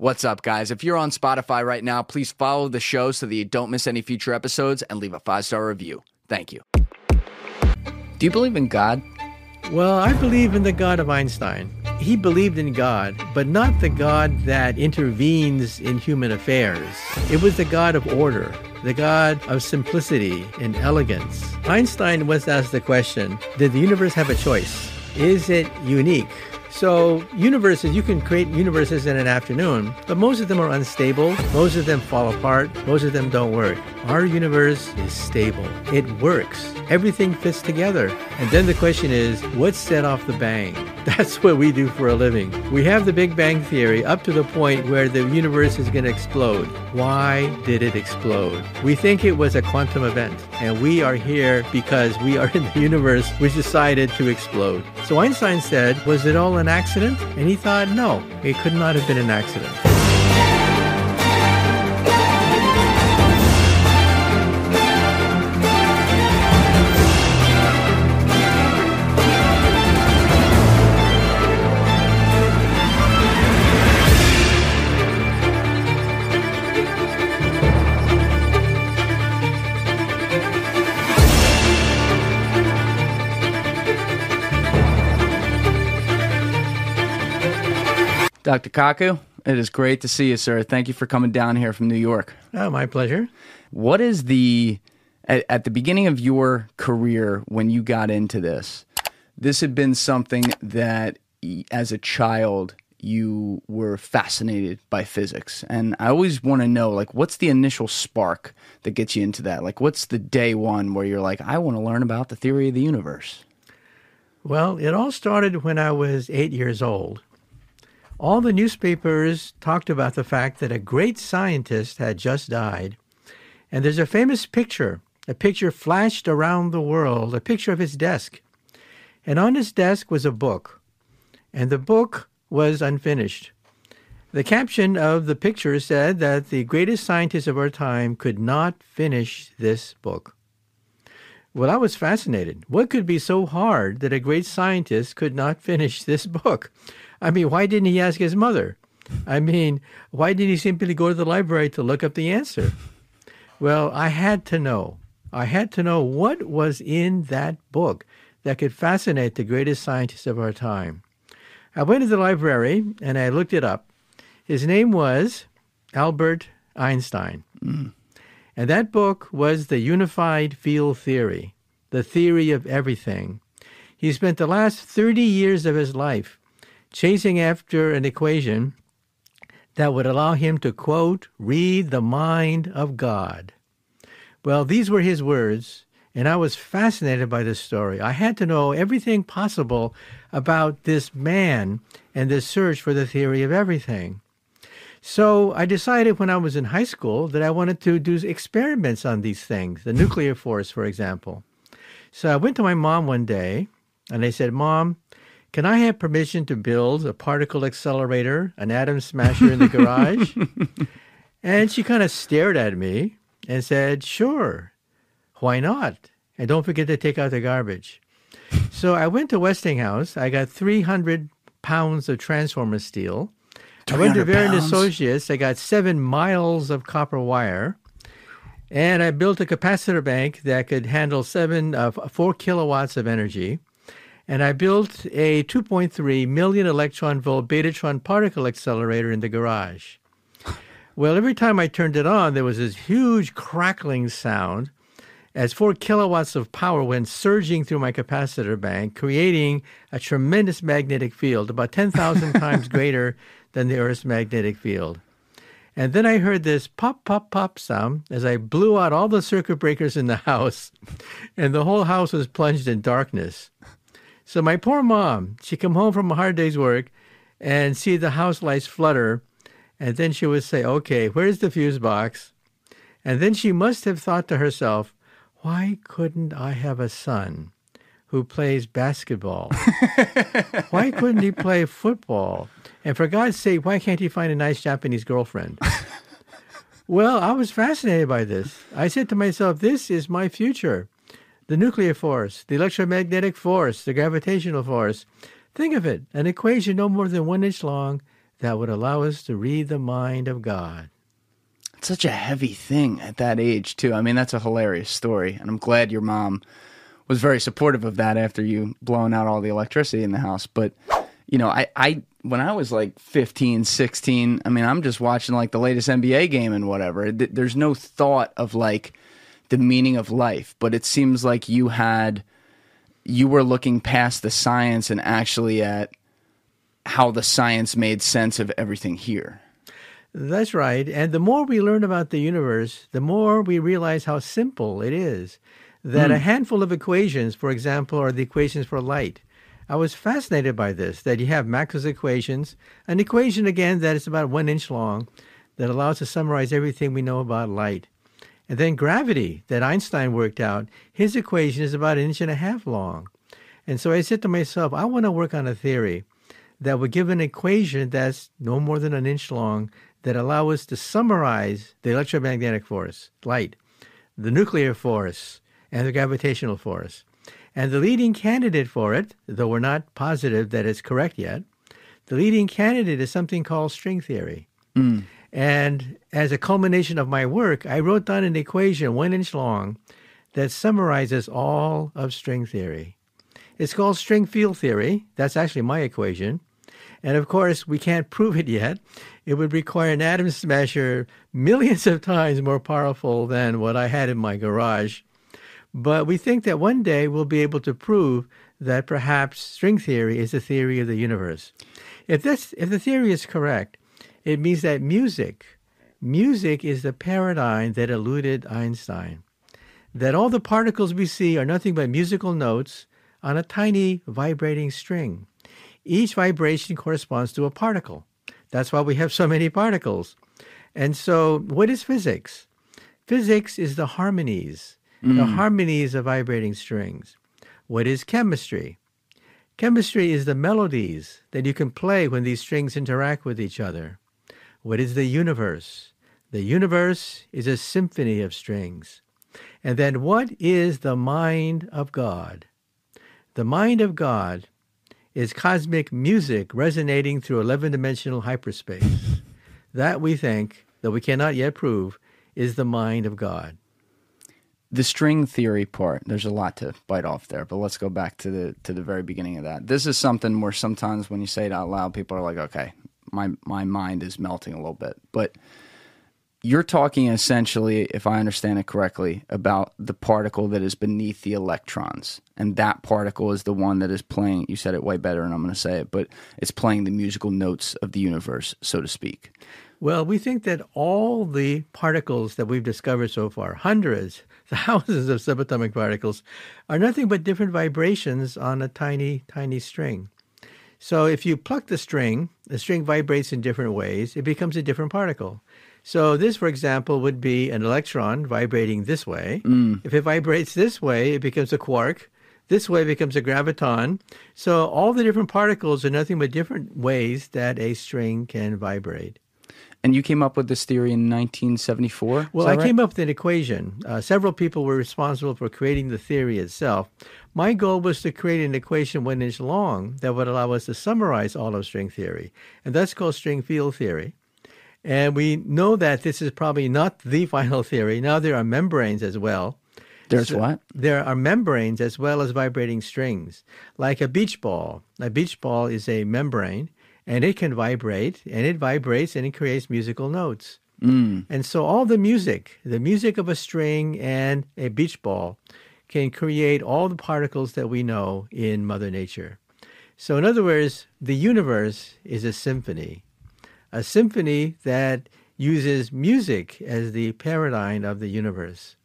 What's up, guys? If you're on Spotify right now, please follow the show so that you don't miss any future episodes and leave a five star review. Thank you. Do you believe in God? Well, I believe in the God of Einstein. He believed in God, but not the God that intervenes in human affairs. It was the God of order, the God of simplicity and elegance. Einstein was asked the question Did the universe have a choice? Is it unique? So, universes, you can create universes in an afternoon, but most of them are unstable. Most of them fall apart. Most of them don't work. Our universe is stable. It works. Everything fits together. And then the question is, what set off the bang? That's what we do for a living. We have the Big Bang Theory up to the point where the universe is going to explode. Why did it explode? We think it was a quantum event, and we are here because we are in the universe which decided to explode. So Einstein said, was it all an accident? And he thought, no, it could not have been an accident. Dr. Kaku, it is great to see you, sir. Thank you for coming down here from New York. Oh, my pleasure. What is the, at, at the beginning of your career when you got into this, this had been something that as a child you were fascinated by physics. And I always want to know, like, what's the initial spark that gets you into that? Like, what's the day one where you're like, I want to learn about the theory of the universe? Well, it all started when I was eight years old. All the newspapers talked about the fact that a great scientist had just died. And there's a famous picture. A picture flashed around the world, a picture of his desk. And on his desk was a book. And the book was unfinished. The caption of the picture said that the greatest scientist of our time could not finish this book. Well, I was fascinated. What could be so hard that a great scientist could not finish this book? I mean, why didn't he ask his mother? I mean, why didn't he simply go to the library to look up the answer? Well, I had to know. I had to know what was in that book that could fascinate the greatest scientist of our time. I went to the library and I looked it up. His name was Albert Einstein. Mm. And that book was The Unified Field Theory, the theory of everything. He spent the last 30 years of his life chasing after an equation that would allow him to, quote, read the mind of God. Well, these were his words, and I was fascinated by this story. I had to know everything possible about this man and this search for the theory of everything. So I decided when I was in high school that I wanted to do experiments on these things, the nuclear force, for example. So I went to my mom one day and I said, Mom, can I have permission to build a particle accelerator, an atom smasher in the garage? and she kind of stared at me and said, Sure, why not? And don't forget to take out the garbage. So I went to Westinghouse. I got 300 pounds of transformer steel. I went to Varian Associates. I got seven miles of copper wire. And I built a capacitor bank that could handle seven, uh, four kilowatts of energy and I built a 2.3 million electron volt Betatron particle accelerator in the garage. Well, every time I turned it on, there was this huge crackling sound as four kilowatts of power went surging through my capacitor bank, creating a tremendous magnetic field, about 10,000 times greater than the Earth's magnetic field. And then I heard this pop, pop, pop sound as I blew out all the circuit breakers in the house, and the whole house was plunged in darkness. So my poor mom, she come home from a hard day's work and see the house lights flutter, and then she would say, "Okay, where's the fuse box?" And then she must have thought to herself, "Why couldn't I have a son who plays basketball? why couldn't he play football? And for God's sake, why can't he find a nice Japanese girlfriend?" well, I was fascinated by this. I said to myself, "This is my future." The nuclear force, the electromagnetic force, the gravitational force. Think of it an equation no more than one inch long, that would allow us to read the mind of God. It's such a heavy thing at that age, too. I mean, that's a hilarious story. And I'm glad your mom was very supportive of that after you blowing out all the electricity in the house. But, you know, I, I when I was like 15, 16, I mean, I'm just watching like the latest NBA game and whatever. There's no thought of like the meaning of life, but it seems like you had you were looking past the science and actually at how the science made sense of everything here. That's right. And the more we learn about the universe, the more we realize how simple it is. That mm. a handful of equations, for example, are the equations for light. I was fascinated by this that you have Maxwell's equations, an equation again that is about one inch long, that allows to summarize everything we know about light. And then gravity that Einstein worked out, his equation is about an inch and a half long. And so I said to myself, I want to work on a theory that would give an equation that's no more than an inch long that allow us to summarize the electromagnetic force, light, the nuclear force, and the gravitational force. And the leading candidate for it, though we're not positive that it's correct yet, the leading candidate is something called string theory. Mm. And as a culmination of my work, I wrote down an equation one inch long that summarizes all of string theory. It's called string field theory. That's actually my equation. And of course, we can't prove it yet. It would require an atom smasher millions of times more powerful than what I had in my garage. But we think that one day we'll be able to prove that perhaps string theory is the theory of the universe. If this if the theory is correct, it means that music, music is the paradigm that eluded Einstein. That all the particles we see are nothing but musical notes on a tiny vibrating string. Each vibration corresponds to a particle. That's why we have so many particles. And so, what is physics? Physics is the harmonies, mm. the harmonies of vibrating strings. What is chemistry? Chemistry is the melodies that you can play when these strings interact with each other. What is the universe? The universe is a symphony of strings. And then what is the mind of God? The mind of God is cosmic music resonating through 11 dimensional hyperspace. that we think, though we cannot yet prove, is the mind of God. The string theory part, there's a lot to bite off there, but let's go back to the to the very beginning of that. This is something where sometimes when you say it out loud, people are like, okay, my my mind is melting a little bit. But you're talking essentially, if I understand it correctly, about the particle that is beneath the electrons. And that particle is the one that is playing, you said it way better, and I'm going to say it, but it's playing the musical notes of the universe, so to speak. Well, we think that all the particles that we've discovered so far, hundreds, thousands of subatomic particles, are nothing but different vibrations on a tiny, tiny string. So if you pluck the string, the string vibrates in different ways, it becomes a different particle. So this, for example, would be an electron vibrating this way. Mm. If it vibrates this way, it becomes a quark. This way becomes a graviton. So all the different particles are nothing but different ways that a string can vibrate. And you came up with this theory in 1974? Well, I right? came up with an equation. Uh, several people were responsible for creating the theory itself. My goal was to create an equation one inch long that would allow us to summarize all of string theory. And that's called string field theory. And we know that this is probably not the final theory. Now there are membranes as well. There's so what? There are membranes as well as vibrating strings, like a beach ball. A beach ball is a membrane, and it can vibrate, and it vibrates, and it creates musical notes. Mm. And so all the music, the music of a string and a beach ball, can create all the particles that we know in Mother Nature. So, in other words, the universe is a symphony, a symphony that uses music as the paradigm of the universe.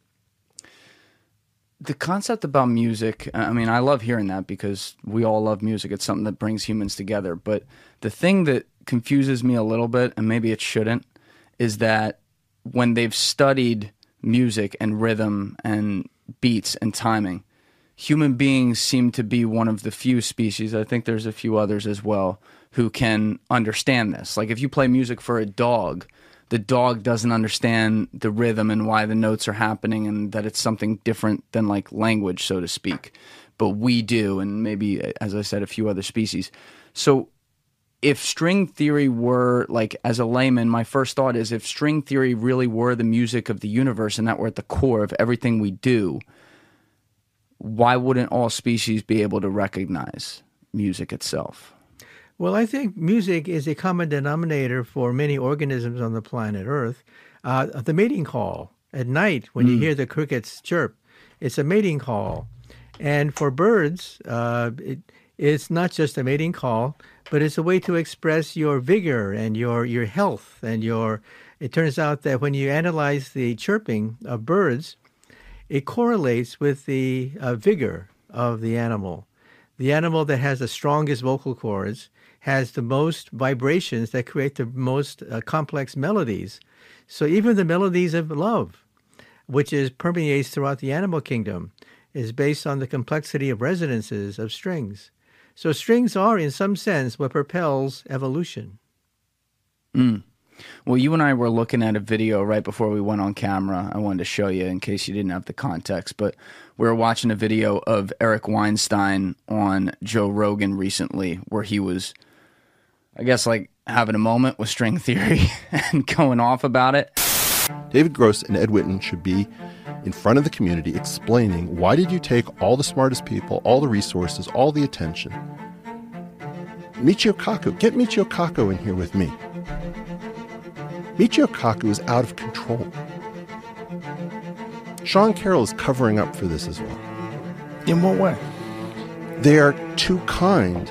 The concept about music, I mean, I love hearing that because we all love music. It's something that brings humans together. But the thing that confuses me a little bit, and maybe it shouldn't, is that when they've studied music and rhythm and beats and timing, human beings seem to be one of the few species, I think there's a few others as well, who can understand this. Like if you play music for a dog, the dog doesn't understand the rhythm and why the notes are happening and that it's something different than like language, so to speak. But we do, and maybe, as I said, a few other species. So if string theory were like as a layman, my first thought is if string theory really were the music of the universe and that were at the core of everything we do, why wouldn't all species be able to recognize music itself? Well, I think music is a common denominator for many organisms on the planet Earth. Uh, the mating call at night when mm. you hear the crickets chirp, it's a mating call. And for birds, uh, it, it's not just a mating call, but it's a way to express your vigor and your, your health and your. It turns out that when you analyze the chirping of birds, it correlates with the uh, vigor of the animal. The animal that has the strongest vocal cords has the most vibrations that create the most uh, complex melodies. So even the melodies of love, which is permeates throughout the animal kingdom, is based on the complexity of resonances of strings. So strings are, in some sense, what propels evolution. Mm. Well, you and I were looking at a video right before we went on camera. I wanted to show you in case you didn't have the context, but we were watching a video of Eric Weinstein on Joe Rogan recently where he was I guess like having a moment with string theory and going off about it. David Gross and Ed Witten should be in front of the community explaining why did you take all the smartest people, all the resources, all the attention? Michio Kaku, get Michio Kaku in here with me. Michio Kaku is out of control. Sean Carroll is covering up for this as well. In what way? They are too kind.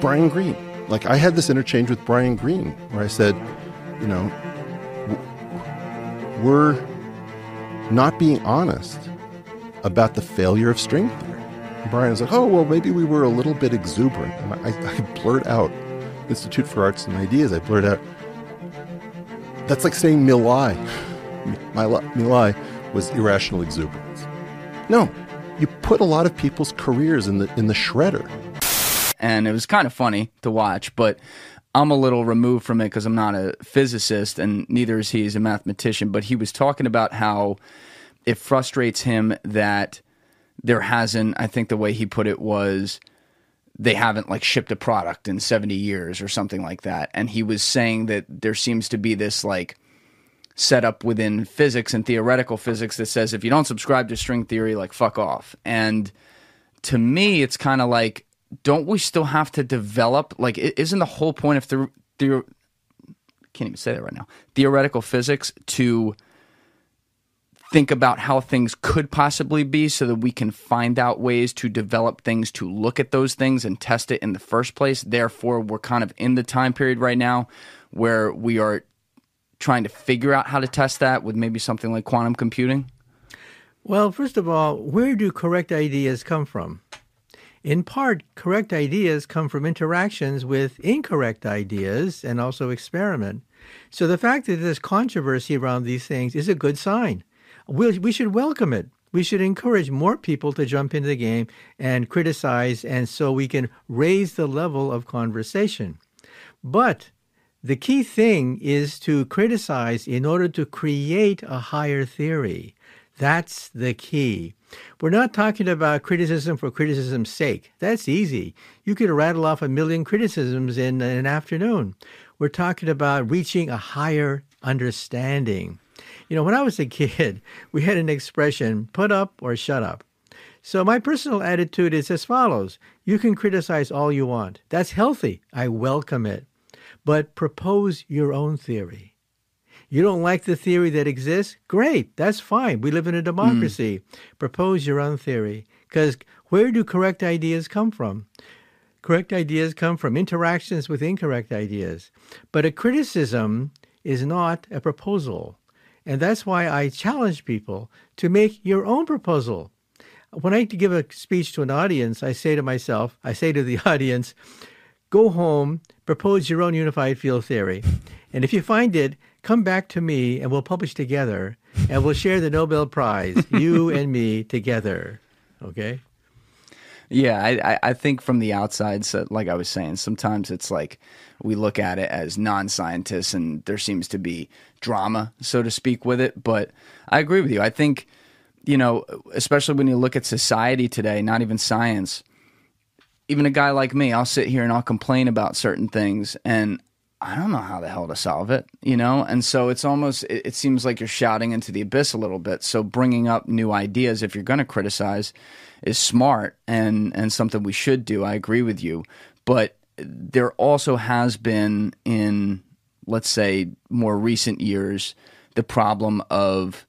Brian Greene like I had this interchange with Brian Greene where I said, you know, we're not being honest about the failure of string theory. And Brian was like, oh, well, maybe we were a little bit exuberant. And I, I blurt out, Institute for Arts and Ideas, I blurt out, that's like saying My Lai. Milei was irrational exuberance. No, you put a lot of people's careers in the in the shredder and it was kind of funny to watch, but I'm a little removed from it because I'm not a physicist and neither is he. He's a mathematician, but he was talking about how it frustrates him that there hasn't, I think the way he put it was they haven't like shipped a product in 70 years or something like that. And he was saying that there seems to be this like setup within physics and theoretical physics that says if you don't subscribe to string theory, like fuck off. And to me, it's kind of like don't we still have to develop like isn't the whole point of the the can't even say that right now theoretical physics to think about how things could possibly be so that we can find out ways to develop things to look at those things and test it in the first place? Therefore we're kind of in the time period right now where we are trying to figure out how to test that with maybe something like quantum computing? Well first of all where do correct ideas come from in part, correct ideas come from interactions with incorrect ideas and also experiment. So the fact that there's controversy around these things is a good sign. we we should welcome it. We should encourage more people to jump into the game and criticize, and so we can raise the level of conversation. But the key thing is to criticize in order to create a higher theory. That's the key. We're not talking about criticism for criticism's sake. That's easy. You could rattle off a million criticisms in an afternoon. We're talking about reaching a higher understanding. You know, when I was a kid, we had an expression put up or shut up. So my personal attitude is as follows You can criticize all you want. That's healthy. I welcome it. But propose your own theory. You don't like the theory that exists? Great, that's fine. We live in a democracy. Mm. Propose your own theory. Because where do correct ideas come from? Correct ideas come from interactions with incorrect ideas. But a criticism is not a proposal. And that's why I challenge people to make your own proposal. When I give a speech to an audience, I say to myself, I say to the audience, go home, propose your own unified field theory. And if you find it, come back to me and we'll publish together and we'll share the Nobel Prize, you and me together. Okay? Yeah, I, I think from the outside, so like I was saying, sometimes it's like we look at it as non scientists and there seems to be drama, so to speak, with it. But I agree with you. I think, you know, especially when you look at society today, not even science, even a guy like me, I'll sit here and I'll complain about certain things and I don't know how the hell to solve it, you know? And so it's almost, it, it seems like you're shouting into the abyss a little bit. So bringing up new ideas, if you're going to criticize, is smart and, and something we should do. I agree with you. But there also has been in, let's say, more recent years, the problem of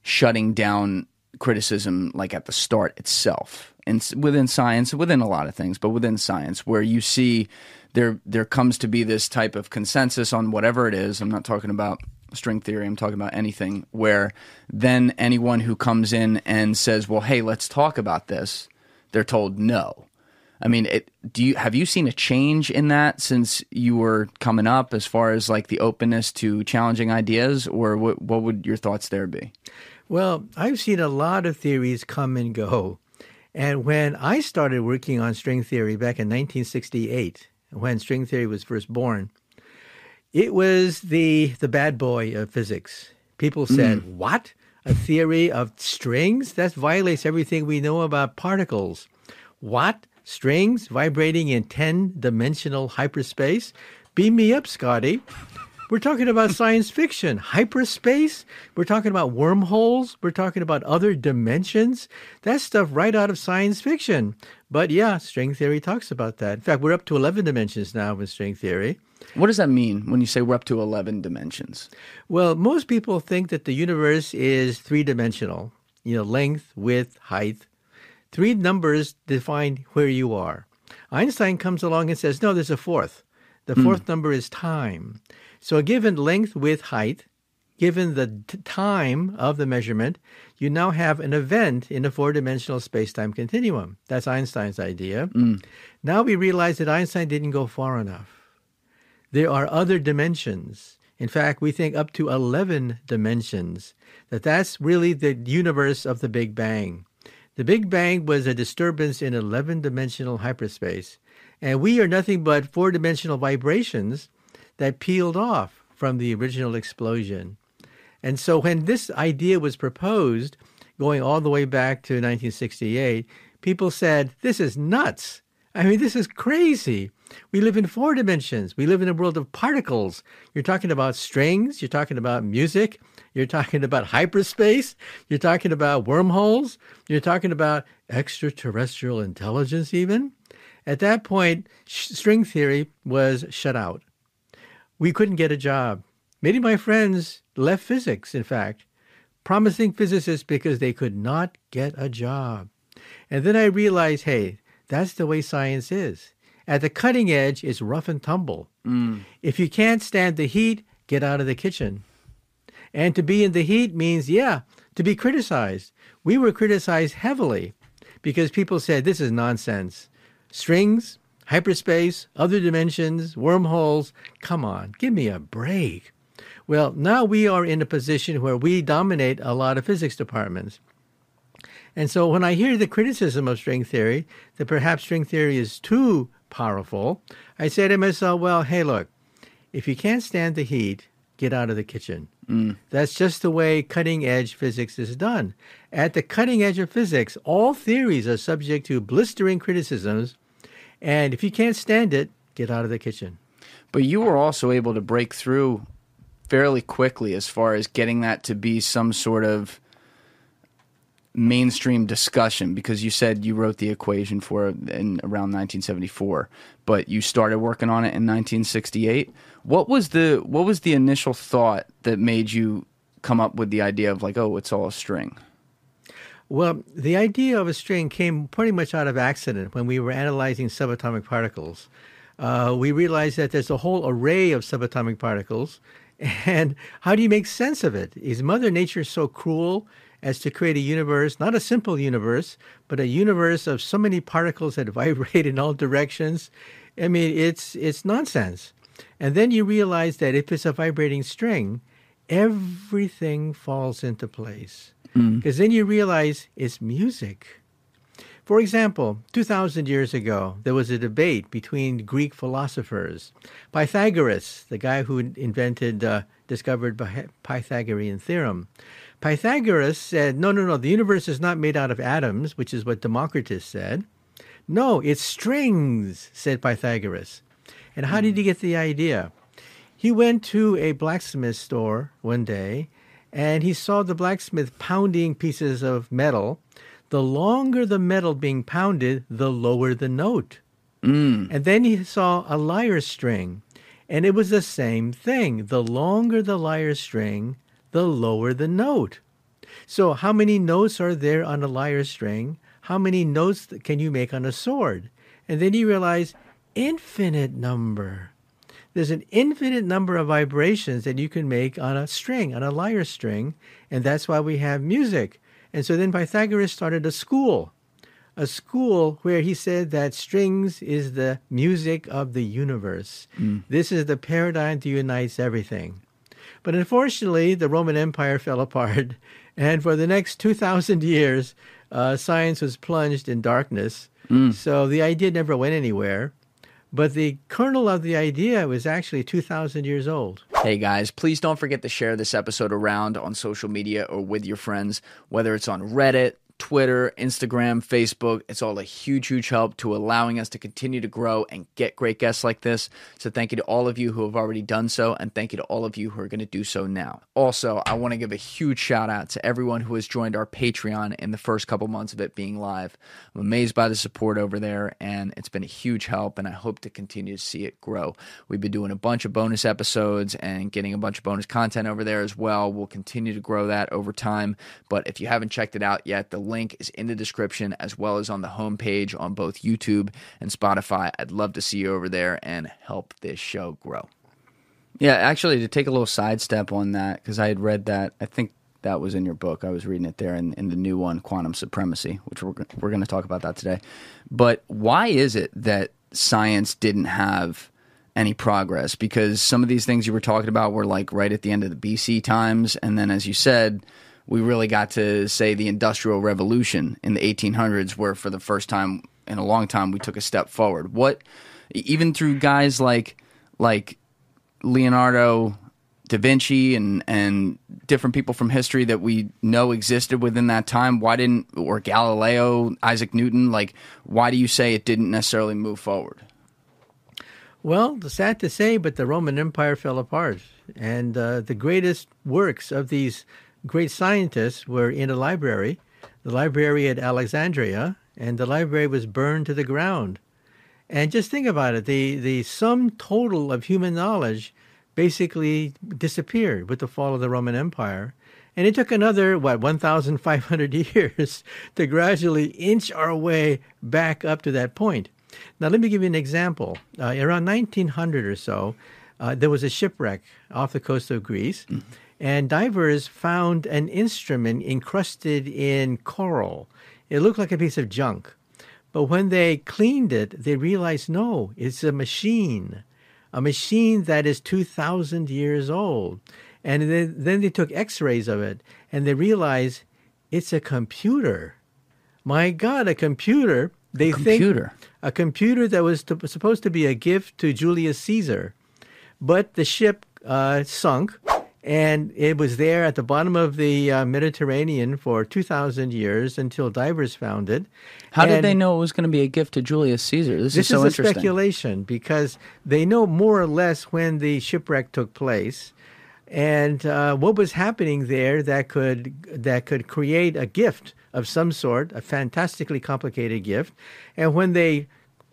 shutting down criticism like at the start itself and within science within a lot of things but within science where you see there there comes to be this type of consensus on whatever it is. I'm not talking about string theory. I'm talking about anything where then anyone who comes in and says, "Well, hey, let's talk about this," they're told no. I mean, it, do you have you seen a change in that since you were coming up, as far as like the openness to challenging ideas, or what? What would your thoughts there be? Well, I've seen a lot of theories come and go, and when I started working on string theory back in 1968, when string theory was first born, it was the the bad boy of physics. People said, mm. "What? A theory of strings? That violates everything we know about particles." What? Strings vibrating in 10-dimensional hyperspace? Beam me up, Scotty. We're talking about science fiction, hyperspace. We're talking about wormholes. We're talking about other dimensions. That's stuff right out of science fiction. But yeah, string theory talks about that. In fact, we're up to 11 dimensions now with string theory. What does that mean when you say we're up to 11 dimensions? Well, most people think that the universe is three dimensional, you know, length, width, height. Three numbers define where you are. Einstein comes along and says, no, there's a fourth. The hmm. fourth mm. number is time. So, given length, width, height, given the t- time of the measurement, you now have an event in a four dimensional space time continuum. That's Einstein's idea. Mm. Now we realize that Einstein didn't go far enough. There are other dimensions. In fact, we think up to 11 dimensions, that that's really the universe of the Big Bang. The Big Bang was a disturbance in 11 dimensional hyperspace, and we are nothing but four dimensional vibrations that peeled off from the original explosion. And so when this idea was proposed, going all the way back to 1968, people said, This is nuts. I mean, this is crazy. We live in four dimensions. We live in a world of particles. You're talking about strings. You're talking about music. You're talking about hyperspace. You're talking about wormholes. You're talking about extraterrestrial intelligence, even. At that point, string theory was shut out we couldn't get a job. Many of my friends left physics, in fact, promising physicists because they could not get a job. And then I realized, hey, that's the way science is. At the cutting edge, it's rough and tumble. Mm. If you can't stand the heat, get out of the kitchen. And to be in the heat means, yeah, to be criticized. We were criticized heavily because people said, this is nonsense. Strings, hyperspace, other dimensions, wormholes. Come on, give me a break. Well, now we are in a position where we dominate a lot of physics departments. And so when I hear the criticism of string theory, that perhaps string theory is too powerful, I say to myself, well, hey, look, if you can't stand the heat, get out of the kitchen. Mm. That's just the way cutting edge physics is done. At the cutting edge of physics, all theories are subject to blistering criticisms and if you can't stand it, get out of the kitchen. But you were also able to break through fairly quickly as far as getting that to be some sort of mainstream discussion because you said you wrote the equation for it in around 1974 but you started working on it in 1968 what was the what was the initial thought that made you come up with the idea of like oh it's all a string well, the idea of a string came pretty much out of accident when we were analyzing subatomic particles. Uh, we realized that there's a whole array of subatomic particles, and how do you make sense of it? Is Mother Nature so cruel as to create a universe, not a simple universe, but a universe of so many particles that vibrate in all directions? I mean, it's it's nonsense. And then you realize that if it's a vibrating string, everything falls into place. Mm. because mm. then you realize it's music. For example, 2,000 years ago, there was a debate between Greek philosophers. Pythagoras, the guy who invented, uh, discovered the Pythagorean theorem, Pythagoras said, no, no, no, the universe is not made out of atoms, which is what Democritus said. No, it's strings, said Pythagoras. And how did he get the idea? He went to a blacksmith store one day and he saw the blacksmith pounding pieces of metal. The longer the metal being pounded, the lower the note. Mm. And then he saw a lyre string, and it was the same thing. The longer the lyre string, the lower the note. So, how many notes are there on a lyre string? How many notes can you make on a sword? And then he realized infinite number. There's an infinite number of vibrations that you can make on a string, on a lyre string, and that's why we have music. And so then Pythagoras started a school a school where he said that strings is the music of the universe. This is the paradigm that unites everything. But unfortunately, the Roman Empire fell apart, and for the next 2,000 years, uh, science was plunged in darkness. So the idea never went anywhere. But the kernel of the idea was actually 2,000 years old. Hey guys, please don't forget to share this episode around on social media or with your friends, whether it's on Reddit, Twitter, Instagram, Facebook. It's all a huge, huge help to allowing us to continue to grow and get great guests like this. So thank you to all of you who have already done so, and thank you to all of you who are going to do so now. Also, I want to give a huge shout out to everyone who has joined our Patreon in the first couple months of it being live. I'm amazed by the support over there, and it's been a huge help, and I hope to continue to see it grow. We've been doing a bunch of bonus episodes and getting a bunch of bonus content over there as well. We'll continue to grow that over time. But if you haven't checked it out yet, the link is in the description as well as on the homepage on both YouTube and Spotify. I'd love to see you over there and help this show grow. Yeah, actually, to take a little sidestep on that, because I had read that, I think that was in your book. I was reading it there in, in the new one, Quantum Supremacy, which we're, we're going to talk about that today. But why is it that science didn't have any progress? Because some of these things you were talking about were like right at the end of the BC times. And then, as you said, we really got to say the Industrial Revolution in the 1800s, where for the first time in a long time we took a step forward. What, even through guys like like Leonardo da Vinci and and different people from history that we know existed within that time, why didn't or Galileo, Isaac Newton, like why do you say it didn't necessarily move forward? Well, sad to say, but the Roman Empire fell apart. And uh, the greatest works of these great scientists were in a library, the library at Alexandria, and the library was burned to the ground. And just think about it the, the sum total of human knowledge basically disappeared with the fall of the Roman Empire. And it took another, what, 1,500 years to gradually inch our way back up to that point. Now, let me give you an example. Uh, around 1900 or so, uh, there was a shipwreck off the coast of Greece, and divers found an instrument encrusted in coral. It looked like a piece of junk. But when they cleaned it, they realized no, it's a machine, a machine that is 2,000 years old. And then, then they took x rays of it and they realized it's a computer. My God, a computer. They computer. think a computer that was to, supposed to be a gift to Julius Caesar, but the ship uh, sunk, and it was there at the bottom of the uh, Mediterranean for two thousand years until divers found it. How did they know it was going to be a gift to Julius Caesar? This, This is so is a interesting. speculation because they know more or less when the shipwreck took place. And uh, what was happening there that could that could create a gift of some sort, a fantastically complicated gift. And when they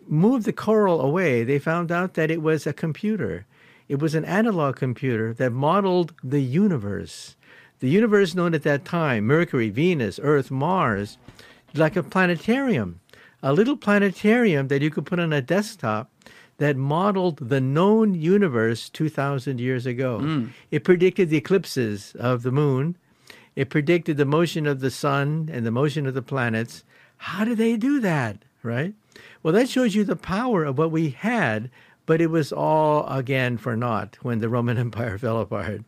moved the coral away, they found out that it was a computer. It was an analog computer that modeled the universe. The universe known at that time, Mercury, Venus, Earth, Mars, like a planetarium, a little planetarium that you could put on a desktop that modeled the known universe 2,000 years ago. Hmm. It predicted the eclipses of the moon. It predicted the motion of the sun and the motion of the planets. How did they do that, right? Well, that shows you the power of what we had, but it was all again for naught when the Roman Empire fell apart.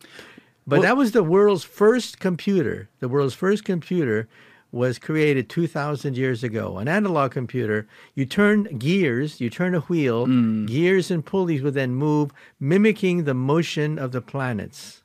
But that was the world's first computer. The world's first computer was created 2,000 years ago. An analog computer, you turn gears, you turn a wheel, hmm. gears and pulleys would then move, mimicking the motion of the planets.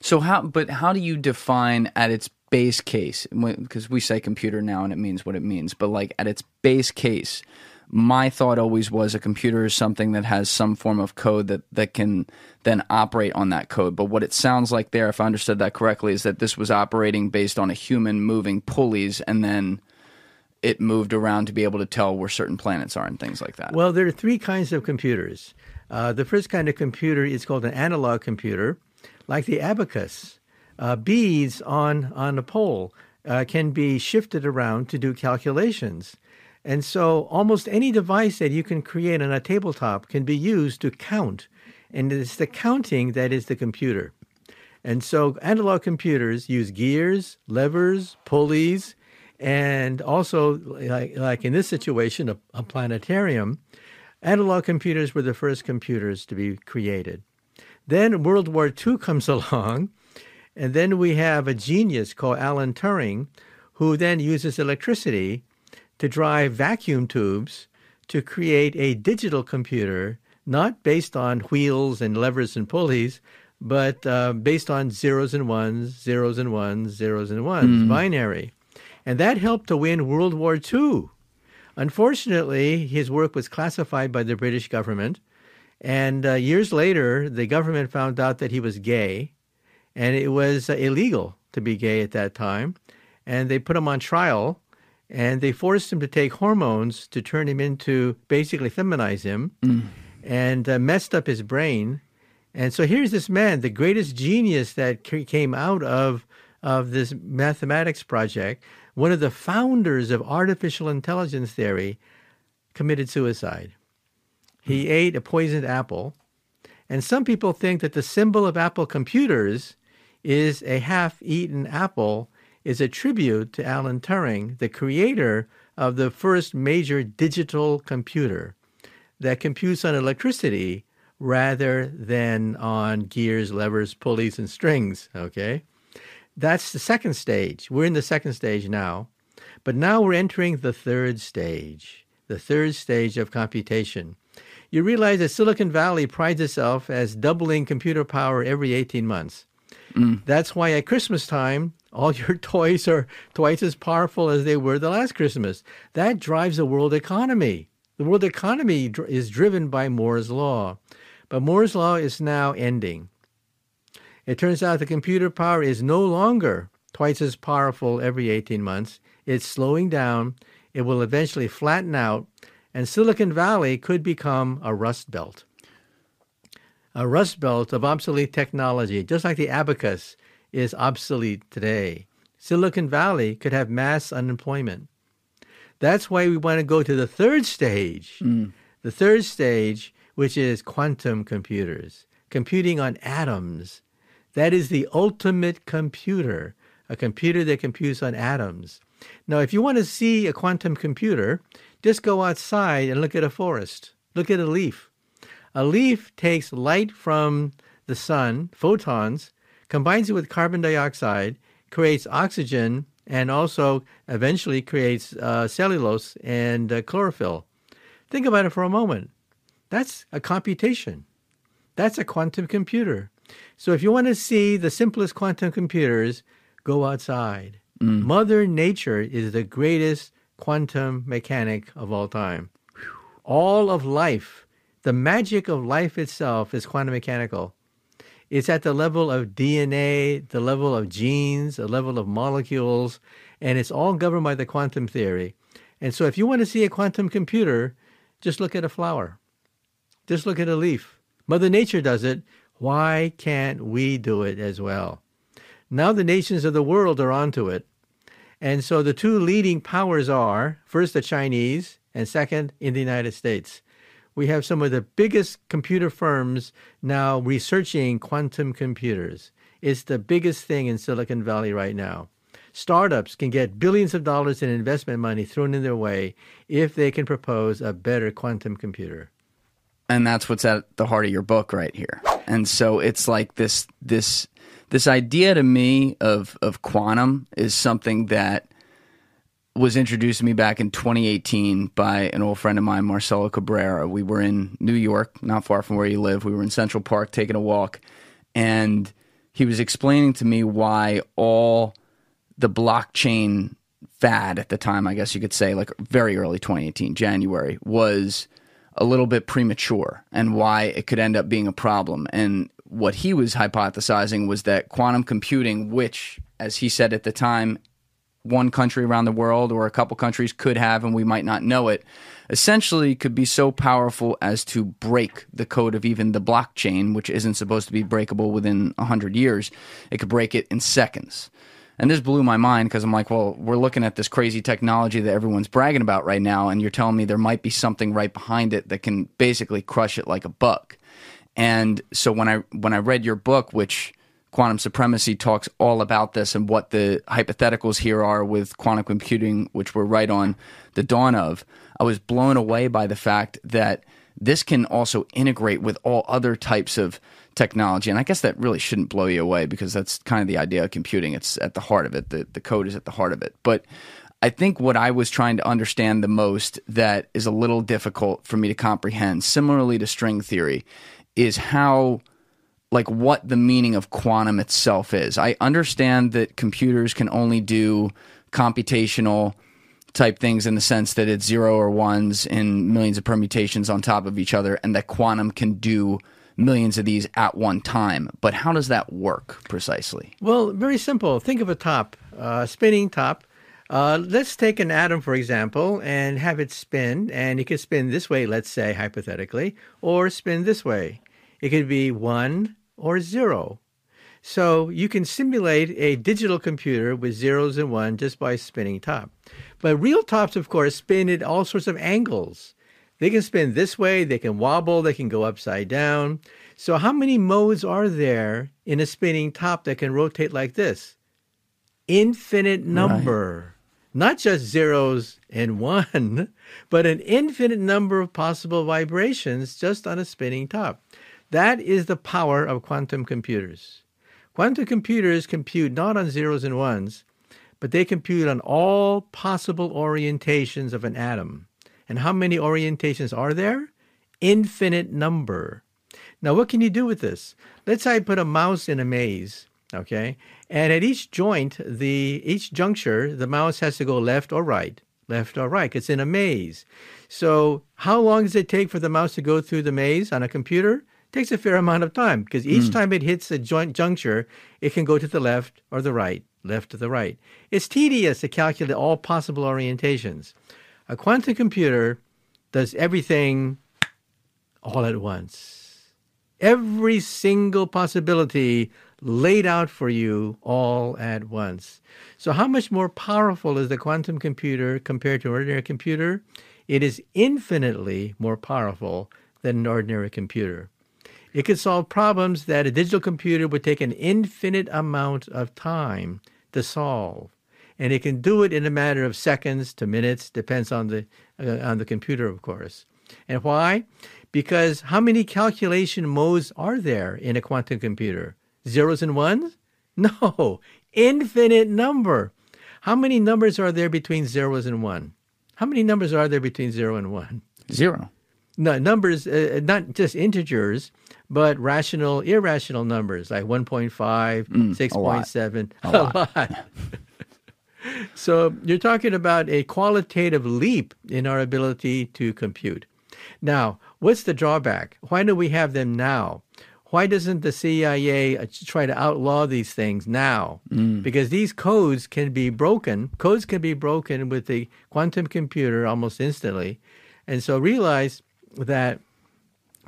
So how? But how do you define at its base case, because we say computer now and it means what it means, but like at its base case, my thought always was a computer is something that has some form of code that, that can then operate on that code. But what it sounds like there, if I understood that correctly, is that this was operating based on a human moving pulleys and then it moved around to be able to tell where certain planets are and things like that. Well, there are three kinds of computers. Uh, the first kind of computer is called an analog computer, like the abacus. Uh, beads on, on a pole uh, can be shifted around to do calculations. And so almost any device that you can create on a tabletop can be used to count. And it's the counting that is the computer. And so analog computers use gears, levers, pulleys, and also, like, like in this situation, a, a planetarium. Analog computers were the first computers to be created. Then World War II comes along, and then we have a genius called Alan Turing, who then uses electricity to drive vacuum tubes to create a digital computer, not based on wheels and levers and pulleys, but uh, based on zeros and ones, zeros and ones, zeros and ones, mm. binary. And that helped to win World War II. Unfortunately, his work was classified by the British government. And uh, years later, the government found out that he was gay, and it was uh, illegal to be gay at that time. And they put him on trial and they forced him to take hormones to turn him into basically feminize him mm. and uh, messed up his brain. And so here's this man, the greatest genius that came out of of this mathematics project, one of the founders of artificial intelligence theory, committed suicide. He mm. ate a poisoned apple. And some people think that the symbol of Apple computers is a half eaten apple is a tribute to Alan Turing, the creator of the first major digital computer that computes on electricity rather than on gears, levers, pulleys, and strings. Okay? That's the second stage. We're in the second stage now. But now we're entering the third stage, the third stage of computation. You realize that Silicon Valley prides itself as doubling computer power every 18 months. Mm. That's why at Christmas time, all your toys are twice as powerful as they were the last Christmas. That drives the world economy. The world economy is driven by Moore's Law. But Moore's Law is now ending. It turns out the computer power is no longer twice as powerful every 18 months. It's slowing down. It will eventually flatten out, and Silicon Valley could become a rust belt. A rust belt of obsolete technology, just like the abacus is obsolete today. Silicon Valley could have mass unemployment. That's why we want to go to the third stage. Mm. The third stage, which is quantum computers, computing on atoms. That is the ultimate computer, a computer that computes on atoms. Now, if you want to see a quantum computer, just go outside and look at a forest. Look at a leaf. A leaf takes light from the sun, photons, combines it with carbon dioxide, creates oxygen, and also eventually creates uh, cellulose and uh, chlorophyll. Think about it for a moment. That's a computation. That's a quantum computer. So if you want to see the simplest quantum computers, go outside. Mm. Mother Nature is the greatest quantum mechanic of all time. All of life, the magic of life itself is quantum mechanical. It's at the level of DNA, the level of genes, the level of molecules, and it's all governed by the quantum theory. And so if you want to see a quantum computer, just look at a flower. Just look at a leaf. Mother Nature does it. Why can't we do it as well? Now the nations of the world are onto it. And so the two leading powers are first the Chinese and second in the United States we have some of the biggest computer firms now researching quantum computers. It's the biggest thing in Silicon Valley right now. Startups can get billions of dollars in investment money thrown in their way if they can propose a better quantum computer. And that's what's at the heart of your book right here. And so it's like this this this idea to me of of quantum is something that was introduced to me back in 2018 by an old friend of mine, Marcelo Cabrera. We were in New York, not far from where you live. We were in Central Park taking a walk, and he was explaining to me why all the blockchain fad at the time, I guess you could say, like very early 2018, January, was a little bit premature and why it could end up being a problem. And what he was hypothesizing was that quantum computing, which, as he said at the time, one country around the world or a couple countries could have and we might not know it, essentially could be so powerful as to break the code of even the blockchain, which isn't supposed to be breakable within 100 years. It could break it in seconds. And this blew my mind because I'm like, well, we're looking at this crazy technology that everyone's bragging about right now, and you're telling me there might be something right behind it that can basically crush it like a bug. And so when I when I read your book, which quantum supremacy talks all about this and what the hypotheticals here are with quantum computing, which we're right on the dawn of, I was blown away by the fact that this can also integrate with all other types of technology. And I guess that really shouldn't blow you away because that's kind of the idea of computing. It's at the heart of it. The, the code is at the heart of it. But I think what I was trying to understand the most that is a little difficult for me to comprehend, similarly to string theory, is how like what the meaning of quantum itself is. I understand that computers can only do computational type things in the sense that it's zero or ones in millions of permutations on top of each other and that quantum can do millions of these at one time. But how does that work precisely? Well, very simple. Think of a top, uh, spinning top. Uh, let's take an atom, for example, and have it spin. And it could spin this way, let's say, hypothetically, or spin this way. It could be one or zero. So you can simulate a digital computer with zeros and one just by spinning top. But real tops, of course, spin at all sorts of angles. They can spin this way, they can wobble, they can go upside down. So, how many modes are there in a spinning top that can rotate like this? Infinite number. Right. Not just zeros and one, but an infinite number of possible vibrations just on a spinning top. That is the power of quantum computers. Quantum computers compute not on zeros and ones, but they compute on all possible orientations of an atom. And how many orientations are there? Infinite number. Now, what can you do with this? Let's say I put a mouse in a maze, okay? And at each joint, the each juncture, the mouse has to go left or right, left or right. It's in a maze. So, how long does it take for the mouse to go through the maze on a computer? Takes a fair amount of time because each mm. time it hits a joint juncture, it can go to the left or the right, left to the right. It's tedious to calculate all possible orientations. A quantum computer does everything all at once. Every single possibility laid out for you all at once. So, how much more powerful is the quantum computer compared to an ordinary computer? It is infinitely more powerful than an ordinary computer. It can solve problems that a digital computer would take an infinite amount of time to solve and it can do it in a matter of seconds to minutes, depends on the uh, on the computer, of course. And why? Because how many calculation modes are there in a quantum computer? Zeros and ones? No, infinite number. How many numbers are there between zeros and one? How many numbers are there between zero and one? Zero. No, numbers, uh, not just integers, but rational, irrational numbers like 1.5, mm, 6.7, a lot. A lot. A lot. so you're talking about a qualitative leap in our ability to compute. Now, what's the drawback? Why do we have them now? Why doesn't the CIA uh, try to outlaw these things now? Mm. Because these codes can be broken. Codes can be broken with the quantum computer almost instantly. And so realize that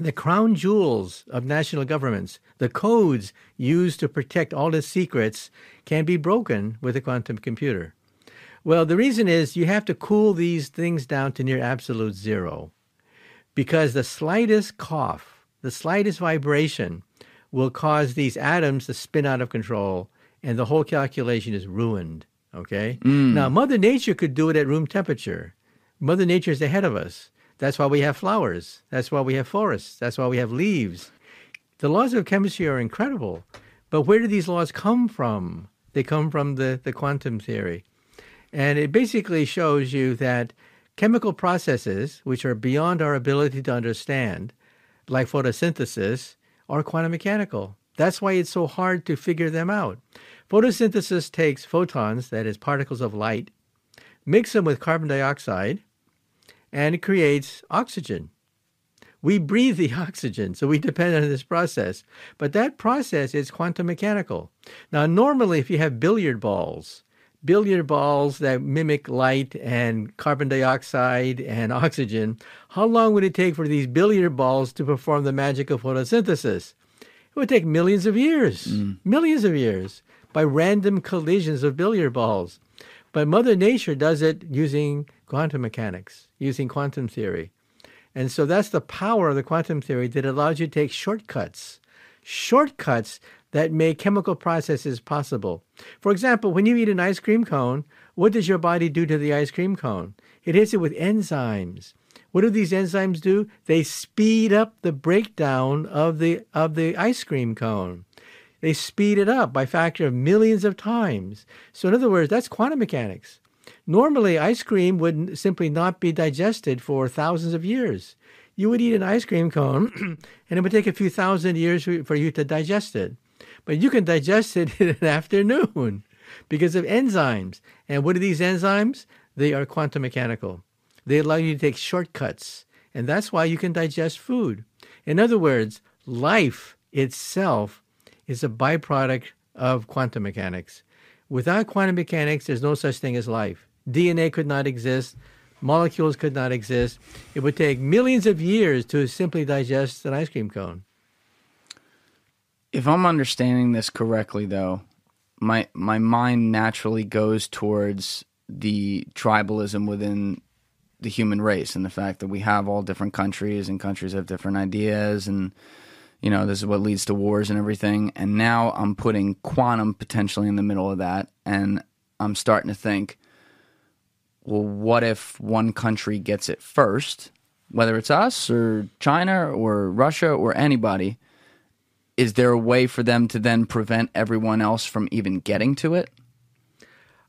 the crown jewels of national governments, the codes used to protect all the secrets, can be broken with a quantum computer. Well, the reason is you have to cool these things down to near absolute zero because the slightest cough, the slightest vibration will cause these atoms to spin out of control and the whole calculation is ruined. Okay? Mm. Now, Mother Nature could do it at room temperature. Mother Nature is ahead of us. That's why we have flowers. That's why we have forests. That's why we have leaves. The laws of chemistry are incredible. But where do these laws come from? They come from the, the quantum theory. And it basically shows you that chemical processes, which are beyond our ability to understand, like photosynthesis, are quantum mechanical. That's why it's so hard to figure them out. Photosynthesis takes photons, that is, particles of light, mix them with carbon dioxide, and it creates oxygen. We breathe the oxygen, so we depend on this process. But that process is quantum mechanical. Now, normally, if you have billiard balls, billiard balls that mimic light and carbon dioxide and oxygen, how long would it take for these billiard balls to perform the magic of photosynthesis? It would take millions of years, mm. millions of years, by random collisions of billiard balls. But Mother Nature does it using quantum mechanics, using quantum theory. And so that's the power of the quantum theory that allows you to take shortcuts. Shortcuts that make chemical processes possible. For example, when you eat an ice cream cone, what does your body do to the ice cream cone? It hits it with enzymes. What do these enzymes do? They speed up the breakdown of the of the ice cream cone. They speed it up by factor of millions of times. So in other words, that's quantum mechanics. Normally, ice cream would simply not be digested for thousands of years. You would eat an ice cream cone, and it would take a few thousand years for you to digest it. But you can digest it in an afternoon because of enzymes. And what are these enzymes? They are quantum mechanical. They allow you to take shortcuts. And that's why you can digest food. In other words, life itself is a byproduct of quantum mechanics. Without quantum mechanics, there's no such thing as life. DNA could not exist, molecules could not exist. It would take millions of years to simply digest an ice cream cone. If I'm understanding this correctly, though, my my mind naturally goes towards the tribalism within the human race and the fact that we have all different countries and countries have different ideas and you know this is what leads to wars and everything and now i'm putting quantum potentially in the middle of that and i'm starting to think well, what if one country gets it first, whether it's us or China or Russia or anybody? Is there a way for them to then prevent everyone else from even getting to it?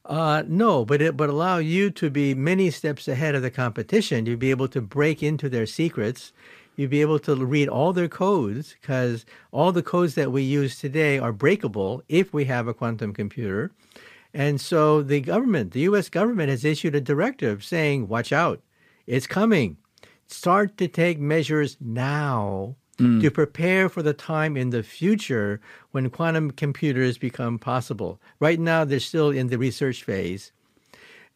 Uh, no, but it but allow you to be many steps ahead of the competition. You'd be able to break into their secrets. You'd be able to read all their codes because all the codes that we use today are breakable if we have a quantum computer. And so the government, the U.S. government, has issued a directive saying, watch out, it's coming. Start to take measures now mm. to prepare for the time in the future when quantum computers become possible. Right now, they're still in the research phase.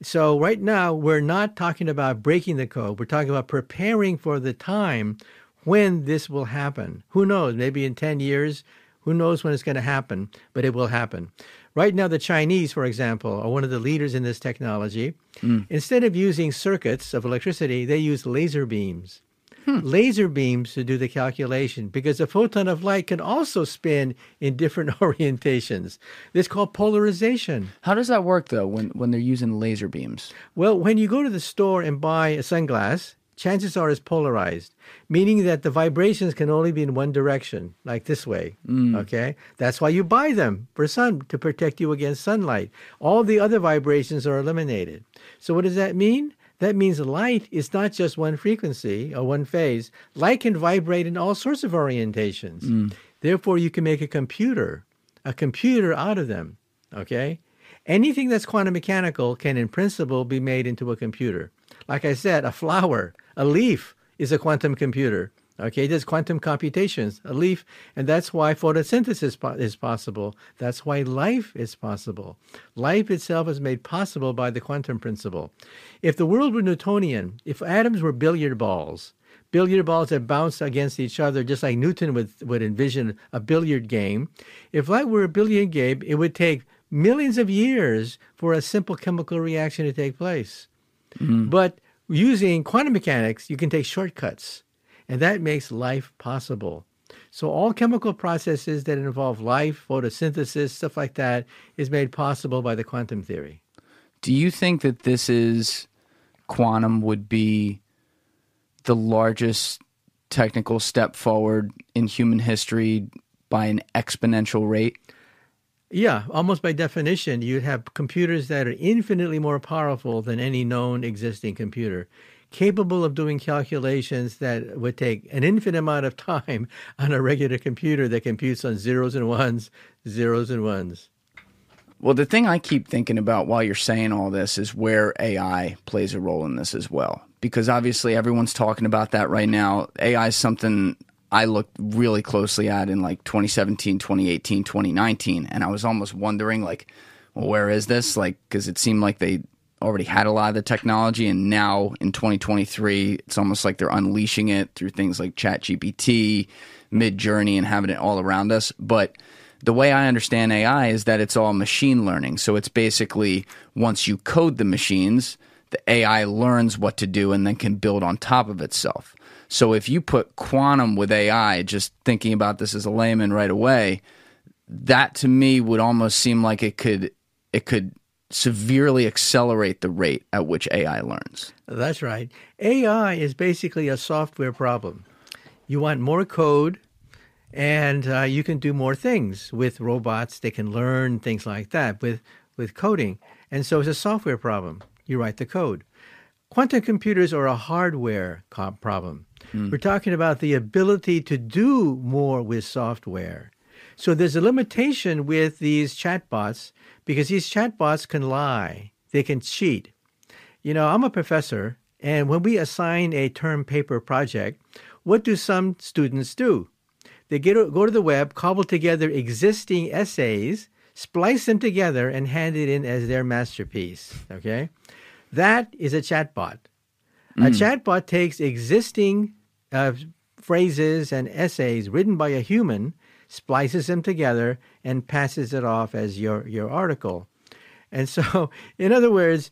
So, right now, we're not talking about breaking the code. We're talking about preparing for the time when this will happen. Who knows? Maybe in 10 years. Who knows when it's going to happen, but it will happen. Right now, the Chinese, for example, are one of the leaders in this technology. Mm. Instead of using circuits of electricity, they use laser beams. Hmm. Laser beams to do the calculation because a photon of light can also spin in different orientations. This is called polarization. How does that work though when, when they're using laser beams? Well, when you go to the store and buy a sunglass, chances are it's polarized, meaning that the vibrations can only be in one direction, like this way. Mm. Okay? That's why you buy them for sun to protect you against sunlight. All the other vibrations are eliminated. So what does that mean? That means light is not just one frequency or one phase. Light can vibrate in all sorts of orientations. Mm. Therefore, you can make a computer, a computer out of them. Okay? Anything that's quantum mechanical can, in principle, be made into a computer. Like I said, a flower, a leaf is a quantum computer. Okay, does quantum computations, a leaf, and that's why photosynthesis is possible. That's why life is possible. Life itself is made possible by the quantum principle. If the world were Newtonian, if atoms were billiard balls, billiard balls that bounce against each other, just like Newton would, would envision a billiard game, if light were a billiard game, it would take millions of years for a simple chemical reaction to take place. Mm. But using quantum mechanics, you can take shortcuts, and that makes life possible. So, all chemical processes that involve life, photosynthesis, stuff like that, is made possible by the quantum theory. Do you think that this is quantum would be the largest technical step forward in human history by an exponential rate? Yeah, almost by definition, you'd have computers that are infinitely more powerful than any known existing computer, capable of doing calculations that would take an infinite amount of time on a regular computer that computes on zeros and ones, zeros and ones. Well, the thing I keep thinking about while you're saying all this is where AI plays a role in this as well. Because obviously everyone's talking about that right now. AI is something I looked really closely at in like 2017, 2018, 2019. And I was almost wondering, like, well, where is this? Like, because it seemed like they already had a lot of the technology. And now in 2023, it's almost like they're unleashing it through things like ChatGPT, Midjourney, and having it all around us. But the way I understand AI is that it's all machine learning. So it's basically once you code the machines, the AI learns what to do and then can build on top of itself. So if you put quantum with AI, just thinking about this as a layman right away, that to me would almost seem like it could it could severely accelerate the rate at which AI learns. That's right. AI is basically a software problem. You want more code, and uh, you can do more things with robots. They can learn things like that with with coding, and so it's a software problem. You write the code. Quantum computers are a hardware problem. Mm. We're talking about the ability to do more with software. So there's a limitation with these chatbots because these chatbots can lie, they can cheat. You know, I'm a professor, and when we assign a term paper project, what do some students do? They get, go to the web, cobble together existing essays, splice them together, and hand it in as their masterpiece. Okay? That is a chatbot. Mm. A chatbot takes existing uh, phrases and essays written by a human, splices them together, and passes it off as your, your article. And so, in other words,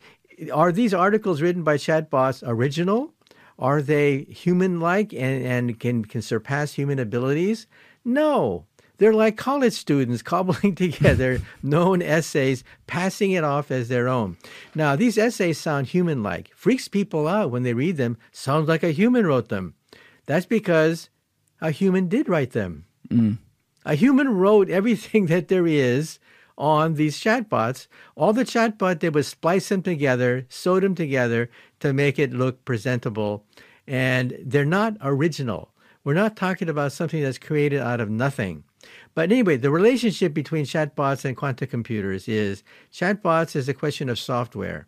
are these articles written by chatbots original? Are they human like and, and can, can surpass human abilities? No. They're like college students cobbling together known essays, passing it off as their own. Now, these essays sound human like, freaks people out when they read them, sounds like a human wrote them. That's because a human did write them. Mm. A human wrote everything that there is on these chatbots. All the chatbot did was splice them together, sew them together to make it look presentable. And they're not original. We're not talking about something that's created out of nothing. But anyway, the relationship between chatbots and quantum computers is chatbots is a question of software,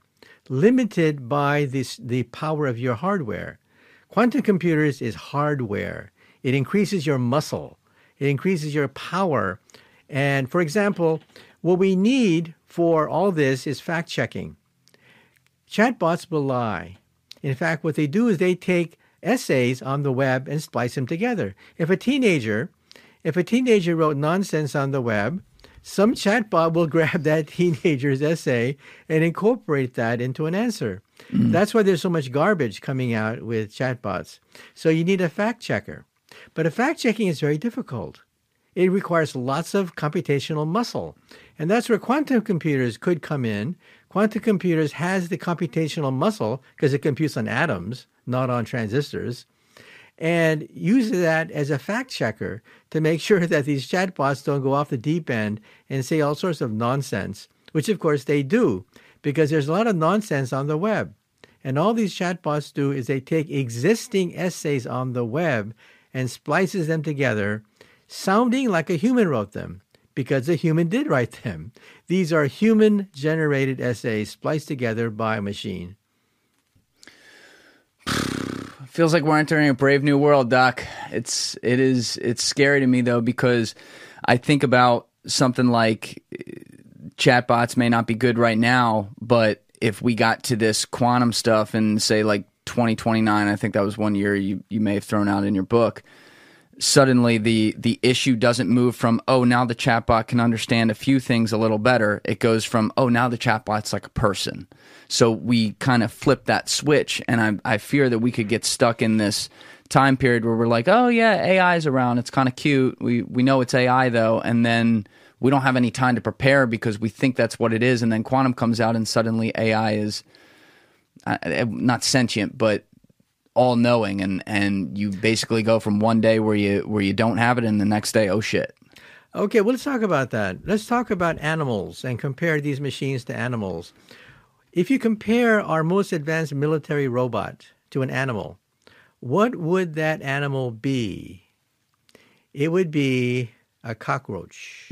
limited by this, the power of your hardware. Quantum computers is hardware. It increases your muscle. It increases your power. And for example, what we need for all this is fact checking. Chatbots will lie. In fact, what they do is they take essays on the web and splice them together. If a teenager, if a teenager wrote nonsense on the web, some chatbot will grab that teenager's essay and incorporate that into an answer. Mm. That's why there's so much garbage coming out with chatbots. So you need a fact checker. But fact checking is very difficult. It requires lots of computational muscle. And that's where quantum computers could come in. Quantum computers has the computational muscle because it computes on atoms, not on transistors, and uses that as a fact checker to make sure that these chatbots don't go off the deep end and say all sorts of nonsense, which of course they do because there's a lot of nonsense on the web. And all these chatbots do is they take existing essays on the web and splices them together, sounding like a human wrote them because a human did write them. These are human generated essays spliced together by a machine. Feels like we're entering a brave new world, Doc. It's it is it's scary to me though because I think about something like uh, chatbots may not be good right now, but if we got to this quantum stuff and say like 2029, I think that was one year you, you may have thrown out in your book suddenly the the issue doesn't move from oh now the chatbot can understand a few things a little better. It goes from oh now the chatbot's like a person. So we kind of flip that switch and I, I fear that we could get stuck in this time period where we're like oh yeah ai's around. It's kind of cute. We we know it's ai though and then we don't have any time to prepare because we think that's what it is and then quantum comes out and suddenly ai is uh, not sentient but all knowing and and you basically go from one day where you where you don't have it and the next day oh shit okay well let's talk about that let's talk about animals and compare these machines to animals if you compare our most advanced military robot to an animal, what would that animal be? It would be a cockroach.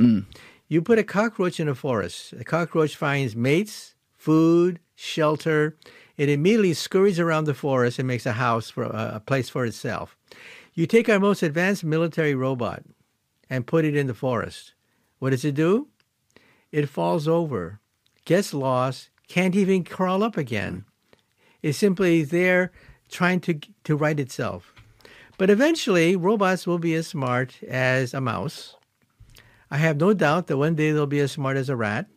You put a cockroach in a forest. The cockroach finds mates, food, shelter. It immediately scurries around the forest and makes a house for a place for itself. You take our most advanced military robot and put it in the forest. What does it do? It falls over, gets lost, can't even crawl up again. It's simply there trying to to right itself. But eventually, robots will be as smart as a mouse. I have no doubt that one day they'll be as smart as a rat,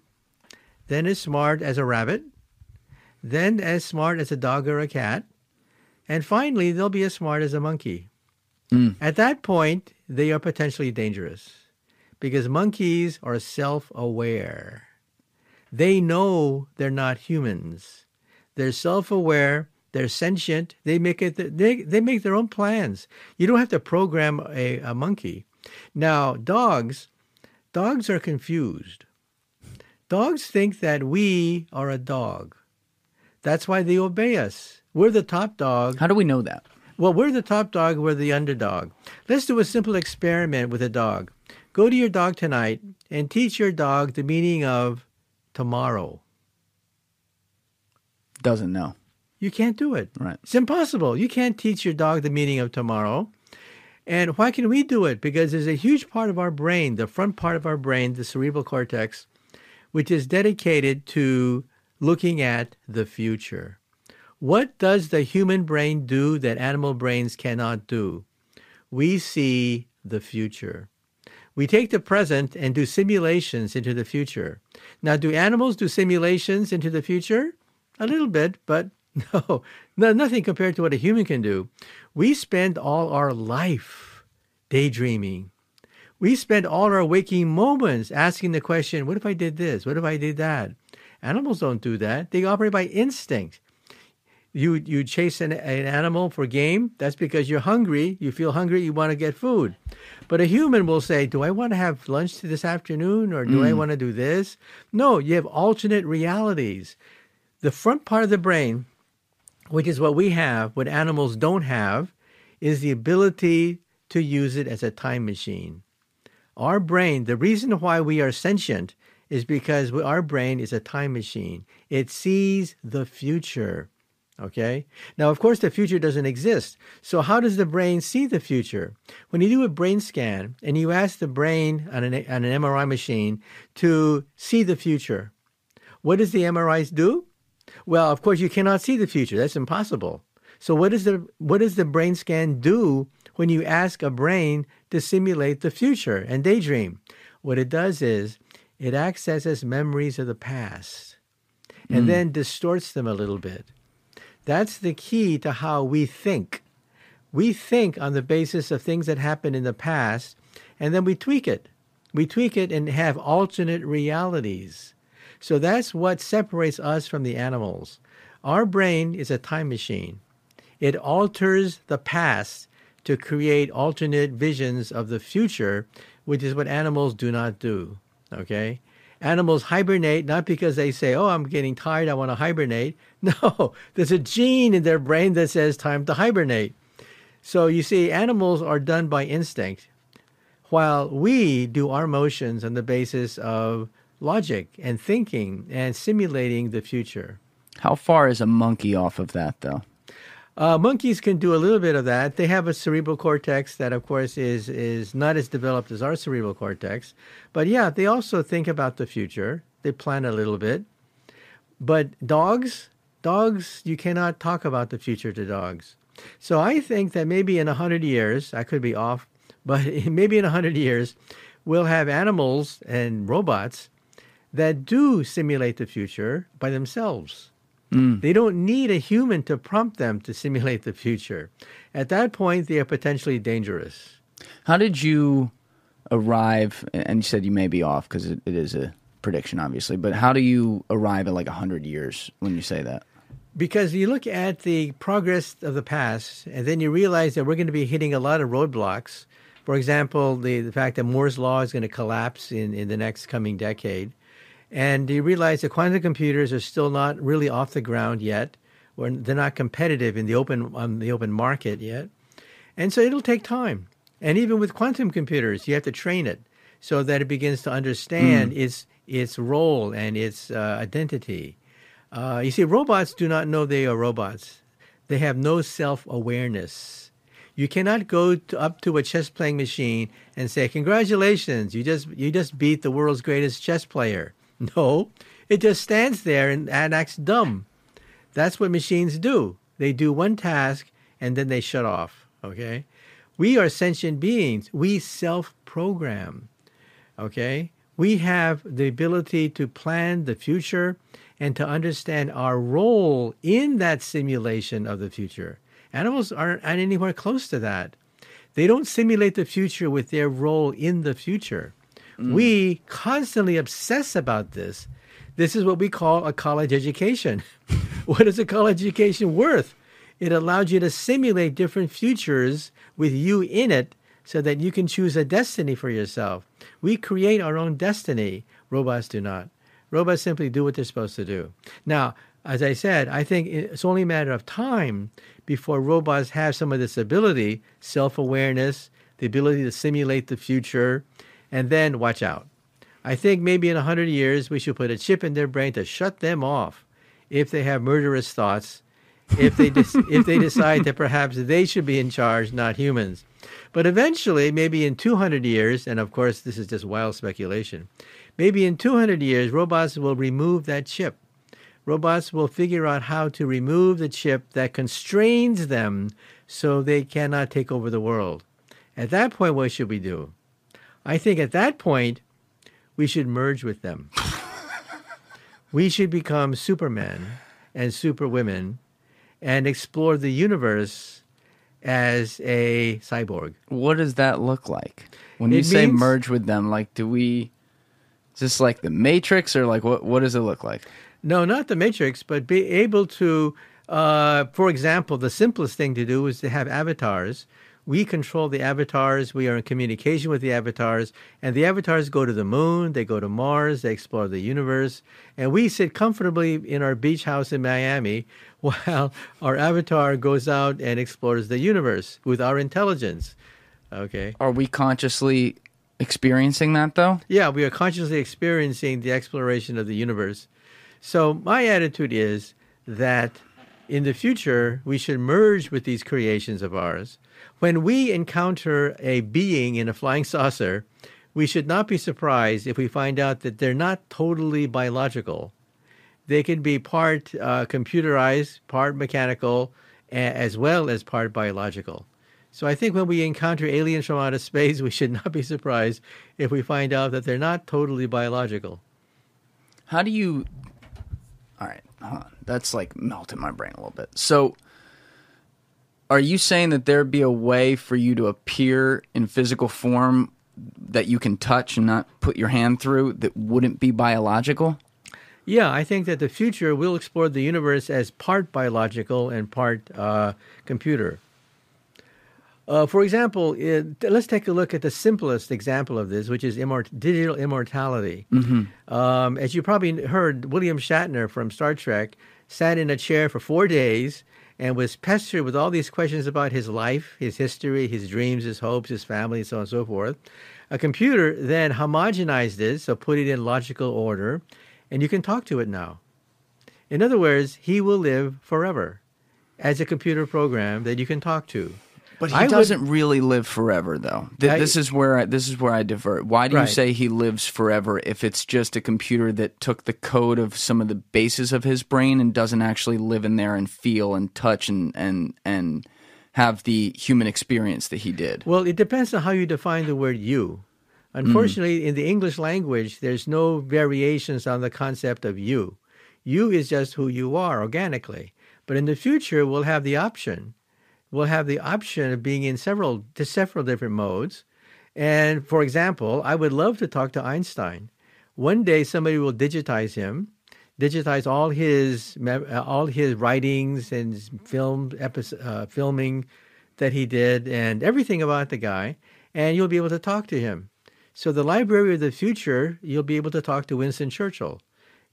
then as smart as a rabbit, then as smart as a dog or a cat, and finally they'll be as smart as a monkey. Mm. At that point, they are potentially dangerous because monkeys are self aware. They know they're not humans. They're self aware, they're sentient, they make, it, they, they make their own plans. You don't have to program a, a monkey. Now, dogs, dogs are confused. Dogs think that we are a dog. That's why they obey us. We're the top dog. How do we know that? Well, we're the top dog, we're the underdog. Let's do a simple experiment with a dog. Go to your dog tonight and teach your dog the meaning of tomorrow. Doesn't know. You can't do it. Right. It's impossible. You can't teach your dog the meaning of tomorrow. And why can we do it? Because there's a huge part of our brain, the front part of our brain, the cerebral cortex, which is dedicated to looking at the future. What does the human brain do that animal brains cannot do? We see the future. We take the present and do simulations into the future. Now, do animals do simulations into the future? A little bit, but no, no, nothing compared to what a human can do. We spend all our life daydreaming. We spend all our waking moments asking the question, what if I did this? What if I did that? Animals don't do that. They operate by instinct. You, you chase an, an animal for game, that's because you're hungry. You feel hungry, you want to get food. But a human will say, Do I want to have lunch this afternoon or do I mm. want to do this? No, you have alternate realities. The front part of the brain, which is what we have, what animals don't have, is the ability to use it as a time machine. Our brain, the reason why we are sentient is because our brain is a time machine. It sees the future. Okay? Now, of course, the future doesn't exist. So, how does the brain see the future? When you do a brain scan and you ask the brain on an, on an MRI machine to see the future, what does the MRIs do? Well, of course, you cannot see the future. That's impossible. So, what, is the, what does the brain scan do when you ask a brain to simulate the future and daydream? What it does is it accesses memories of the past and hmm. then distorts them a little bit. That's the key to how we think. We think on the basis of things that happened in the past, and then we tweak it. We tweak it and have alternate realities. So that's what separates us from the animals. Our brain is a time machine. It alters the past to create alternate visions of the future, which is what animals do not do. Okay? Animals hibernate not because they say, Oh, I'm getting tired, I want to hibernate. No, there's a gene in their brain that says time to hibernate. So you see, animals are done by instinct, while we do our motions on the basis of logic and thinking and simulating the future. How far is a monkey off of that, though? Uh, monkeys can do a little bit of that. They have a cerebral cortex that, of course, is is not as developed as our cerebral cortex. But yeah, they also think about the future. They plan a little bit. But dogs, dogs, you cannot talk about the future to dogs. So I think that maybe in a hundred years, I could be off, but maybe in a hundred years, we'll have animals and robots that do simulate the future by themselves. Mm. They don't need a human to prompt them to simulate the future. At that point, they are potentially dangerous. How did you arrive? And you said you may be off because it, it is a prediction, obviously. But how do you arrive at like hundred years when you say that? Because you look at the progress of the past, and then you realize that we're going to be hitting a lot of roadblocks. For example, the, the fact that Moore's Law is going to collapse in, in the next coming decade. And you realize that quantum computers are still not really off the ground yet. We're, they're not competitive in the open on the open market yet, and so it'll take time. And even with quantum computers, you have to train it so that it begins to understand its its role and its uh, identity. Uh, you see, robots do not know they are robots. They have no self awareness. You cannot go to, up to a chess playing machine and say, "Congratulations, you just you just beat the world's greatest chess player." No, it just stands there and, and acts dumb. That's what machines do. They do one task and then they shut off. Okay, we are sentient beings. We self program. Okay, we have the ability to plan the future and to understand our role in that simulation of the future. Animals aren't anywhere close to that. They don't simulate the future with their role in the future. Mm. We constantly obsess about this. This is what we call a college education. what is a college education worth? It allows you to simulate different futures with you in it so that you can choose a destiny for yourself. We create our own destiny. Robots do not. Robots simply do what they're supposed to do. Now, as I said, I think it's only a matter of time before robots have some of this ability, self awareness, the ability to simulate the future, and then watch out. I think maybe in 100 years we should put a chip in their brain to shut them off if they have murderous thoughts, if they, dis- if they decide that perhaps they should be in charge, not humans. But eventually, maybe in 200 years, and of course this is just wild speculation, maybe in 200 years robots will remove that chip. Robots will figure out how to remove the chip that constrains them so they cannot take over the world. At that point, what should we do? I think at that point, we should merge with them. we should become supermen and superwomen and explore the universe as a cyborg. What does that look like? When It you say means- merge with them, like do we is this like the Matrix or like what what does it look like? No, not the Matrix, but be able to, uh, for example, the simplest thing to do is to have avatars. We control the avatars. We are in communication with the avatars, and the avatars go to the moon, they go to Mars, they explore the universe, and we sit comfortably in our beach house in Miami while our avatar goes out and explores the universe with our intelligence. Okay. Are we consciously experiencing that though? Yeah, we are consciously experiencing the exploration of the universe. So, my attitude is that in the future, we should merge with these creations of ours. When we encounter a being in a flying saucer, we should not be surprised if we find out that they're not totally biological. They can be part uh, computerized, part mechanical, as well as part biological. So I think when we encounter aliens from outer space, we should not be surprised if we find out that they're not totally biological. How do you All right. That's like melting my brain a little bit. So are you saying that there'd be a way for you to appear in physical form that you can touch and not put your hand through that wouldn't be biological? Yeah, I think that the future will explore the universe as part biological and part uh, computer. Uh, for example, it, let's take a look at the simplest example of this, which is immort- digital immortality. Um, as you probably heard, William Shatner from Star Trek sat in a chair for four days and was pestered with all these questions about his life, his history, his dreams, his hopes, his family, and so on and so forth. A computer then homogenized it, so put it in logical order, and you can talk to it now. In other words, he will live forever as a computer program that you can talk to. But he I doesn't really live forever, though. Th- I- this is where I, this is where I divert. Why do you say he lives forever if it's just a computer that took the code of some of the bases of his brain and doesn't actually live in there and feel and touch and and and have the human experience that he did? Well, it depends on how you define the word you. Hmm. Unfortunately, in the English language, there's no variations on the concept of you. You is just who you are organically. But in the future, we'll have the option. We'll have the option of being in several, to several different modes. And for example, I would love to talk to Einstein. One day, somebody will digitize him, digitize all his uh, all his writings and film episode, uh, filming that he did, and everything about the guy, and you'll be able to talk to him. So the library of the future, you'll be able to talk to Winston Churchill,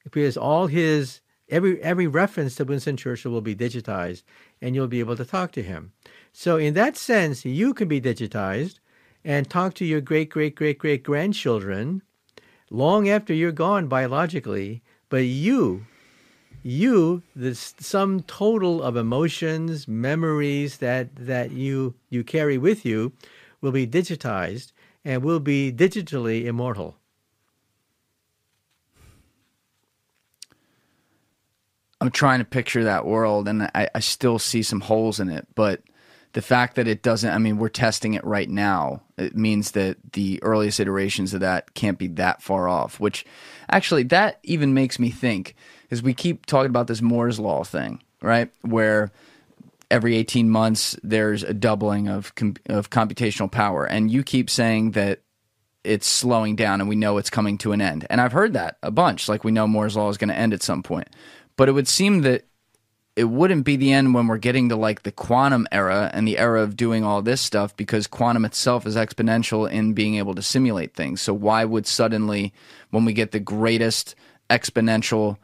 because all his every every reference to Winston Churchill will be digitized, and you'll be able to talk to him. So in that sense, you can be digitized and talk to your great great great great grandchildren long after you're gone biologically. But you, you, the sum total of emotions, memories that that you you carry with you, will be digitized and will be digitally immortal. I'm trying to picture that world, and I, I still see some holes in it. But the fact that it doesn't, I mean, we're testing it right now. It means that the earliest iterations of that can't be that far off, which actually, that even makes me think, is we keep talking about this Moore's Law thing, right? Where every 18 months there's a doubling of, com- of computational power. And you keep saying that it's slowing down and we know it's coming to an end. And I've heard that a bunch. Like we know Moore's Law is going to end at some point. But it would seem that it wouldn't be the end when we're getting to like the quantum era and the era of doing all this stuff because quantum itself is exponential in being able to simulate things. So why would suddenly when we get the greatest exponential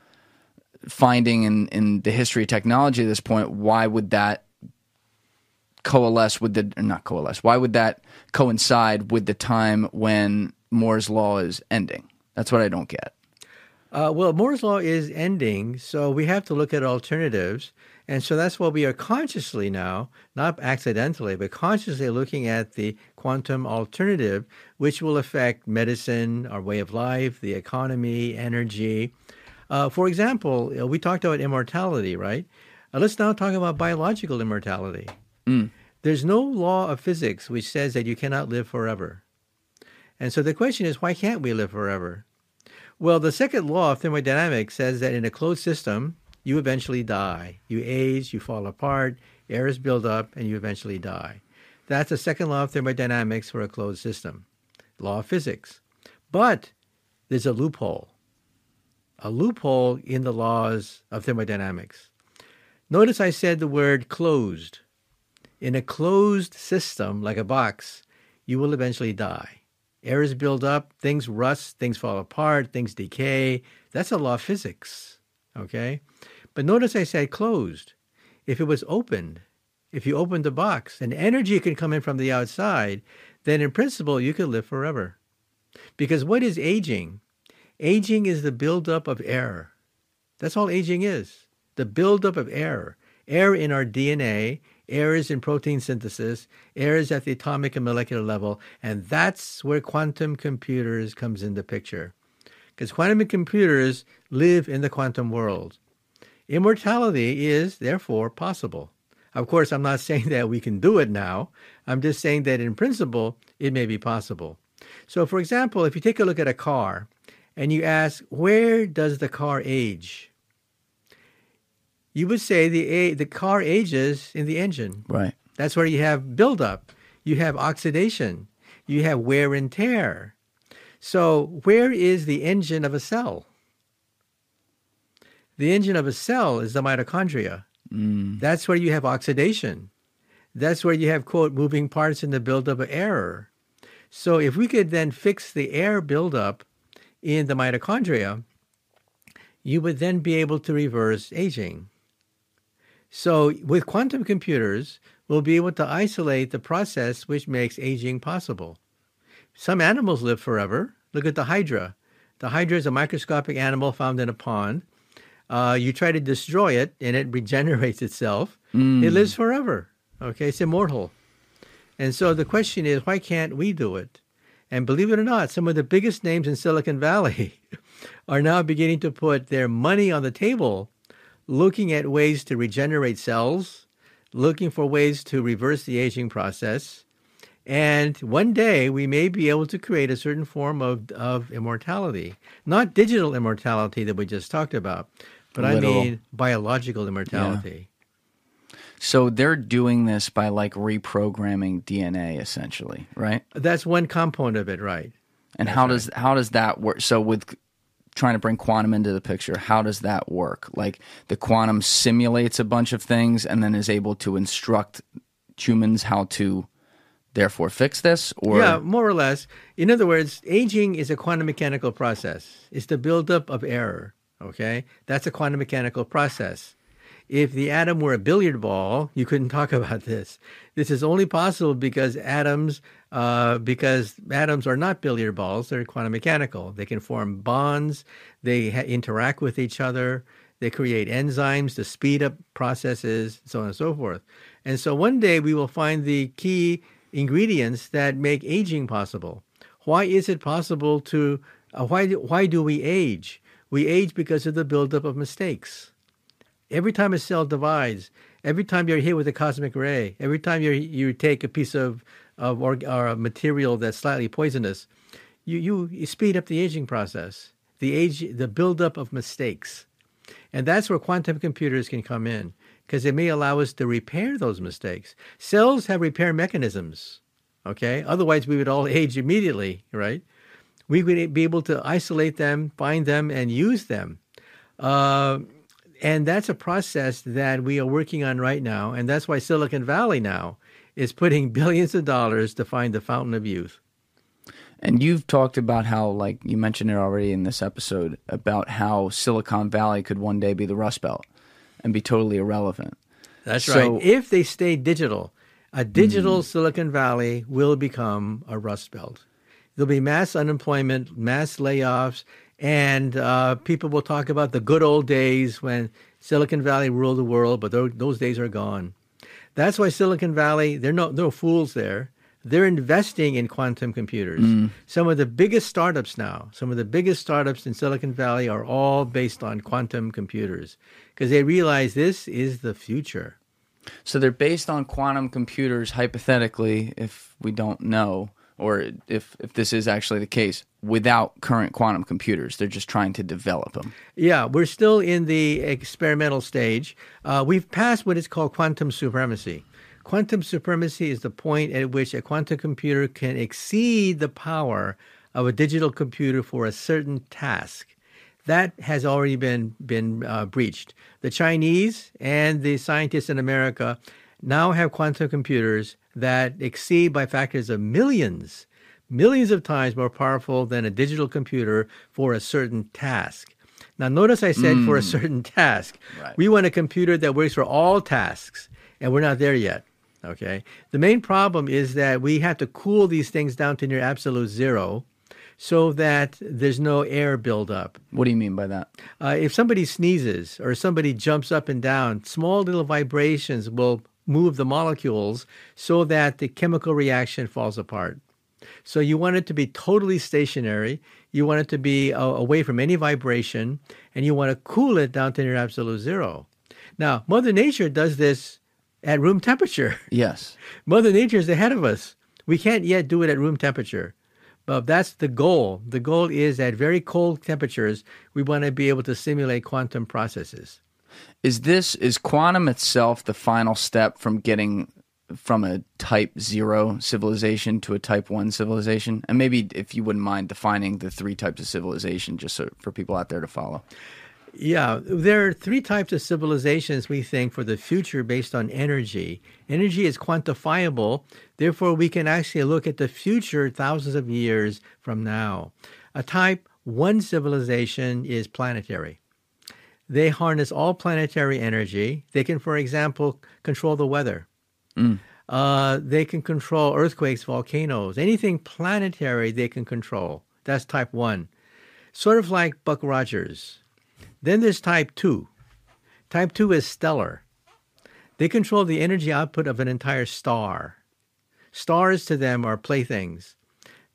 finding in, in the history of technology at this point, why would that coalesce with the not coalesce? Why would that coincide with the time when Moore's law is ending? That's what I don't get. Uh, well, Moore's law is ending, so we have to look at alternatives. And so that's why we are consciously now, not accidentally, but consciously looking at the quantum alternative, which will affect medicine, our way of life, the economy, energy. Uh, for example, we talked about immortality, right? Uh, let's now talk about biological immortality. Mm. There's no law of physics which says that you cannot live forever. And so the question is, why can't we live forever? Well, the second law of thermodynamics says that in a closed system, you eventually die. You age, you fall apart, errors build up, and you eventually die. That's the second law of thermodynamics for a closed system, law of physics. But there's a loophole, a loophole in the laws of thermodynamics. Notice I said the word closed. In a closed system, like a box, you will eventually die. Errors build up, things rust, things fall apart, things decay. That's a law of physics. Okay? But notice I said closed. If it was opened, if you opened the box and energy can come in from the outside, then in principle you could live forever. Because what is aging? Aging is the buildup of error. That's all aging is the buildup of error. Error in our DNA, errors in protein synthesis, errors at the atomic and molecular level, and that's where quantum computers comes into picture. Because quantum computers live in the quantum world. Immortality is therefore possible. Of course, I'm not saying that we can do it now. I'm just saying that in principle, it may be possible. So, for example, if you take a look at a car and you ask, where does the car age? You would say the the car ages in the engine. Right. That's where you have buildup, you have oxidation, you have wear and tear. So where is the engine of a cell? The engine of a cell is the mitochondria. Mm. That's where you have oxidation. That's where you have quote moving parts in the buildup of air. So if we could then fix the air buildup in the mitochondria, you would then be able to reverse aging. So with quantum computers, we'll be able to isolate the process which makes aging possible. Some animals live forever. Look at the hydra. The hydra is a microscopic animal found in a pond. Uh, you try to destroy it, and it regenerates itself. Mm. It lives forever. Okay, it's immortal. And so the question is, why can't we do it? And believe it or not, some of the biggest names in Silicon Valley are now beginning to put their money on the table looking at ways to regenerate cells, looking for ways to reverse the aging process. And one day we may be able to create a certain form of, of immortality. Not digital immortality that we just talked about, but. I mean biological immortality. Yeah. So they're doing this by like reprogramming DNA essentially, right? That's one component of it, right? And That's how right. does how does that work? So with trying to bring quantum into the picture, how does that work? Like the quantum simulates a bunch of things and then is able to instruct humans how to therefore fix this or Yeah, more or less. In other words, aging is a quantum mechanical process. It's the buildup of error. Okay? That's a quantum mechanical process. If the atom were a billiard ball, you couldn't talk about this. This is only possible because atoms, uh, because atoms are not billiard balls; they're quantum mechanical. They can form bonds. They ha- interact with each other. They create enzymes to speed up processes, so on and so forth. And so one day we will find the key ingredients that make aging possible. Why is it possible to? Uh, why why do we age? We age because of the buildup of mistakes. Every time a cell divides, every time you're hit with a cosmic ray, every time you you take a piece of of or, or a material that's slightly poisonous, you, you you speed up the aging process, the age, the buildup of mistakes, and that's where quantum computers can come in because it may allow us to repair those mistakes. Cells have repair mechanisms. Okay, otherwise we would all age immediately, right? We would be able to isolate them, find them, and use them. Uh, and that's a process that we are working on right now. And that's why Silicon Valley now is putting billions of dollars to find the fountain of youth. And you've talked about how, like you mentioned it already in this episode, about how Silicon Valley could one day be the Rust Belt and be totally irrelevant. That's So- right. If they stay digital, a digital Silicon Valley will become a Rust Belt. There'll be mass unemployment, mass layoffs, and uh, people will talk about the good old days when Silicon Valley ruled the world, but those, those days are gone. That's why Silicon Valley, they're no, no fools there. They're investing in quantum computers. Mm. Some of the biggest startups now, some of the biggest startups in Silicon Valley are all based on quantum computers because they realize this is the future. So they're based on quantum computers, hypothetically, if we don't know, or if, if this is actually the case, without current quantum computers. They're just trying to develop them. Yeah, we're still in the experimental stage. Uh, we've passed what is called quantum supremacy. Quantum supremacy is the point at which a quantum computer can exceed the power of a digital computer for a certain task. That has already been been uh, breached. The Chinese and the scientists in America now have quantum computers that exceed by factors of millions, millions of times more powerful than a digital computer for a certain task. Now, notice I said for a certain task. Right. We want a computer that works for all tasks, and we're not there yet. Okay. The main problem is that we have to cool these things down to near absolute zero so that there's no air buildup. What do you mean by that? Uh, if somebody sneezes or somebody jumps up and down, small little vibrations will move the molecules so that the chemical reaction falls apart. So you want it to be totally stationary. You want it to be uh, away from any vibration, and you want to cool it down to near absolute zero. Now, Mother Nature does this at room temperature. Yes. Mother Nature is ahead of us. We can't yet do it at room temperature. But that's the goal. The goal is at very cold temperatures, we want to be able to simulate quantum processes. Is this is quantum itself the final step from getting from a type 0 civilization to a type 1 civilization? And maybe if you wouldn't mind defining the three types of civilization just so for people out there to follow. Yeah, there are three types of civilizations we think for the future based on energy. Energy is quantifiable, therefore, we can actually look at the future thousands of years from now. A type 1 civilization is planetary. They harness all planetary energy. They can, for example, control the weather. Uh, they can control earthquakes, volcanoes, anything planetary they can control. That's type 1. Sort of like Buck Rogers. Then there's type 2. Type 2 is stellar. They control the energy output of an entire star. Stars to them are playthings.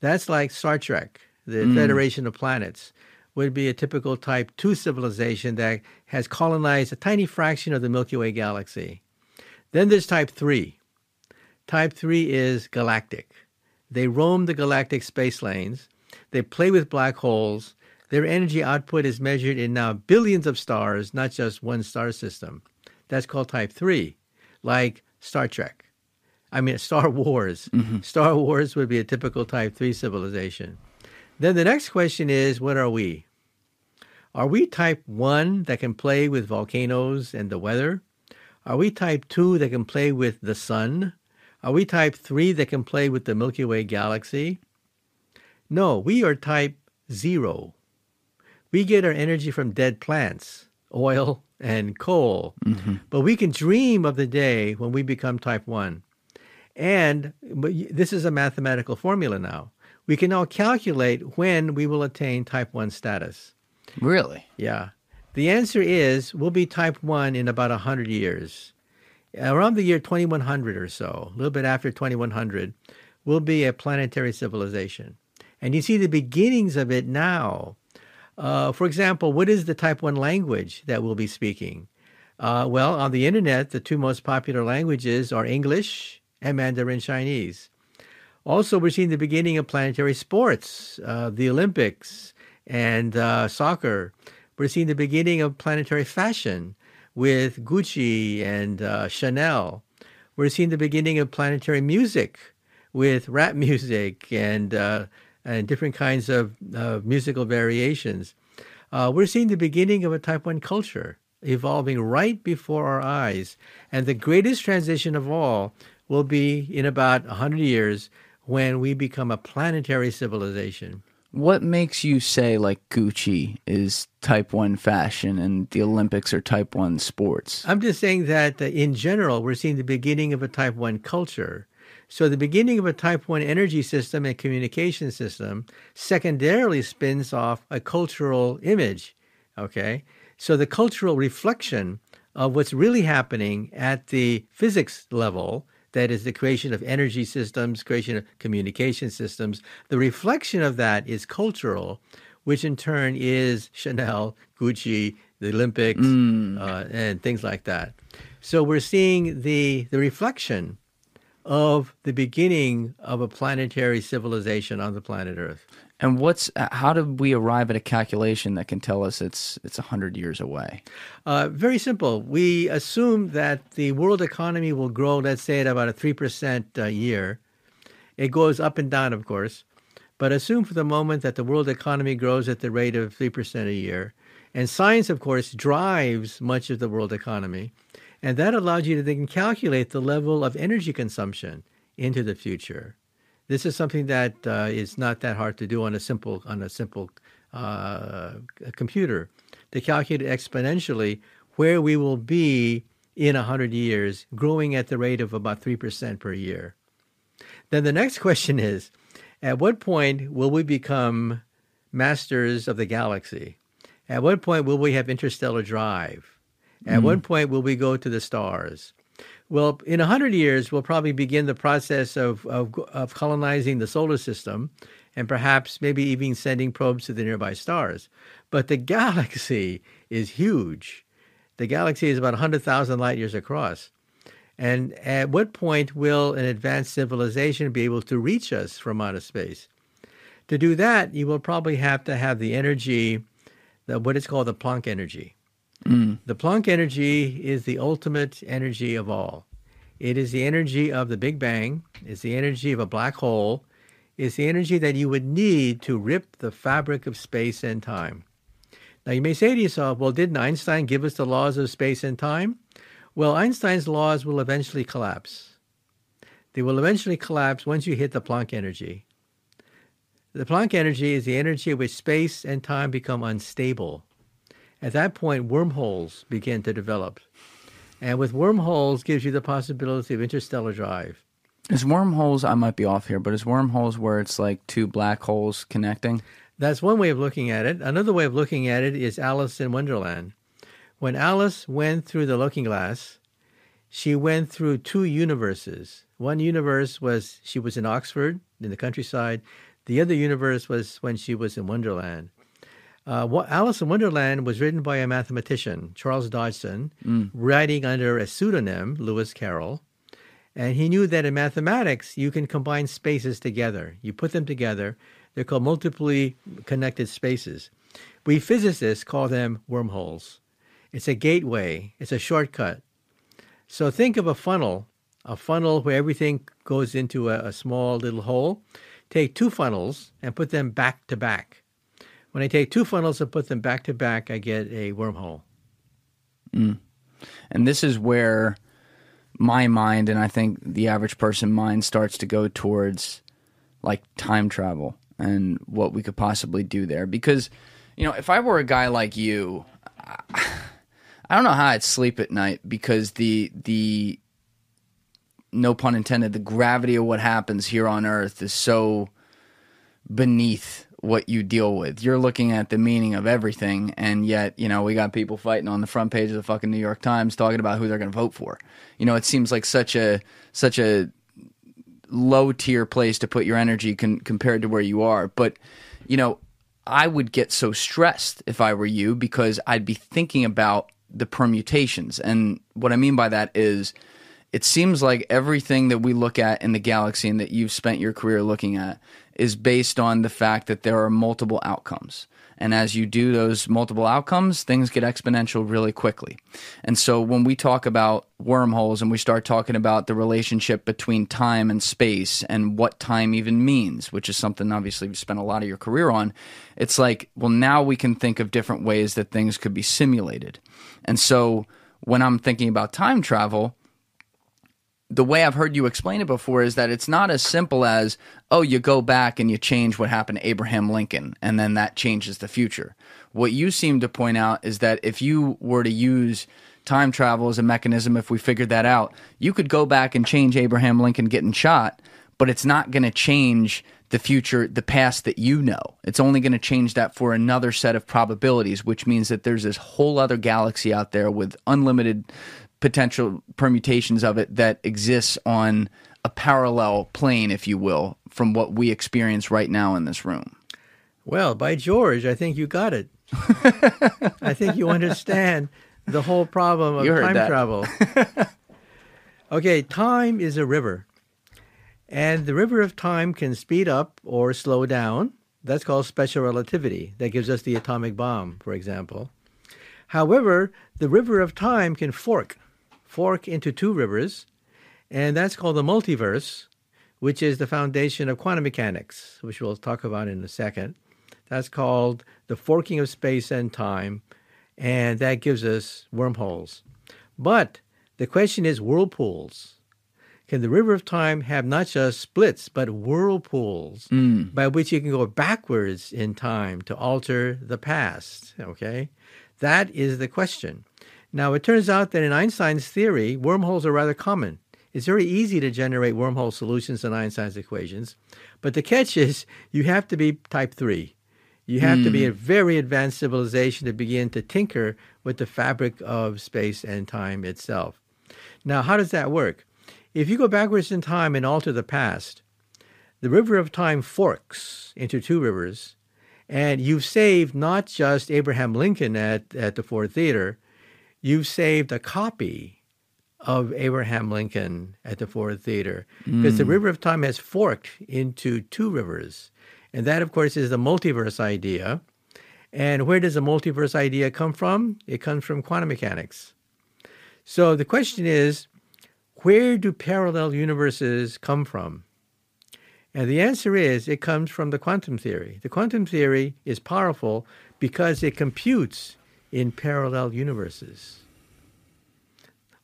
That's like Star Trek, the Federation of Planets, would be a typical type 2 civilization that has colonized a tiny fraction of the Milky Way galaxy. Then there's type 3. Type 3 is galactic. They roam the galactic space lanes. They play with black holes. Their energy output is measured in now billions of stars, not just one star system. That's called type 3, like Star Trek. I mean, Star Wars. Mm-hmm. Star Wars would be a typical type 3 civilization. Then the next question is what are we? Are we type 1 that can play with volcanoes and the weather? Are we type 2 that can play with the sun? Are we type 3 that can play with the Milky Way galaxy? No, we are type 0. We get our energy from dead plants, oil and coal. Mm-hmm. But we can dream of the day when we become type 1. And this is a mathematical formula now. We can now calculate when we will attain type 1 status. Really? Yeah. The answer is we'll be type 1 in about 100 years. Around the year 2100 or so, a little bit after 2100, we'll be a planetary civilization. And you see the beginnings of it now. Uh, for example, what is the type 1 language that we'll be speaking? Uh, well, on the internet, the two most popular languages are English and Mandarin Chinese. Also, we're seeing the beginning of planetary sports, uh, the Olympics and uh, soccer. We're seeing the beginning of planetary fashion with Gucci and uh, Chanel. We're seeing the beginning of planetary music with rap music and uh, and different kinds of musical variations. Uh, we're seeing the beginning of a type 1 culture evolving right before our eyes. And the greatest transition of all will be in about 100 years when we become a planetary civilization. What makes you say like Gucci is type 1 fashion and the Olympics are type 1 sports? I'm just saying that uh, in general, we're seeing the beginning of a type 1 culture. So, the beginning of a type 1 energy system and communication system secondarily spins off a cultural image. Okay. So, the cultural reflection of what's really happening at the physics level that is the creation of energy systems, creation of communication systems. The reflection of that is cultural, which in turn is Chanel, Gucci, the Olympics, uh, and things like that. So we're seeing the the reflection of the beginning of a planetary civilization on the planet Earth. And what's uh, how did we arrive at a calculation that can tell us it's it's 100 years away? Uh, very simple. We assume that the world economy will grow, let's say, at about a 3% a year. It goes up and down, of course, but assume for the moment that the world economy grows at the rate of 3% a year. And science, of course, drives much of the world economy. And that allows you to then calculate the level of energy consumption into the future. This is something that uh, is not that hard to do on a simple on a simple uh, computer to calculate exponentially where we will be in 100 years, growing at the rate of about 3% per year. Then the next question is at what point will we become masters of the galaxy? At what point will we have interstellar drive? At what point will we go to the stars? Well, in 100 years, we'll probably begin the process of, of, of colonizing the solar system and perhaps maybe even sending probes to the nearby stars. But the galaxy is huge. The galaxy is about 100,000 light years across. And at what point will an advanced civilization be able to reach us from outer space? To do that, you will probably have to have the energy, the, what is called the Planck energy. Mm. The Planck energy is the ultimate energy of all. It is the energy of the Big Bang, it's the energy of a black hole, it's the energy that you would need to rip the fabric of space and time. Now, you may say to yourself, well, didn't Einstein give us the laws of space and time? Well, Einstein's laws will eventually collapse. They will eventually collapse once you hit the Planck energy. The Planck energy is the energy at which space and time become unstable. At that point, wormholes begin to develop. And with wormholes gives you the possibility of interstellar drive. Is wormholes? I might be off here, but is wormholes where it's like two black holes connecting? That's one way of looking at it. Another way of looking at it is Alice in Wonderland. When Alice went through the looking glass, she went through two universes. One universe was she was in Oxford in the countryside. The other universe was when she was in Wonderland. Uh, what, Alice in Wonderland was written by a mathematician, Charles Dodgson, writing under a pseudonym, Lewis Carroll. And he knew that in mathematics, you can combine spaces together. You put them together, they're called multiply connected spaces. We physicists call them wormholes. It's a gateway, it's a shortcut. So think of a funnel, a funnel where everything goes into a, a small little hole. Take two funnels and put them back to back. When I take two funnels and put them back to back, I get a wormhole. Hmm. And this is where my mind and I think the average person mind starts to go towards like time travel and what we could possibly do there because You know, if I were a guy like you, I don't know how I'd sleep at night because the the no pun intended, the gravity of what happens here on earth is so beneath what you deal with. You're looking at the meaning of everything, and yet, you know, we got people fighting on the front page of the fucking New York Times talking about who they're going to vote for. You know, it seems like such a such a low tier place to put your energy con- compared to where you are. But you know, I would get so stressed if I were you because I'd be thinking about the permutations, and what I mean by that is. It seems like everything that we look at in the galaxy and that you've spent your career looking at is based on the fact that there are multiple outcomes. And as you do those multiple outcomes, things get exponential really quickly. And so when we talk about wormholes and we start talking about the relationship between time and space and what time even means, which is something obviously you've spent a lot of your career on, it's like, well, now we can think of different ways that things could be simulated. And so when I'm thinking about time travel, the way I've heard you explain it before is that it's not as simple as, oh, you go back and you change what happened to Abraham Lincoln, and then that changes the future. What you seem to point out is that if you were to use time travel as a mechanism, if we figured that out, you could go back and change Abraham Lincoln getting shot, but it's not going to change the future, the past that you know. It's only going to change that for another set of probabilities, which means that there's this whole other galaxy out there with unlimited potential permutations of it that exists on a parallel plane, if you will, from what we experience right now in this room. Well, by George, I think you got it. I think you understand the whole problem of time that. travel. okay, time is a river. And the river of time can speed up or slow down. That's called special relativity. That gives us the atomic bomb, for example. However, the river of time can fork fork into two rivers, and that's called the multiverse, which is the foundation of quantum mechanics, which we'll talk about in a second. That's called the forking of space and time, and that gives us wormholes. But the question is whirlpools. Can the river of time have not just splits, but whirlpools Mm. by which you can go backwards in time to alter the past? Okay? That is the question. Now, it turns out that in Einstein's theory, wormholes are rather common. It's very easy to generate wormhole solutions in Einstein's equations, but the catch is you have to be type 3. You have to be hmm. a very advanced civilization to begin to tinker with the fabric of space and time itself. Now, how does that work? If you go backwards in time and alter the past, the river of time forks into two rivers, and you've saved not just Abraham Lincoln at, at the Ford Theater, you've saved a copy of Abraham Lincoln at the Ford Theater because the mm. river of time has forked into two rivers. And that, of course, is the multiverse idea. And where does the multiverse idea come from? It comes from quantum mechanics. So the question is where do parallel universes come from? And the answer is it comes from the quantum theory. The quantum theory is powerful because it computes in parallel universes.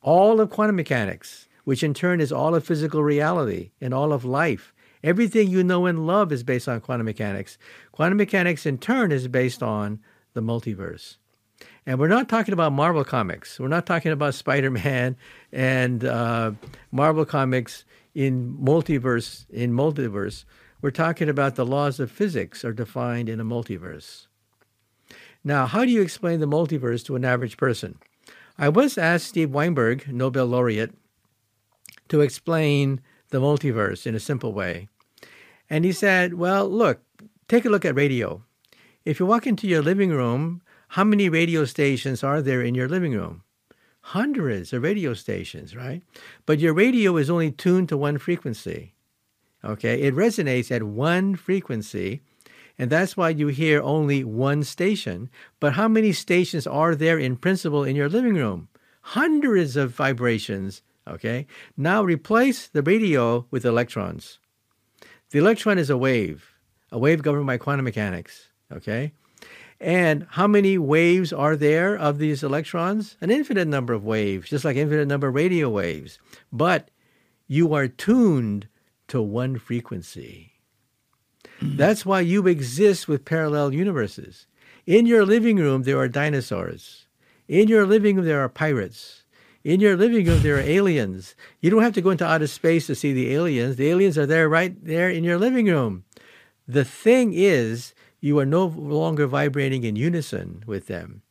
All of quantum mechanics, which in turn is all of physical reality and all of life, everything you know and love is based on quantum mechanics. Quantum mechanics, in turn, is based on the multiverse. And we're not talking about Marvel comics. We're not talking about Spider Man and uh, Marvel comics in multiverse. In multiverse, we're talking about the laws of physics are defined in a multiverse. Now, how do you explain the multiverse to an average person? I once asked Steve Weinberg, Nobel laureate, to explain the multiverse in a simple way. And he said, Well, look, take a look at radio. If you walk into your living room, how many radio stations are there in your living room? Hundreds of radio stations, right? But your radio is only tuned to one frequency. Okay, it resonates at one frequency, and that's why you hear only one station. But how many stations are there in principle in your living room? Hundreds of vibrations. Okay, now replace the radio with electrons. The electron is a wave, a wave governed by quantum mechanics. Okay, and how many waves are there of these electrons? An infinite number of waves, just like infinite number of radio waves. But you are tuned to one frequency. Mm-hmm. That's why you exist with parallel universes. In your living room, there are dinosaurs. In your living room, there are pirates. In your living room, there are aliens. You don't have to go into outer space to see the aliens. The aliens are there right there in your living room. The thing is, you are no longer vibrating in unison with them.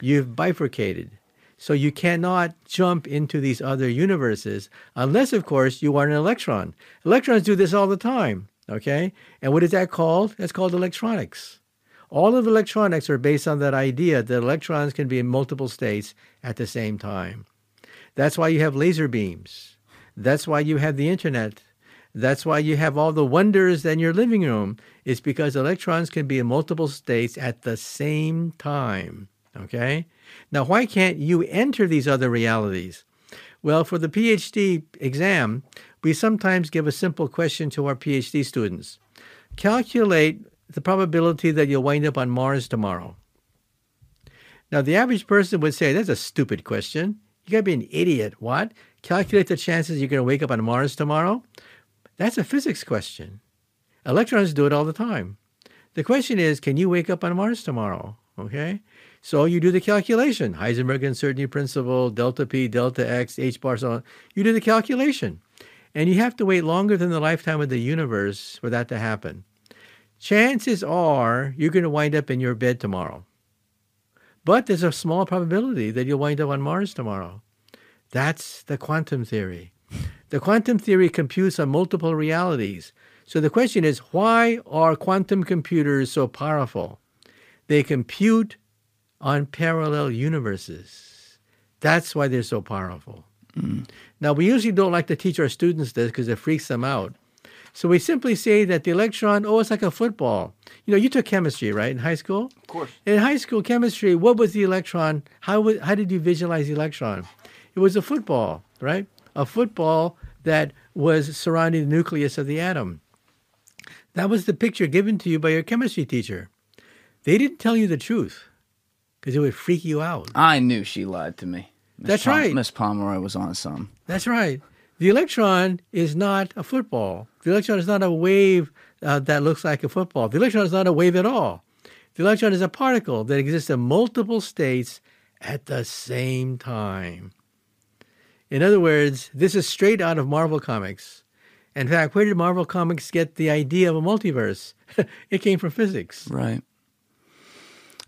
You've bifurcated. So you cannot jump into these other universes unless, of course, you are an electron. Electrons do this all the time. Okay? And what is that called? That's called electronics. All of electronics are based on that idea that electrons can be in multiple states at the same time. That's why you have laser beams. That's why you have the internet. That's why you have all the wonders in your living room. It's because electrons can be in multiple states at the same time. Okay? Now, why can't you enter these other realities? Well, for the PhD exam, we sometimes give a simple question to our PhD students Calculate the probability that you'll wind up on Mars tomorrow. Now, the average person would say, That's a stupid question. You gotta be an idiot. What? Calculate the chances you're gonna wake up on Mars tomorrow? That's a physics question. Electrons do it all the time. The question is, can you wake up on Mars tomorrow? Okay? So you do the calculation. Heisenberg uncertainty principle, delta P, delta X, H bar, so on. You do the calculation. And you have to wait longer than the lifetime of the universe for that to happen. Chances are you're going to wind up in your bed tomorrow. But there's a small probability that you'll wind up on Mars tomorrow. That's the quantum theory. The quantum theory computes on multiple realities. So the question is why are quantum computers so powerful? They compute on parallel universes. That's why they're so powerful. Mm. Now, we usually don't like to teach our students this because it freaks them out. So we simply say that the electron, oh, it's like a football. You know, you took chemistry, right, in high school? Of course. In high school chemistry, what was the electron? How, was, how did you visualize the electron? It was a football, right? A football that was surrounding the nucleus of the atom. That was the picture given to you by your chemistry teacher. They didn't tell you the truth because it would freak you out. I knew she lied to me. Ms. That's Pom- right. Miss Pomeroy was on some. That's right. The electron is not a football. The electron is not a wave uh, that looks like a football. The electron is not a wave at all. The electron is a particle that exists in multiple states at the same time. In other words, this is straight out of Marvel Comics. In fact, where did Marvel Comics get the idea of a multiverse? it came from physics. Right.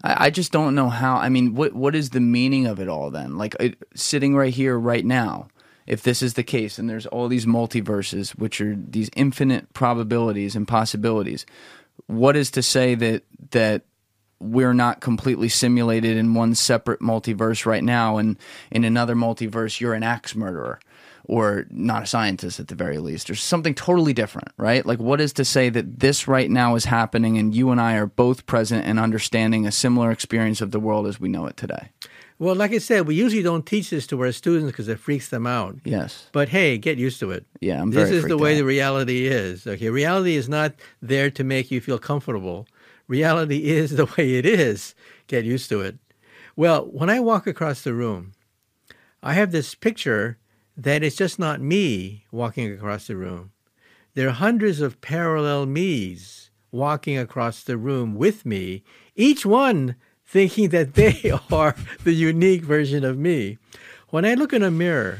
I, I just don't know how. I mean, what what is the meaning of it all then? Like it, sitting right here, right now, if this is the case, and there's all these multiverses, which are these infinite probabilities and possibilities, what is to say that that we're not completely simulated in one separate multiverse right now, and in another multiverse, you're an axe murderer? Or not a scientist at the very least, or something totally different, right? Like, what is to say that this right now is happening and you and I are both present and understanding a similar experience of the world as we know it today? Well, like I said, we usually don't teach this to our students because it freaks them out. Yes. But hey, get used to it. Yeah, I'm This is the way out. the reality is. Okay, reality is not there to make you feel comfortable. Reality is the way it is. Get used to it. Well, when I walk across the room, I have this picture that it's just not me walking across the room. There are hundreds of parallel me's walking across the room with me, each one thinking that they are the unique version of me. When I look in a mirror,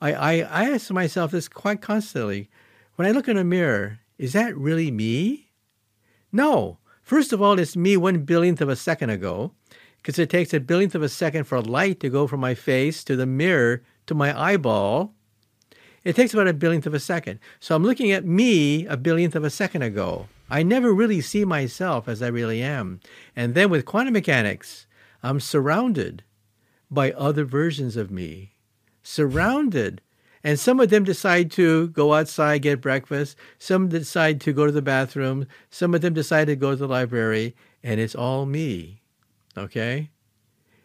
I, I, I ask myself this quite constantly. When I look in a mirror, is that really me? No. First of all, it's me one billionth of a second ago, because it takes a billionth of a second for light to go from my face to the mirror to my eyeball. It takes about a billionth of a second. So I'm looking at me a billionth of a second ago. I never really see myself as I really am. And then with quantum mechanics, I'm surrounded by other versions of me. Surrounded. And some of them decide to go outside, get breakfast. Some decide to go to the bathroom. Some of them decide to go to the library. And it's all me. Okay?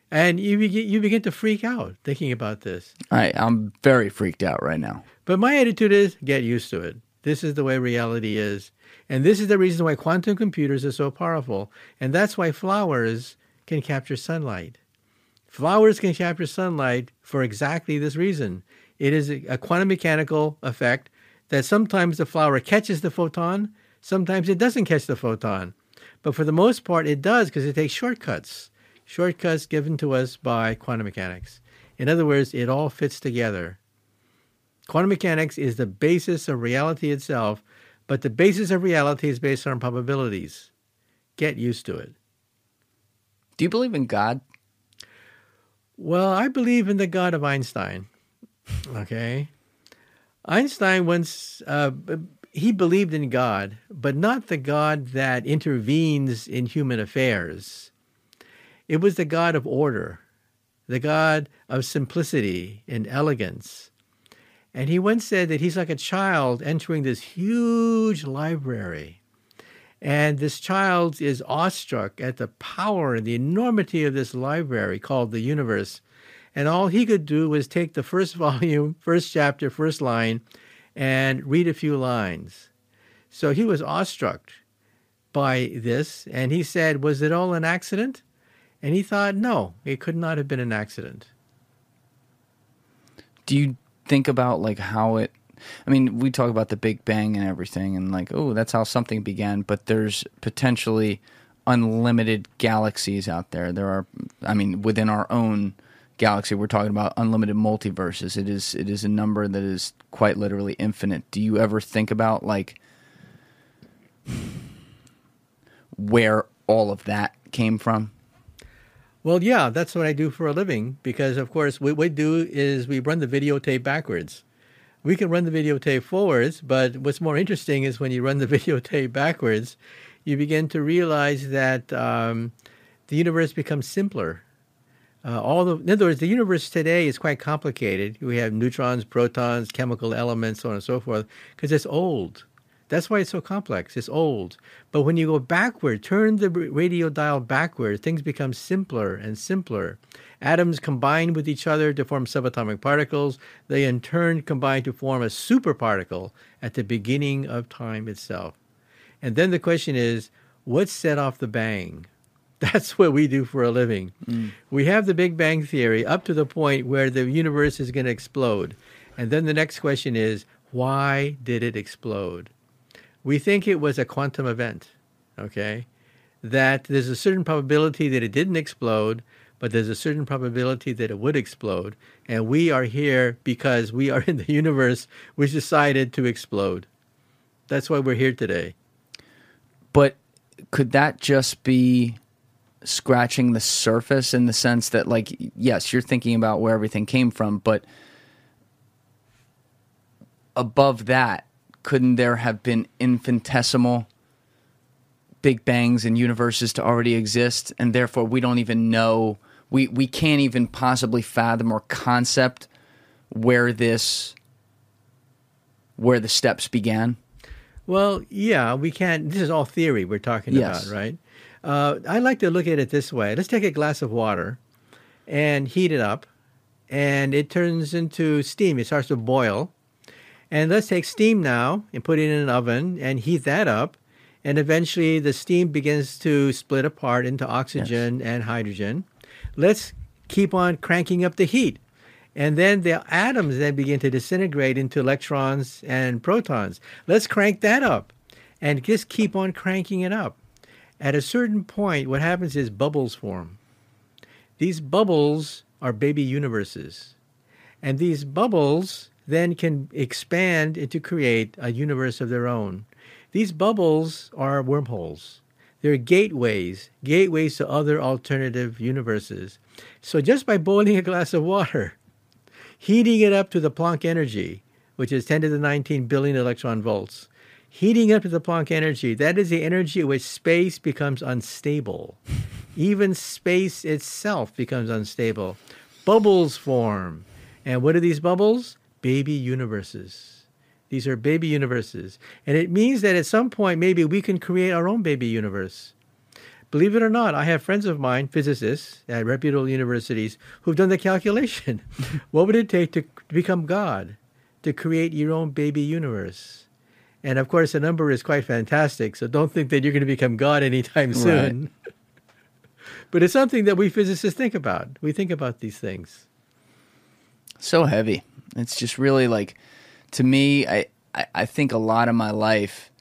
And you begin, you begin to freak out thinking about this. Right, I'm very freaked out right now. But my attitude is get used to it. This is the way reality is. And this is the reason why quantum computers are so powerful. And that's why flowers can capture sunlight. Flowers can capture sunlight for exactly this reason. It is a quantum mechanical effect that sometimes the flower catches the photon, sometimes it doesn't catch the photon. But for the most part, it does because it takes shortcuts, shortcuts given to us by quantum mechanics. In other words, it all fits together. Quantum mechanics is the basis of reality itself, but the basis of reality is based on probabilities. Get used to it. Do you believe in God? Well, I believe in the God of Einstein. Okay. Einstein once uh, he believed in God, but not the God that intervenes in human affairs. It was the God of order, the God of simplicity and elegance. And he once said that he's like a child entering this huge library. And this child is awestruck at the power and the enormity of this library called the universe. And all he could do was take the first volume, first chapter, first line, and read a few lines. So he was awestruck by this. And he said, Was it all an accident? And he thought, No, it could not have been an accident. Do you think about like how it I mean, we talk about the Big Bang and everything, and like, oh, that's how something began. But there's potentially unlimited galaxies out there. There are, I mean, within our own galaxy, we're talking about unlimited multiverses. It is, it is a number that is quite literally infinite. Do you ever think about like where all of that came from? Well, yeah, that's what I do for a living because, of course, what we do is we run the videotape backwards. We can run the videotape forwards, but what's more interesting is when you run the videotape backwards, you begin to realize that um, the universe becomes simpler. Uh, all the, in other words, the universe today is quite complicated. We have neutrons, protons, chemical elements, so on and so forth, because it's old. That's why it's so complex. It's old. But when you go backward, turn the radio dial backward, things become simpler and simpler. Atoms combine with each other to form subatomic particles. They in turn combine to form a superparticle at the beginning of time itself. And then the question is, what set off the bang? That's what we do for a living. Mm. We have the Big Bang Theory up to the point where the universe is going to explode. And then the next question is, why did it explode? We think it was a quantum event, okay? That there's a certain probability that it didn't explode, but there's a certain probability that it would explode. And we are here because we are in the universe which decided to explode. That's why we're here today. But could that just be scratching the surface in the sense that, like, yes, you're thinking about where everything came from, but above that, couldn't there have been infinitesimal big bangs and universes to already exist? And therefore we don't even know we we can't even possibly fathom or concept where this where the steps began. Well yeah we can't this is all theory we're talking yes. about right? Uh, i like to look at it this way. Let's take a glass of water and heat it up and it turns into steam. It starts to boil and let's take steam now and put it in an oven and heat that up. And eventually the steam begins to split apart into oxygen yes. and hydrogen. Let's keep on cranking up the heat. And then the atoms then begin to disintegrate into electrons and protons. Let's crank that up and just keep on cranking it up. At a certain point, what happens is bubbles form. These bubbles are baby universes. And these bubbles then can expand and to create a universe of their own. These bubbles are wormholes. They're gateways, gateways to other alternative universes. So just by boiling a glass of water, heating it up to the Planck energy, which is 10 to the 19 billion electron volts, heating up to the Planck energy, that is the energy at which space becomes unstable. Even space itself becomes unstable. Bubbles form. And what are these bubbles? Baby universes. These are baby universes. And it means that at some point, maybe we can create our own baby universe. Believe it or not, I have friends of mine, physicists at reputable universities, who've done the calculation. what would it take to become God, to create your own baby universe? And of course, the number is quite fantastic. So don't think that you're going to become God anytime soon. Right. but it's something that we physicists think about. We think about these things. So heavy. It's just really like, to me, I, I, I think a lot of my life,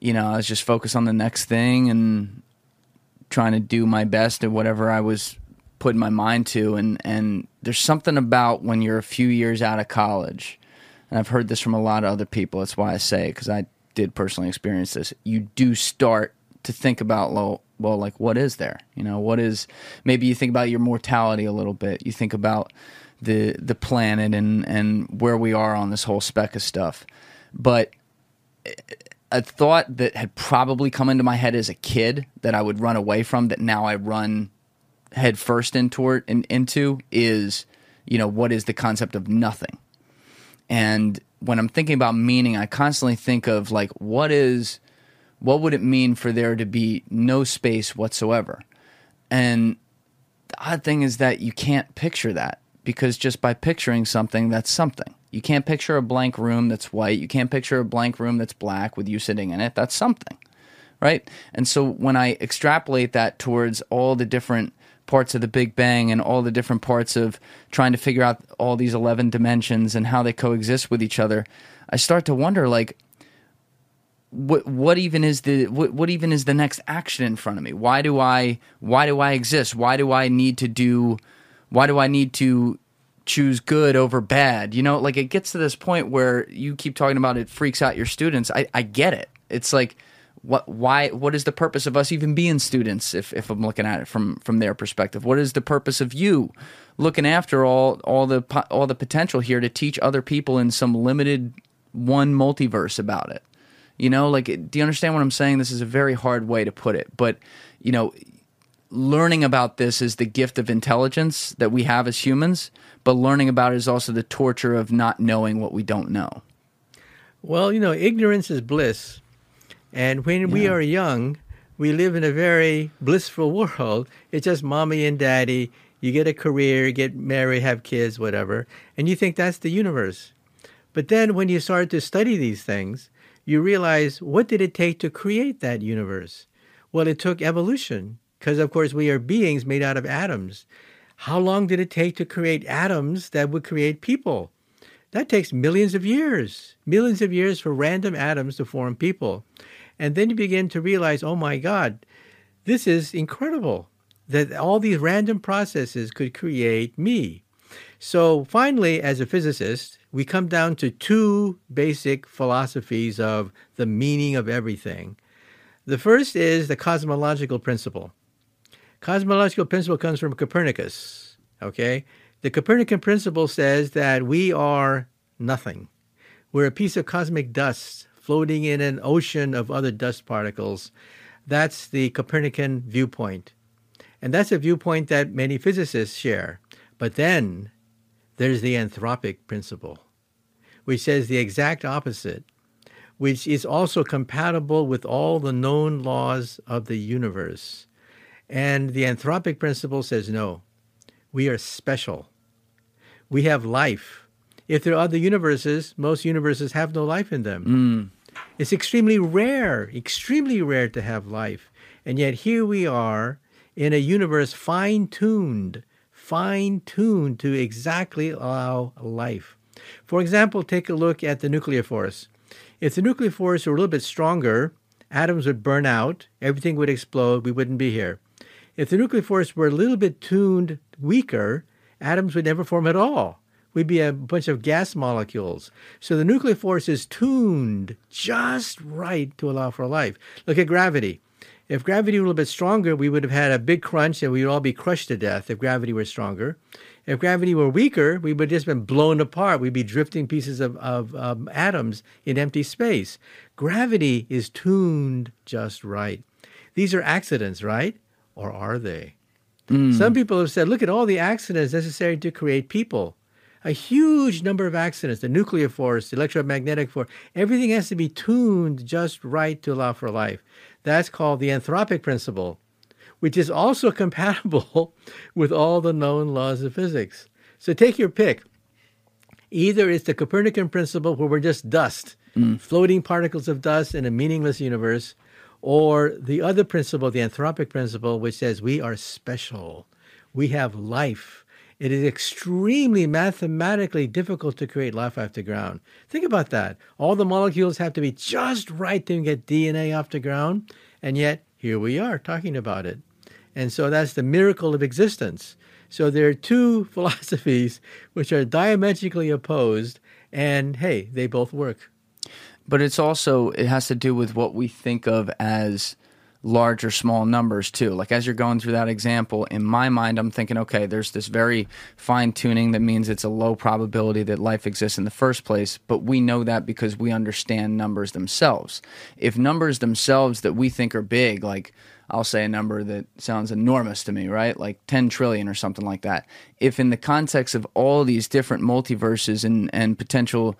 you know, I was just focused on the next thing and trying to do my best at whatever I was putting my mind to. And, and there's something about when you're a few years out of college, and I've heard this from a lot of other people. That's why I say, because I did personally experience this. You do start to think about, well, well, like what is there? You know, what is maybe you think about your mortality a little bit. You think about the the planet and and where we are on this whole speck of stuff. But a thought that had probably come into my head as a kid that I would run away from that now I run head first into it and into is you know what is the concept of nothing? And when i'm thinking about meaning i constantly think of like what is what would it mean for there to be no space whatsoever? And the odd thing is that you can't picture that because just by picturing something that's something you can't picture a blank room that's white you can't picture a blank room that's black with you sitting in it that's something right and so when i extrapolate that towards all the different parts of the Big Bang and all the different parts of trying to figure out all these 11 dimensions and how they coexist with each other, I start to wonder like what what even is the what, what even is the next action in front of me? Why do I why do I exist? Why do I need to do why do I need to choose good over bad? You know, like it gets to this point where you keep talking about it freaks out your students. I, I get it. It's like what why what is the purpose of us even being students if, if I'm looking at it from from their perspective what is the purpose of you looking after all all the all the potential here to teach other people in some limited one multiverse about it you know like do you understand what I'm saying this is a very hard way to put it but you know learning about this is the gift of intelligence that we have as humans but learning about it is also the torture of not knowing what we don't know well you know ignorance is bliss and when yeah. we are young, we live in a very blissful world. It's just mommy and daddy. You get a career, get married, have kids, whatever, and you think that's the universe. But then when you start to study these things, you realize what did it take to create that universe? Well, it took evolution, because of course we are beings made out of atoms. How long did it take to create atoms that would create people? That takes millions of years, millions of years for random atoms to form people. And then you begin to realize, oh my God, this is incredible that all these random processes could create me. So finally, as a physicist, we come down to two basic philosophies of the meaning of everything. The first is the cosmological principle. Cosmological principle comes from Copernicus. Okay? The Copernican principle says that we are nothing. We're a piece of cosmic dust floating in an ocean of other dust particles. That's the Copernican viewpoint. And that's a viewpoint that many physicists share. But then there's the anthropic principle, which says the exact opposite, which is also compatible with all the known laws of the universe. And the anthropic principle says no, we are special. We have life. If there are other universes, most universes have no life in them. Mm. It's extremely rare, extremely rare to have life. And yet here we are in a universe fine tuned, fine tuned to exactly allow life. For example, take a look at the nuclear force. If the nuclear force were a little bit stronger, atoms would burn out, everything would explode, we wouldn't be here. If the nuclear force were a little bit tuned weaker, atoms would never form at all we'd be a bunch of gas molecules. So the nuclear force is tuned just right to allow for life. Look at gravity. If gravity were a little bit stronger, we would have had a big crunch and we'd all be crushed to death if gravity were stronger. If gravity were weaker, we would have just been blown apart. We'd be drifting pieces of, of um, atoms in empty space. Gravity is tuned just right. These are accidents, right? Or are they? Mm. Some people have said, look at all the accidents necessary to create people a huge number of accidents, the nuclear force, the electromagnetic force, everything has to be tuned just right to allow for life. That's called the anthropic principle, which is also compatible with all the known laws of physics. So take your pick. Either it's the Copernican principle where we're just dust, mm. floating particles of dust in a meaningless universe, or the other principle, the anthropic principle, which says we are special. We have life. It is extremely mathematically difficult to create life off the ground. Think about that. All the molecules have to be just right to get DNA off the ground, and yet here we are talking about it. And so that's the miracle of existence. So there are two philosophies which are diametrically opposed, and hey, they both work. But it's also it has to do with what we think of as large or small numbers too. Like as you're going through that example, in my mind, I'm thinking, okay, there's this very fine tuning that means it's a low probability that life exists in the first place, but we know that because we understand numbers themselves. If numbers themselves that we think are big, like I'll say a number that sounds enormous to me, right? Like 10 trillion or something like that. If in the context of all these different multiverses and, and potential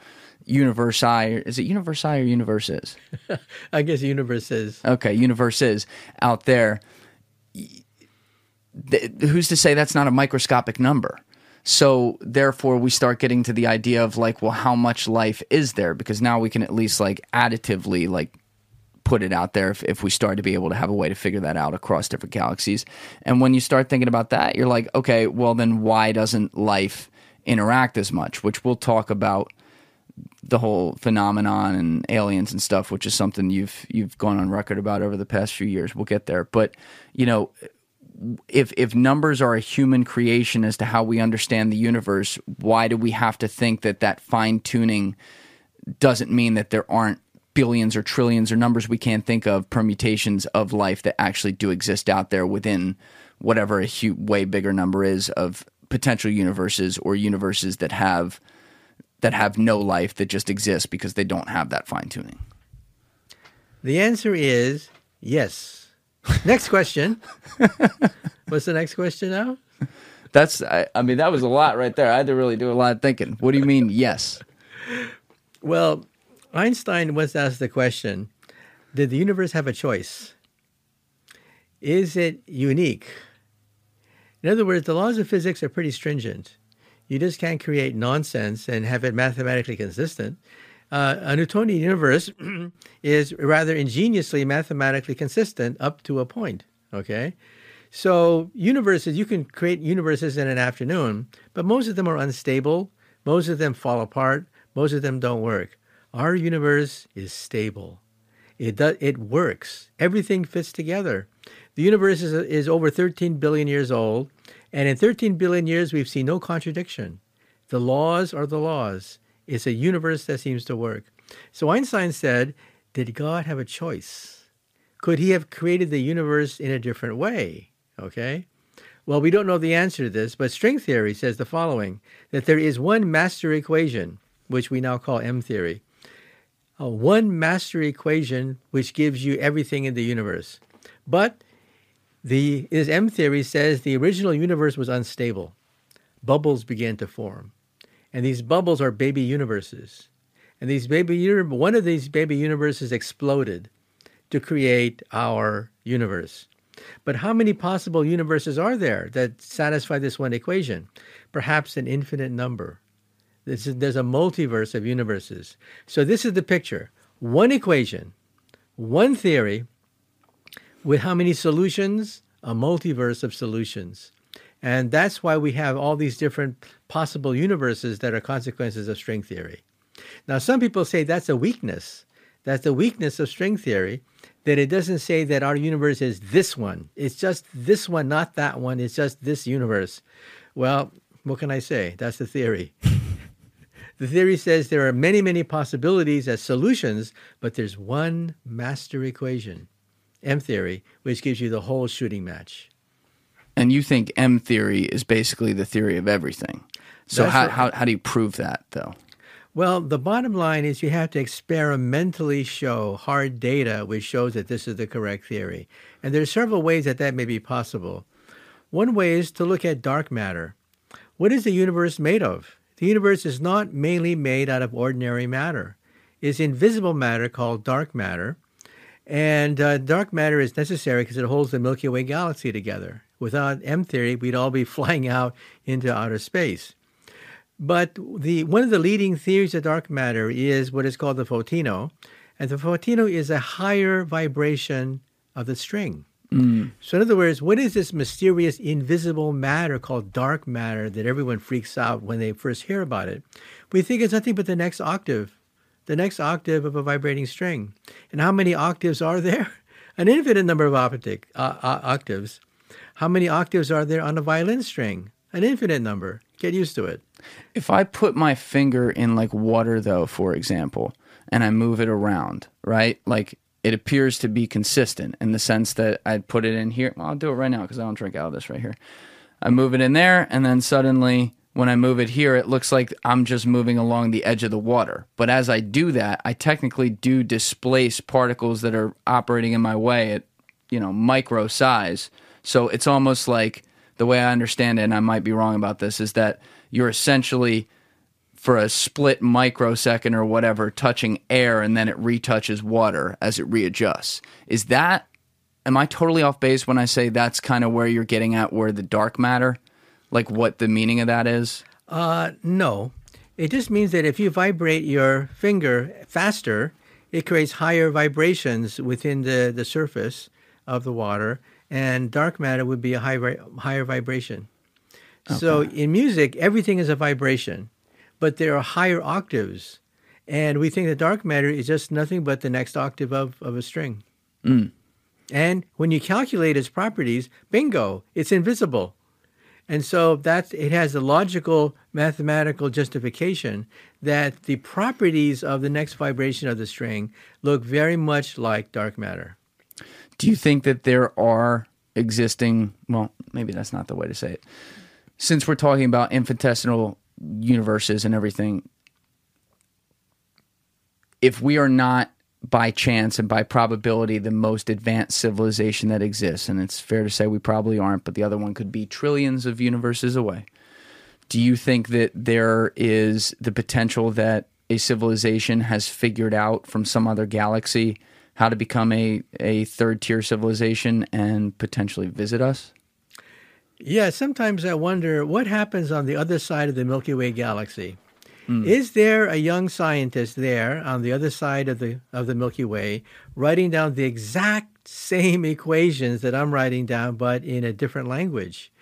universi, is it universi or universes? I guess universes. Okay, universes out there. Who's to say that's not a microscopic number? So therefore, we start getting to the idea of like, well, how much life is there? Because now we can at least like additively like put it out there if, if we start to be able to have a way to figure that out across different galaxies. And when you start thinking about that, you're like, okay, well then why doesn't life interact as much? Which we'll talk about the whole phenomenon and aliens and stuff, which is something you've you've gone on record about over the past few years. We'll get there, but you know, if if numbers are a human creation as to how we understand the universe, why do we have to think that that fine tuning doesn't mean that there aren't billions or trillions or numbers we can't think of permutations of life that actually do exist out there within whatever a hu- way bigger number is of potential universes or universes that have that have no life that just exists because they don't have that fine tuning? The answer is yes. Next question. What's the next question now? That's, I, I, mean, that was a lot right there. I had to really do a lot of thinking. What do you mean, yes? Well, Einstein was asked the question Did the universe have a choice? Is it unique? In other words, the laws of physics are pretty stringent. You just can't create nonsense and have it mathematically consistent. Uh, a Newtonian universe is rather ingeniously mathematically consistent up to a point. Okay, so universes you can create universes in an afternoon, but most of them are unstable. Most of them fall apart. Most of them don't work. Our universe is stable. It does. It works. Everything fits together. The universe is, is over 13 billion years old. And in 13 billion years, we've seen no contradiction. The laws are the laws. It's a universe that seems to work. So Einstein said, Did God have a choice? Could he have created the universe in a different way? Okay. Well, we don't know the answer to this, but string theory says the following that there is one master equation, which we now call M theory, uh, one master equation which gives you everything in the universe. But the his M theory says the original universe was unstable. Bubbles began to form, and these bubbles are baby universes. And these baby one of these baby universes exploded to create our universe. But how many possible universes are there that satisfy this one equation? Perhaps an infinite number. Is, there's a multiverse of universes. So this is the picture: one equation, one theory, with how many solutions? A multiverse of solutions. And that's why we have all these different possible universes that are consequences of string theory. Now, some people say that's a weakness. That's the weakness of string theory, that it doesn't say that our universe is this one. It's just this one, not that one. It's just this universe. Well, what can I say? That's the theory. the theory says there are many, many possibilities as solutions, but there's one master equation. M theory, which gives you the whole shooting match. And you think M theory is basically the theory of everything. So how, right. how, how do you prove that though? Well, the bottom line is you have to experimentally show hard data which shows that this is the correct theory. And there are several ways that that may be possible. One way is to look at dark matter. What is the universe made of? The universe is not mainly made out of ordinary matter. It's invisible matter called dark matter and uh, dark matter is necessary because it holds the Milky Way galaxy together. Without M theory, we'd all be flying out into outer space. But the one of the leading theories of dark matter is what is called the photino, and the photino is a higher vibration of the string. Mm. So, in other words, what is this mysterious invisible matter called dark matter that everyone freaks out when they first hear about it? We think it's nothing but the next octave the next octave of a vibrating string. And how many octaves are there? An infinite number of optic, uh, uh, octaves. How many octaves are there on a violin string? An infinite number. Get used to it. If I put my finger in like water, though, for example, and I move it around, right? Like it appears to be consistent in the sense that I'd put it in here. Well, I'll do it right now because I don't drink out of this right here. I move it in there, and then suddenly when I move it here, it looks like I'm just moving along the edge of the water. But as I do that, I technically do displace particles that are operating in my way at, you know, micro size. So it's almost like the way I understand it, and I might be wrong about this, is that you're essentially for a split microsecond or whatever touching air and then it retouches water as it readjusts. Is that am I totally off base when I say that's kind of where you're getting at where the dark matter like what the meaning of that is? Uh no. It just means that if you vibrate your finger faster, it creates higher vibrations within the, the surface of the water, and dark matter would be a high, higher vibration. Okay. So in music, everything is a vibration but there are higher octaves. And we think that dark matter is just nothing but the next octave of, of a string. Mm. And when you calculate its properties, bingo, it's invisible. And so that it has a logical mathematical justification that the properties of the next vibration of the string look very much like dark matter. Do you think that there are existing, well, maybe that's not the way to say it. Since we're talking about infinitesimal universes and everything, if we are not by chance and by probability the most advanced civilization that exists, and it's fair to say we probably aren't, but the other one could be trillions of universes away. Do you think that there is the potential that a civilization has figured out from some other galaxy how to become a, a third tier civilization and potentially visit us? Yeah, sometimes I wonder what happens on the other side of the Milky Way galaxy. Hmm. Is there a young scientist there on the other side of the of the Milky Way writing down the exact same equations that I'm writing down but in a different language?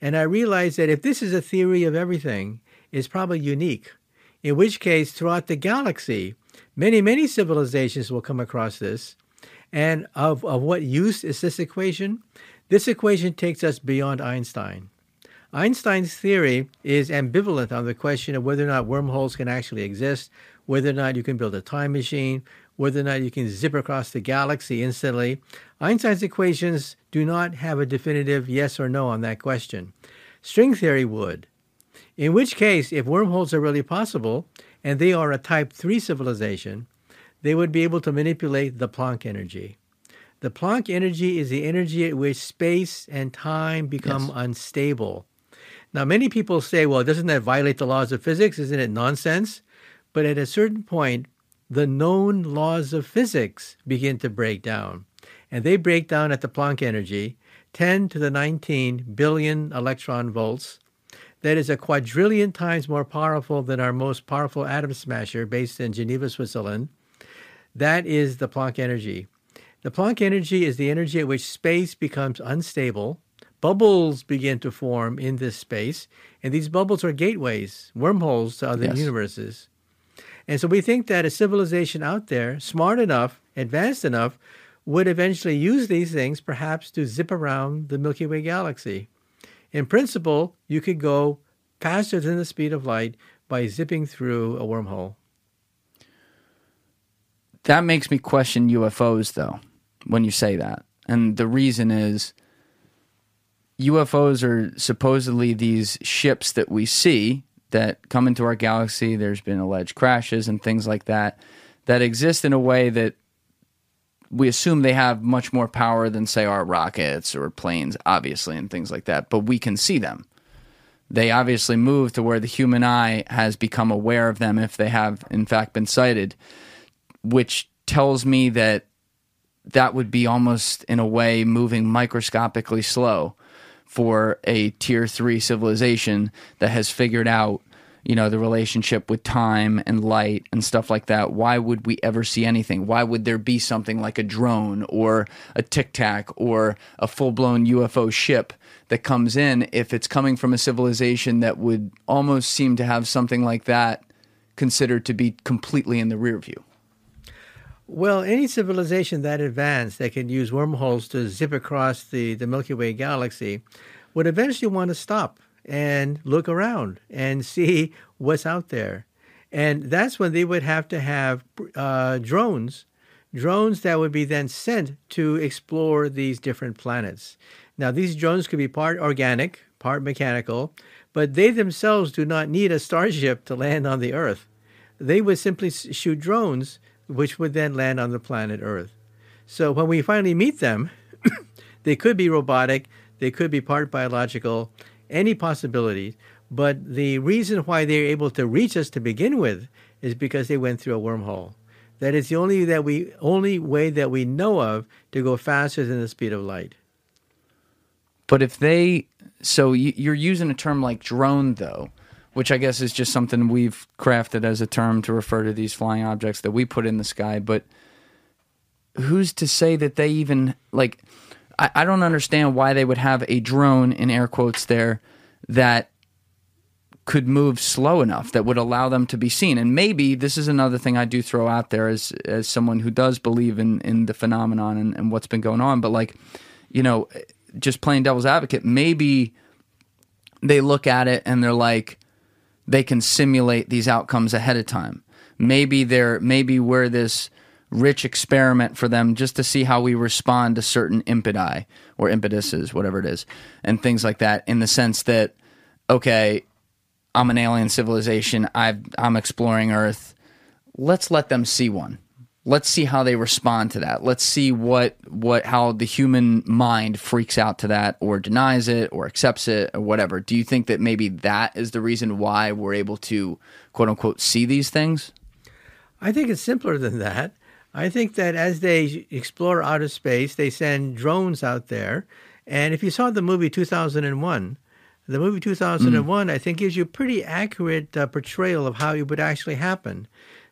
And I realize that if this is a theory of everything, it's probably unique. In which case, throughout the galaxy, many, many civilizations will come across this. And of, of what use is this equation? This equation takes us beyond Einstein. Einstein's theory is ambivalent on the question of whether or not wormholes can actually exist, whether or not you can build a time machine, whether or not you can zip across the galaxy instantly. Einstein's equations do not have a definitive yes or no on that question. String theory would. In which case, if wormholes are really possible, and they are a type 3 civilization, they would be able to manipulate the Planck energy. The Planck energy is the energy at which space and time become yes. unstable. Now, many people say, well, doesn't that violate the laws of physics? Isn't it nonsense? But at a certain point, the known laws of physics begin to break down. And they break down at the Planck energy, 10 to the 19 billion electron volts. That is a quadrillion times more powerful than our most powerful atom smasher based in Geneva, Switzerland. That is the Planck energy. The Planck energy is the energy at which space becomes unstable. Bubbles begin to form in this space, and these bubbles are gateways, wormholes to other yes. universes. And so we think that a civilization out there, smart enough, advanced enough, would eventually use these things perhaps to zip around the Milky Way galaxy. In principle, you could go faster than the speed of light by zipping through a wormhole. That makes me question UFOs, though when you say that. And the reason is UFOs are supposedly these ships that we see that come into our galaxy. There's been alleged crashes and things like that that exist in a way that we assume they have much more power than, say, our rockets or planes, obviously, and things like that. But we can see them. They obviously move to where the human eye has become aware of them if they have, in fact, been sighted, which tells me that that would be almost in a way moving microscopically slow for a tier 3 civilization that has figured out you know the relationship with time and light and stuff like that. Why would we ever see anything? Why would there be something like a drone or a tic tac or a full-blown ufo ship that comes in if it's coming from a civilization that would almost seem to have something like that considered to be completely in the rear view Well, any civilization that advanced that can use wormholes to zip across the, the Milky Way galaxy would eventually want to stop and look around and see what's out there. And that's when they would have to have uh, drones, drones that would be then sent to explore these different planets. Now, these drones could be part organic, part mechanical, but they themselves do not need a starship to land on the Earth. They would simply shoot drones, which would then land on the planet Earth. So when we finally meet them, they could be robotic, they could be part biological, any possibility. But the reason why they're able to reach us to begin with is because they went through a wormhole. That is the only that we only way that we know of to go faster than the speed of light. But if they, so you're using a term like drone, though, which I guess is just something we've crafted as a term to refer to these flying objects that we put in the sky. But who's to say that they even like? I, I don't understand why they would have a drone in air quotes there that could move slow enough that would allow them to be seen. And maybe this is another thing I do throw out there as as someone who does believe in in the phenomenon and, and what's been going on. But like, you know, just playing devil's advocate, maybe they look at it and they're like, they can simulate these outcomes ahead of time. Maybe they're maybe we're this rich experiment for them just to see how we respond to certain impeti or impetuses, whatever it is, and things like that. In the sense that, okay, I'm an alien civilization. i I'm exploring Earth. Let's let them see one let's see how they respond to that. Let's see what what how the human mind freaks out to that or denies it or accepts it or whatever. Do you think that maybe that is the reason why we're able to quote unquote see these things? I think it's simpler than that. I think that as they explore outer space, they send drones out there. And if you saw the movie 2001, the movie 2001, mm. I think, gives you a pretty accurate uh, portrayal of how it would actually happen.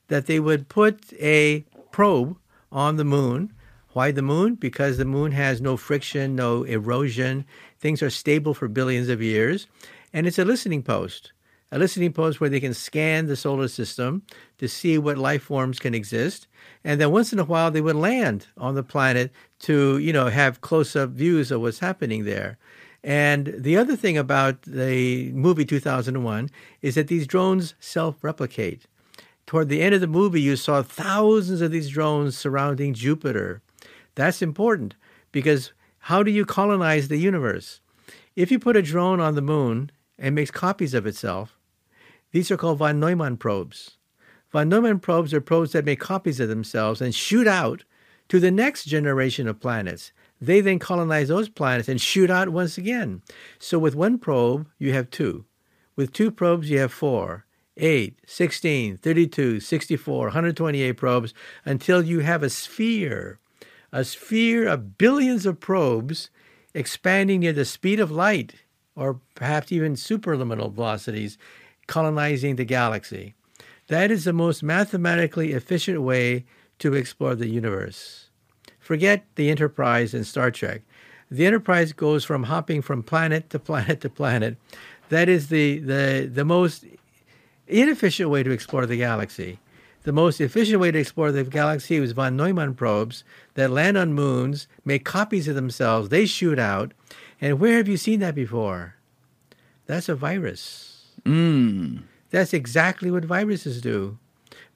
That they would put a probe on the moon. Why the moon? Because the moon has no friction, no erosion. Things are stable for billions of years. And it's a listening post, a listening post where they can scan the solar system to see what life forms can exist. And then once in a while, they would land on the planet to, you know, have close up views of what's happening there. And the other thing about the movie 2001 is that these drones self replicate toward the end of the movie, you saw thousands of these drones surrounding Jupiter. That's important because how do you colonize the universe? If you put a drone on the moon and makes copies of itself, these are called von Neumann probes. Von Neumann probes are probes that make copies of themselves and shoot out to the next generation of planets. They then colonize those planets and shoot out once again. So with one probe, you have two. With two probes, you have four. 8, 16, 32, 64, 128 probes until you have a sphere, a sphere of billions of probes expanding near the speed of light or perhaps even superluminal velocities, colonizing the galaxy. That is the most mathematically efficient way to explore the universe. Forget the Enterprise and Star Trek. The Enterprise goes from hopping from planet to planet to planet. That is the, the, the most inefficient way to explore the galaxy. The most efficient way to explore the galaxy was von Neumann probes that land on moons, make copies of themselves, they shoot out. And where have you seen that before? That's a virus. Mm. That's exactly what viruses do.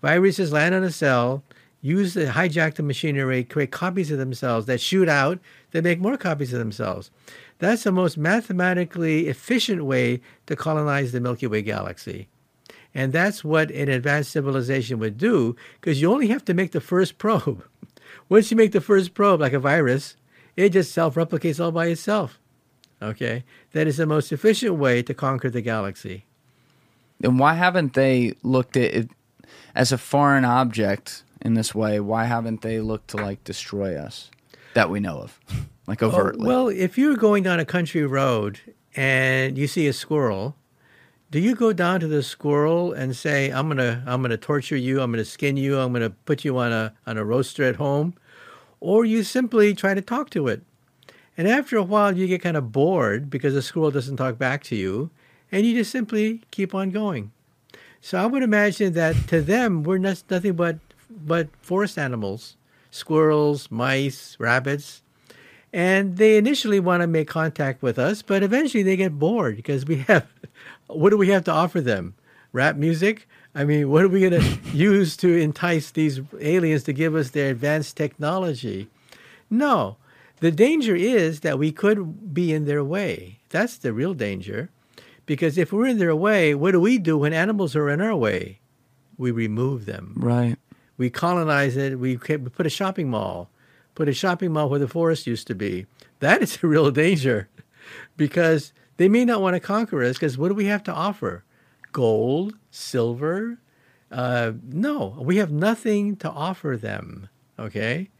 Viruses land on a cell, use the hijack the machinery, create copies of themselves that shoot out, they make more copies of themselves. That's the most mathematically efficient way to colonize the Milky Way galaxy. And that's what an advanced civilization would do because you only have to make the first probe. Once you make the first probe, like a virus, it just self replicates all by itself. Okay? That is the most efficient way to conquer the galaxy. And why haven't they looked at it as a foreign object in this way? Why haven't they looked to like destroy us that we know of, like oh, overtly? Oh, well, if you're going down a country road and you see a squirrel, do you go down to the squirrel and say, "I'm gonna, I'm gonna torture you. I'm gonna skin you. I'm gonna put you on a on a roaster at home," or you simply try to talk to it? And after a while, you get kind of bored because the squirrel doesn't talk back to you, and you just simply keep on going. So I would imagine that to them, we're not, nothing but but forest animals, squirrels, mice, rabbits. And they initially want to make contact with us, but eventually they get bored because we have what do we have to offer them? Rap music? I mean, what are we going to use to entice these aliens to give us their advanced technology? No. The danger is that we could be in their way. That's the real danger. Because if we're in their way, what do we do when animals are in our way? We remove them. Right. We colonize it. We put a shopping mall, put a shopping mall where the forest used to be. That is a real danger because they may not want to conquer us because what do we have to offer? Gold, silver? Uh, no, we have nothing to offer them. Okay?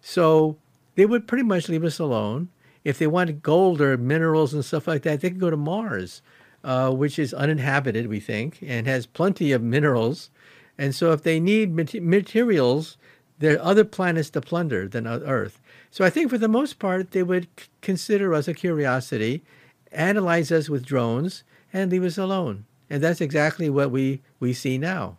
So they would pretty much leave us alone. If they wanted gold or minerals and stuff like that, they could go to Mars, uh, which is uninhabited, we think, and has plenty of minerals. And so if they need materials, there are other planets to plunder than Earth. So I think for the most part, they would consider us a curiosity, analyze us with drones, and leave us alone. And that's exactly what we, we see now.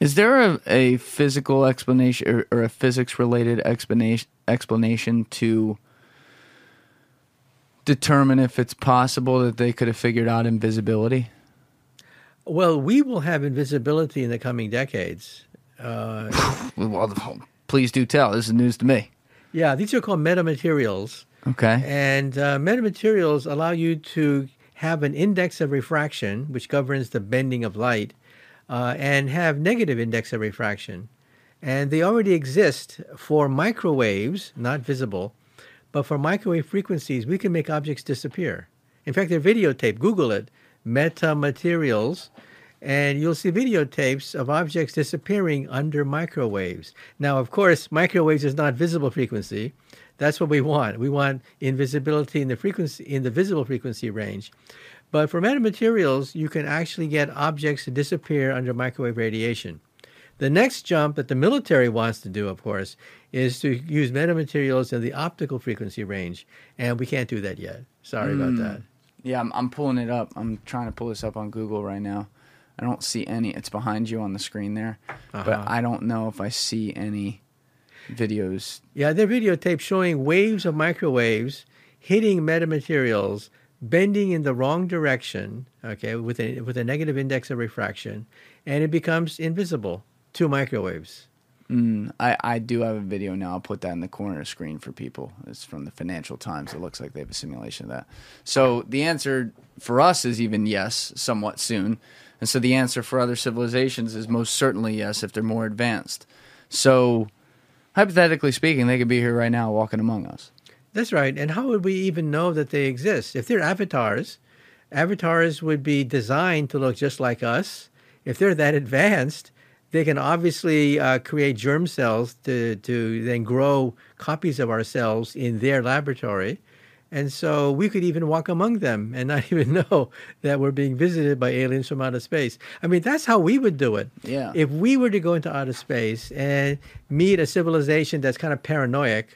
Is there a, a physical explanation or, or a physics related explanation explanation to determine if it's possible that they could have figured out invisibility? Well, we will have invisibility in the coming decades. Uh, well, please do tell. This is news to me. Yeah, these are called metamaterials. Okay. And uh, metamaterials allow you to have an index of refraction, which governs the bending of light, uh, and have negative index of refraction. And they already exist for microwaves, not visible, but for microwave frequencies, we can make objects disappear. In fact, they're videotaped. Google it, metamaterials, and you'll see videotapes of objects disappearing under microwaves. Now, of course, microwaves is not visible frequency. That's what we want. We want invisibility in the frequency in the visible frequency range. But for metamaterials, you can actually get objects to disappear under microwave radiation. The next jump that the military wants to do, of course, is to use metamaterials in the optical frequency range, and we can't do that yet. Sorry mm. about hmm. that. Yeah, I'm, I'm pulling it up. I'm trying to pull this up on Google right now. I don't see any. It's behind you on the screen there, uh-huh. but I don't know if I see any videos. Yeah, they're videotapes showing waves of microwaves hitting metamaterials bending in the wrong direction, okay, with a with a negative index of refraction, and it becomes invisible to microwaves. Mm, I, I do have a video now. I'll put that in the corner of the screen for people. It's from the Financial Times. It looks like they have a simulation of that. So the answer for us is even yes, somewhat soon. And so the answer for other civilizations is most certainly yes if they're more advanced. So hypothetically speaking, they could be here right now walking among us. That's right. And how would we even know that they exist? If they're avatars, avatars would be designed to look just like us. If they're that advanced, they can obviously uh, create germ cells to, to then grow copies of ourselves in their laboratory. And so we could even walk among them and not even know that we're being visited by aliens from outer space. I mean, that's how we would do it. Yeah. If we were to go into outer space and meet a civilization that's kind of paranoid,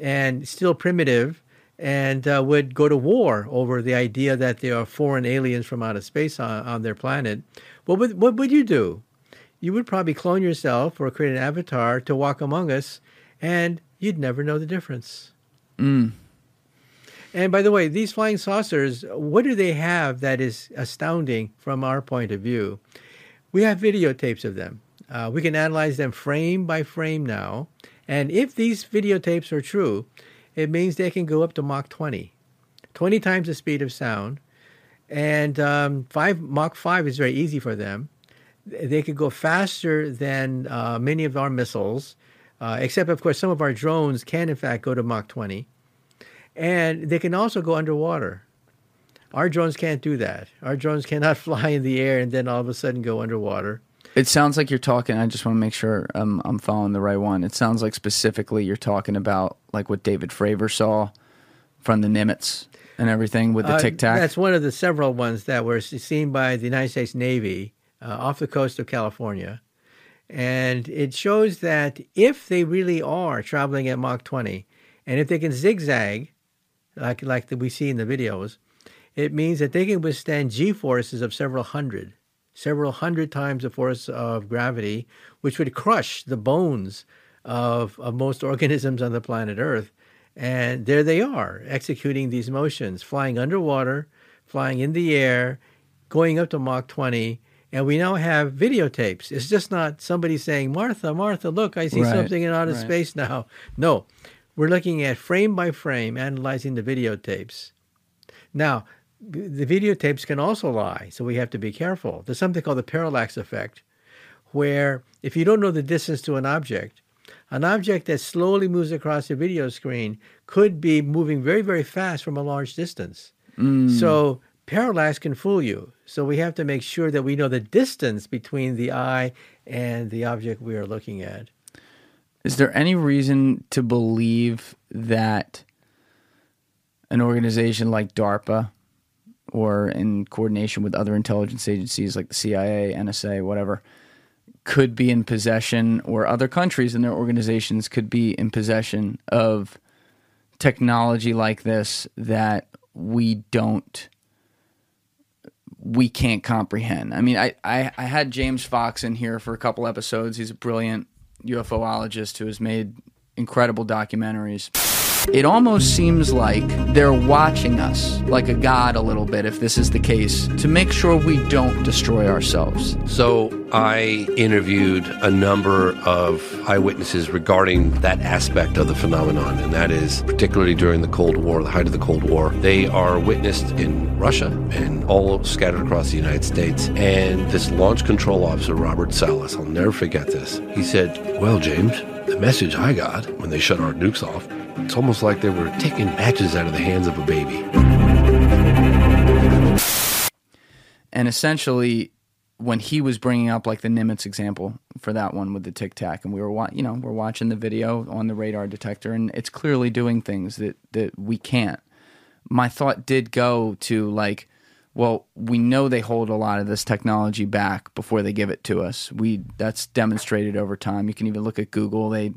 and still primitive and uh, would go to war over the idea that there are foreign aliens from outer space on, on their planet, what would, what would you do? You would probably clone yourself or create an avatar to walk among us, and you'd never know the difference. Mm. And by the way, these flying saucers, what do they have that is astounding from our point of view? We have videotapes of them. Uh, we can analyze them frame by frame now. And if these videotapes are true, it means they can go up to Mach 20, 20 times the speed of sound. And um, five Mach 5 is very easy for them. They could go faster than uh, many of our missiles, uh, except, of course, some of our drones can, in fact, go to Mach 20. And they can also go underwater. Our drones can't do that. Our drones cannot fly in the air and then all of a sudden go underwater. It sounds like you're talking. I just want to make sure I'm, I'm following the right one. It sounds like specifically you're talking about like what David Fravor saw from the Nimitz and everything with the uh, Tic Tac. That's one of the several ones that were seen by the United States Navy uh, off the coast of California. And it shows that if they really are traveling at Mach 20, and if they can zigzag, like like we see in the videos, it means that they can withstand g forces of several hundred several hundred times the force of gravity, which would crush the bones of, of most organisms on the planet Earth. And there they are, executing these motions, flying underwater, flying in the air, going up to Mach 20. And we now have videotapes. It's just not somebody saying, Martha, Martha, look, I see Right, something in outer right. space now. No, we're looking at frame by frame, analyzing the videotapes. Now, the videotapes can also lie, so we have to be careful. There's something called the parallax effect, where if you don't know the distance to an object, an object that slowly moves across the video screen could be moving very, very fast from a large distance. Mm. So parallax can fool you. So we have to make sure that we know the distance between the eye and the object we are looking at. Is there any reason to believe that an organization like DARPA or in coordination with other intelligence agencies like the CIA, NSA, whatever, could be in possession, or other countries and their organizations could be in possession of technology like this that we don't we can't comprehend. I mean, I, I, I had James Fox in here for a couple episodes. He's a brilliant UFOologist who has made incredible documentaries. It almost seems like they're watching us like a god a little bit, if this is the case, to make sure we don't destroy ourselves. So I interviewed a number of eyewitnesses regarding that aspect of the phenomenon, and that is particularly during the Cold War, the height of the Cold War. They are witnessed in Russia and all scattered across the United States. And this launch control officer, Robert Salas, I'll never forget this. He said, Well, James, the message I got when they shut our nukes off, it's almost like they were taking matches out of the hands of a baby. And essentially, when he was bringing up like the Nimitz example for that one with the Tic Tac, and we were wa- you know we're watching the video on the radar detector, and it's clearly doing things that that we can't. My thought did go to like, well, we know they hold a lot of this technology back before they give it to us. We that's demonstrated over time. You can even look at Google. They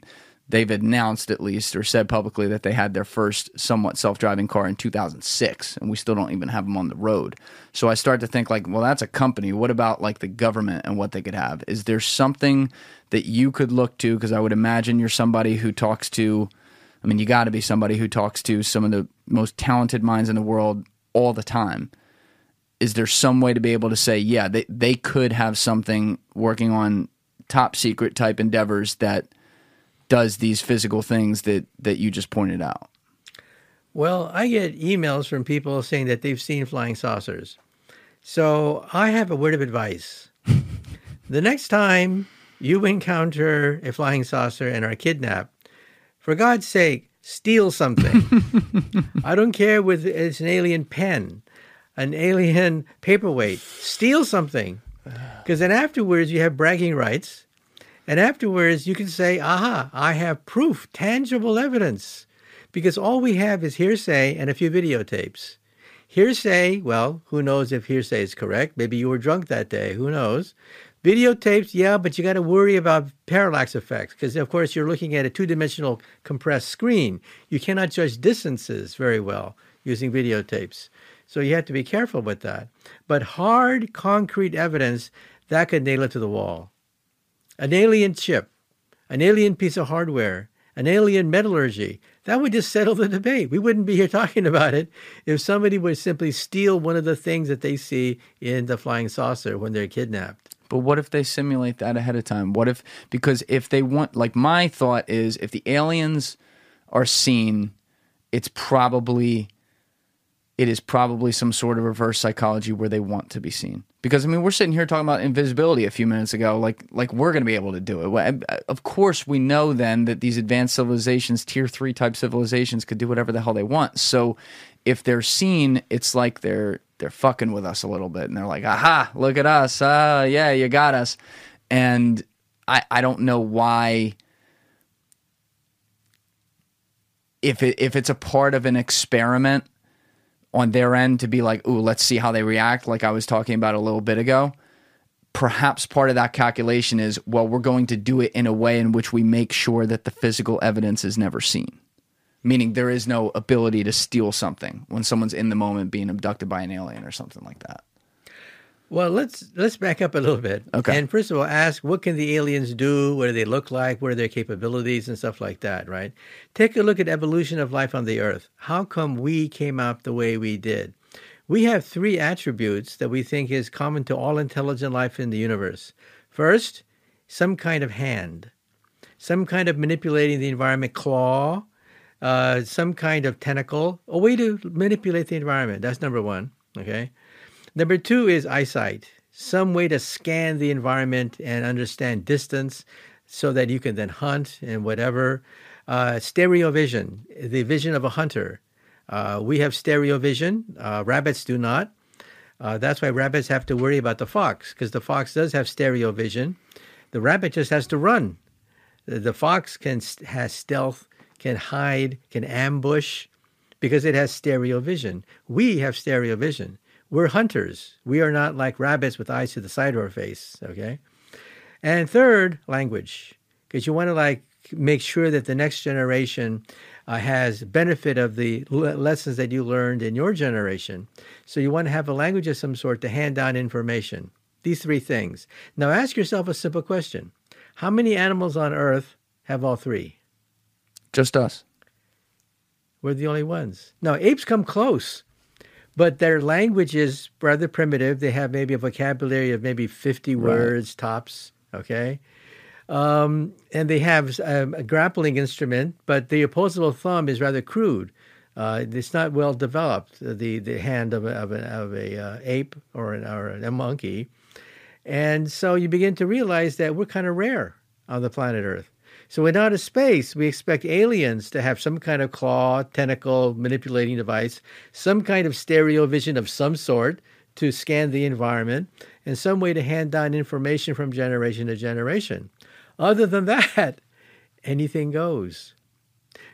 they've announced at least or said publicly that they had their first somewhat self-driving car in 2006 and we still don't even have them on the road so i start to think like well that's a company what about like the government and what they could have is there something that you could look to because i would imagine you're somebody who talks to i mean you got to be somebody who talks to some of the most talented minds in the world all the time is there some way to be able to say yeah they, they could have something working on top secret type endeavors that does these physical things that that you just pointed out. Well, I get emails from people saying that they've seen flying saucers. So I have a word of advice. the next time you encounter a flying saucer and are kidnapped, for God's sake, steal something. I don't care whether it's an alien pen, an alien paperweight. Steal something. Because then afterwards you have bragging rights. And afterwards you can say, aha, I have proof, tangible evidence because all we have is hearsay and a few videotapes. Hearsay, well, who knows if hearsay is correct? Maybe you were drunk that day. Who knows? Videotapes, yeah, but you got to worry about parallax effects because, of course, you're looking at a two dimensional compressed screen. You cannot judge distances very well using videotapes. So you have to be careful with that. But hard, concrete evidence, that could nail it to the wall. An alien chip, an alien piece of hardware, an alien metallurgy, that would just settle the debate. We wouldn't be here talking about it if somebody would simply steal one of the things that they see in the flying saucer when they're kidnapped. But what if they simulate that ahead of time? What if because if they want like my thought is if the aliens are seen, it's probably it is probably some sort of reverse psychology where they want to be seen. Because I mean, we're sitting here talking about invisibility a few minutes ago, like like we're going to be able to do it. Of course, we know then that these advanced civilizations, tier three type civilizations, could do whatever the hell they want. So if they're seen, it's like they're they're fucking with us a little bit, and they're like, "Aha, look at us! Uh, yeah, you got us." And I I don't know why. If it if it's a part of an experiment on their end to be like, ooh, let's see how they react, like I was talking about a little bit ago. Perhaps part of that calculation is, well, we're going to do it in a way in which we make sure that the physical evidence is never seen. Meaning there is no ability to steal something when someone's in the moment being abducted by an alien or something like that. Well, let's let's back up a little bit. Okay. And first of all, ask what can the aliens do? What do they look like? What are their capabilities and stuff like that, right? Take a look at evolution of life on the earth. How come we came out the way we did? We have three attributes that we think is common to all intelligent life in the universe. First, some kind of hand, some kind of manipulating the environment claw, uh, some kind of tentacle, a way to manipulate the environment. That's number one. Okay. Number two is eyesight, some way to scan the environment and understand distance so that you can then hunt and whatever. Uh, stereo vision, the vision of a hunter. Uh, we have stereo vision, uh, rabbits do not. Uh, that's why rabbits have to worry about the fox, because the fox does have stereo vision. The rabbit just has to run. The, the fox can has stealth, can hide, can ambush, because it has stereo vision. We have stereo vision we're hunters. We are not like rabbits with eyes to the side of our face. Okay. And third, language, because you want to like make sure that the next generation uh, has benefit of the le- lessons that you learned in your generation. So you want to have a language of some sort to hand down information. These three things. Now ask yourself a simple question: How many animals on Earth have all three? Just us. We're the only ones. Now apes come close but their language is rather primitive. They have maybe a vocabulary of maybe 50 right. words tops, okay? Um, and they have um, a grappling instrument, but the opposable thumb is rather crude. Uh, it's not well developed, the, the hand of a, of a, of a uh, ape or, an, or a monkey. And so you begin to realize that we're kind of rare on the planet Earth. So in outer space, we expect aliens to have some kind of claw, tentacle, manipulating device, some kind of stereo vision of some sort to scan the environment, and some way to hand down information from generation to generation. Other than that, anything goes.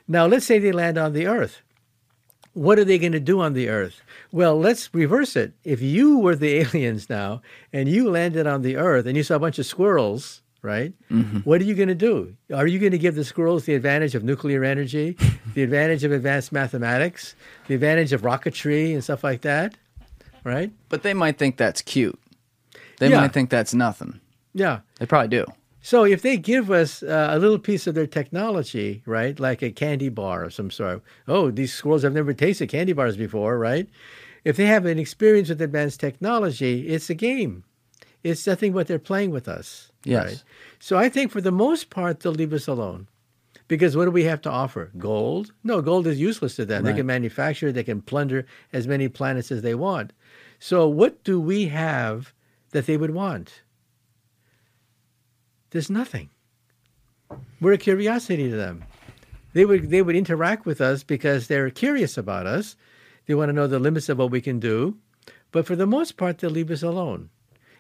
Now, let's say they land on the Earth. What are they going to do on the Earth? Well, let's reverse it. If you were the aliens now and you landed on the Earth and you saw a bunch of squirrels, right? Mm-hmm. What are you going to do? Are you going to give the squirrels the advantage of nuclear energy, the advantage of advanced mathematics, the advantage of rocketry and stuff like that? Right? But they might think that's cute. They yeah. might think that's nothing. Yeah. They probably do. So if they give us uh, a little piece of their technology, right, like a candy bar of some sort, oh, these squirrels have never tasted candy bars before, right? If they have an experience with advanced technology, it's a game. It's nothing but they're playing with us. Yes. Right? So I think for the most part, they'll leave us alone. Because what do we have to offer? Gold? No, gold is useless to them. Right. They can manufacture, they can plunder as many planets as they want. So what do we have that they would want? There's nothing. We're a curiosity to them. They would they would interact with us because they're curious about us. They want to know the limits of what we can do. But for the most part, they'll leave us alone.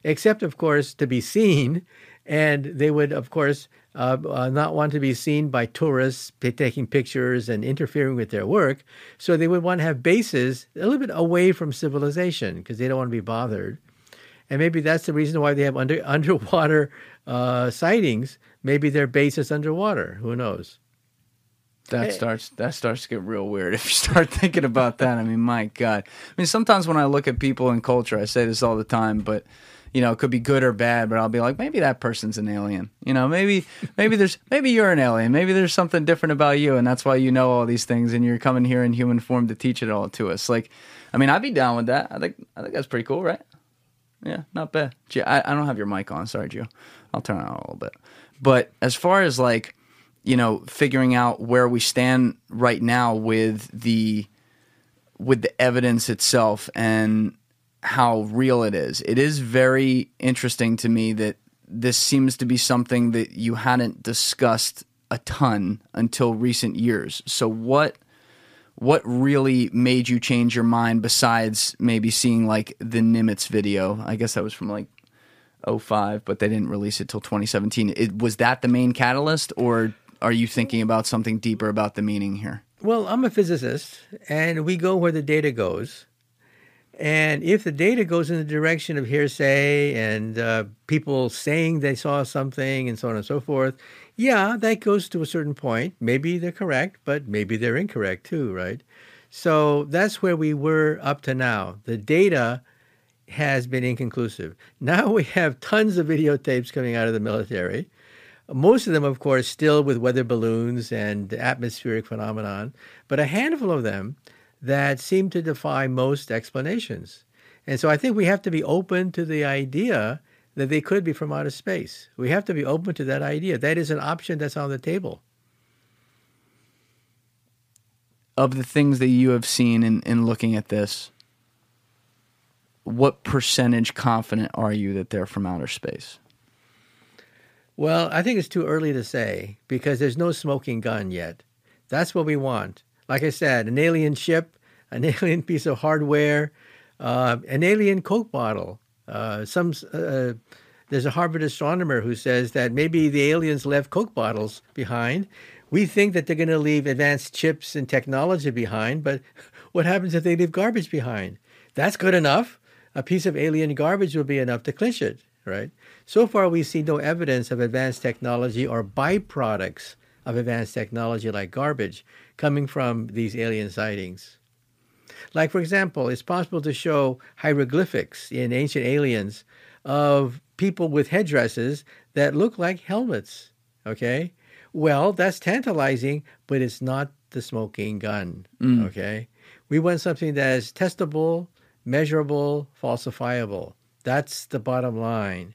Except, of course, to be seen and they would, of course, uh, uh, not want to be seen by tourists p- taking pictures and interfering with their work. So they would want to have bases a little bit away from civilization because they don't want to be bothered. And maybe that's the reason why they have under, underwater uh, sightings. Maybe their base is underwater. Who knows? That starts that starts to get real weird if you start thinking about that. I mean, my God. I mean, sometimes when I look at people in culture, I say this all the time, but you know, it could be good or bad, but I'll be like, maybe that person's an alien. You know, maybe maybe there's maybe you're an alien. Maybe there's something different about you, and that's why you know all these things, and you're coming here in human form to teach it all to us. Like, I mean, I'd be down with that. I think I think that's pretty cool, right? Yeah, not bad. Gee, I, I don't have your mic on. Sorry, Gio. I'll turn it on a little bit. But as far as like, you know, figuring out where we stand right now with the with the evidence itself and how real it is. It is very interesting to me that this seems to be something that you hadn't discussed a ton until recent years. So what what really made you change your mind besides maybe seeing like the Nimitz video? I guess that was from like 05, but they didn't release it till 2017. It, was that the main catalyst or are you thinking about something deeper about the meaning here? Well, I'm a physicist and we go where the data goes. And if the data goes in the direction of hearsay and uh, people saying they saw something and so on and so forth, yeah, that goes to a certain point. Maybe they're correct, but maybe they're incorrect too, right? So that's where we were up to now. The data has been inconclusive. Now we have tons of videotapes coming out of the military. Most of them, of course, still with weather balloons and atmospheric phenomenon, but a handful of them that seem to defy most explanations. And so I think we have to be open to the idea that they could be from outer space. We have to be open to that idea. That is an option that's on the table. Of the things that you have seen in, in looking at this, what percentage confident are you that they're from outer space? Well, I think it's too early to say because there's no smoking gun yet. That's what we want. Like I said, an alien ship, an alien piece of hardware, uh, an alien Coke bottle. Uh, some uh, there's a Harvard astronomer who says that maybe the aliens left Coke bottles behind. We think that they're going to leave advanced chips and technology behind, but what happens if they leave garbage behind? That's good enough. A piece of alien garbage will be enough to clinch it, right? So far, we see no evidence of advanced technology or byproducts of advanced technology like garbage coming from these alien sightings. Like, for example, it's possible to show hieroglyphics in ancient aliens of people with headdresses that look like helmets. Okay? Well, that's tantalizing, but it's not the smoking gun. Mm. Okay? We want something that is testable, measurable, falsifiable. That's the bottom line.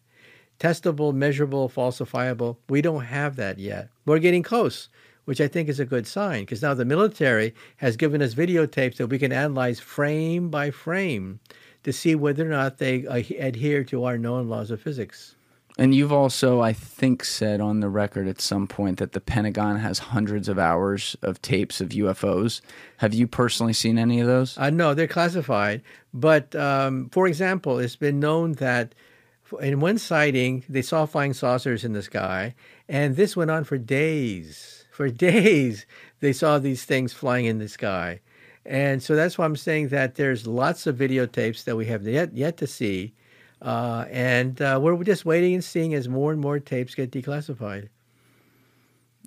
Testable, measurable, falsifiable. We don't have that yet. We're getting close which I think is a good sign because now the military has given us videotapes that we can analyze frame by frame to see whether or not they uh, adhere to our known laws of physics. And you've also, I think, said on the record at some point that the Pentagon has hundreds of hours of tapes of UFOs. Have you personally seen any of those? Uh, no, they're classified. But um, for example, it's been known that in one sighting, they saw flying saucers in the sky, and this went on for days for days they saw these things flying in the sky. And so that's why I'm saying that there's lots of videotapes that we have yet yet to see, uh, and uh, we're just waiting and seeing as more and more tapes get declassified.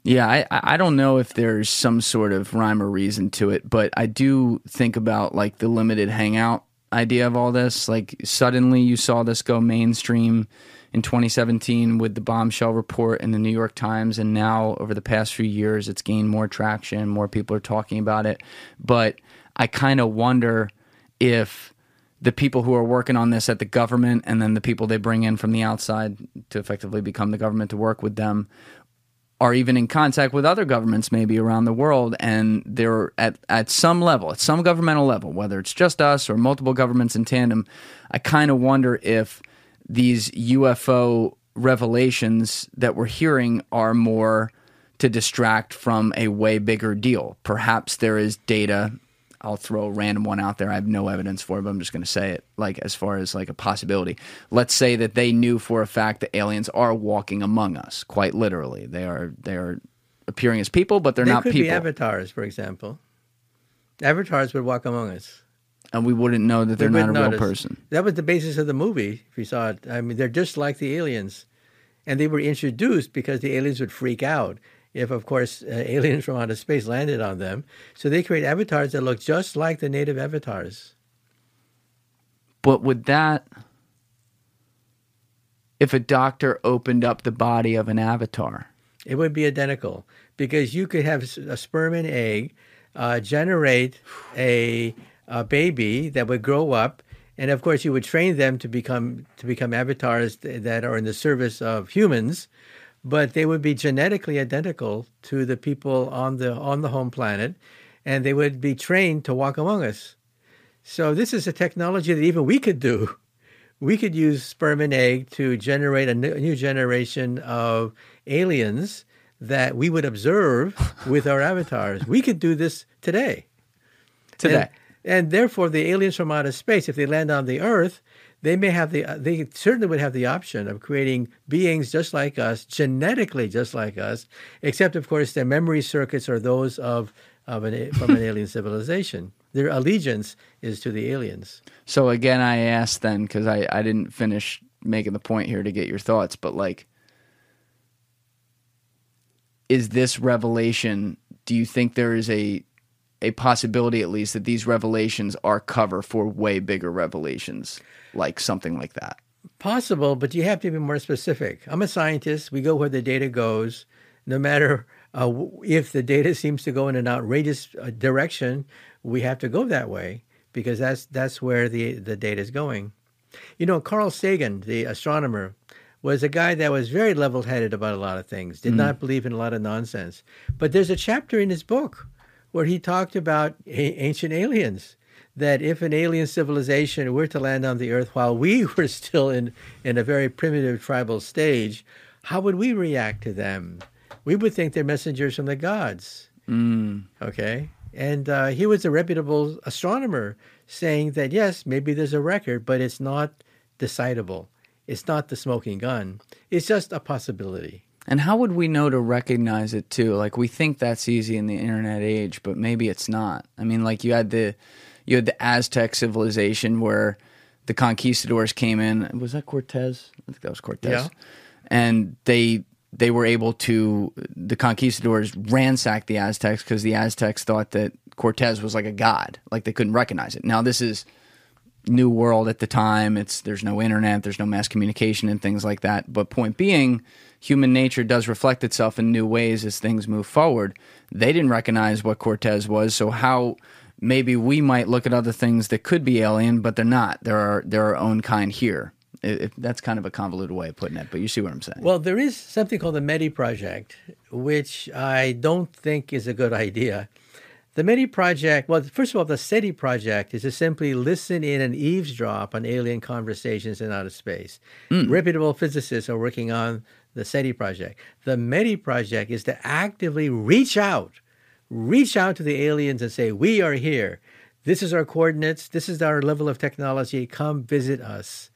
Yeah, I I don't know if there's some sort of rhyme or reason to it, but I do think about like the limited hangout idea of all this. Like suddenly you saw this go mainstream in 2017 with the bombshell report in the New York Times, and now over the past few years, it's gained more traction. More people are talking about it. But I kind of wonder if the people who are working on this at the government and then the people they bring in from the outside to effectively become the government to work with them are even in contact with other governments maybe around the world and they're at, at some level at some governmental level whether it's just us or multiple governments in tandem i kind of wonder if these UFO revelations that we're hearing are more to distract from a way bigger deal. Perhaps there is data. I'll throw a random one out there. I have no evidence for it, but I'm just going to say it like as far as like a possibility. Let's say that they knew for a fact that aliens are walking among us, quite literally. They are they are appearing as people, but they're they not could people. Be avatars, for example. Avatars would walk among us and we wouldn't know that they're not a notice. real person. That was the basis of the movie. If you saw it, I mean, they're just like the aliens, and they were introduced because the aliens would freak out if, of course, uh, aliens from outer space landed on them. So they create avatars that look just like the native avatars. But would that, if a doctor opened up the body of an avatar, it would be identical because you could have a sperm and egg uh, generate a a baby that would grow up, and of course you would train them to become to become avatars that are in the service of humans, but they would be genetically identical to the people on the on the home planet, and they would be trained to walk among us. So this is a technology that even we could do. We could use sperm and egg to generate a new generation of aliens that we would observe with our avatars. We could do this today. Today. And, and therefore the aliens from outer space, if they land on the Earth, they may have the uh, they certainly would have the option of creating beings just like us, genetically just like us, except of course their memory circuits are those of of an from an alien civilization. Their allegiance is to the aliens. So again, I asked then because I I didn't finish making the point here to get your thoughts, but like, is this revelation? Do you think there is a a possibility, at least, that these revelations are cover for way bigger revelations, like something like that. Possible, but you have to be more specific. I'm a scientist. We go where the data goes. No matter uh, if the data seems to go in an outrageous uh, direction, we have to go that way because that's that's where the the data is going. You know, Carl Sagan, the astronomer, was a guy that was very level-headed about a lot of things. Did mm. not believe in a lot of nonsense. But there's a chapter in his book where he talked about a- ancient aliens. That if an alien civilization were to land on the Earth while we were still in in a very primitive tribal stage, how would we react to them? We would think they're messengers from the gods. Mm. Okay. And uh, he was a reputable astronomer saying that, yes, maybe there's a record, but it's not decidable. It's not the smoking gun. It's just a possibility. And how would we know to recognize it too? Like we think that's easy in the internet age, but maybe it's not. I mean, like you had the you had the Aztec civilization where the conquistadors came in. Was that Cortez? I think that was Cortez. Yeah. And they they were able to the conquistadors ransacked the Aztecs because the Aztecs thought that Cortez was like a god, like they couldn't recognize it. Now this is new world at the time. It's there's no internet, there's no mass communication and things like that. But point being, human nature does reflect itself in new ways as things move forward. They didn't recognize what Cortez was, so how maybe we might look at other things that could be alien, but they're not. There are there are our own kind here. That's kind of a convoluted way of putting it, but you see what I'm saying. Well, there is something called the METI project, which I don't think is a good idea. The METI project, well, first of all, the SETI project is to simply listen in and eavesdrop on alien conversations in outer space. Mm. Reputable physicists are working on the SETI project. The METI project is to actively reach out, reach out to the aliens and say, We are here. This is our coordinates. This is our level of technology. Come visit us.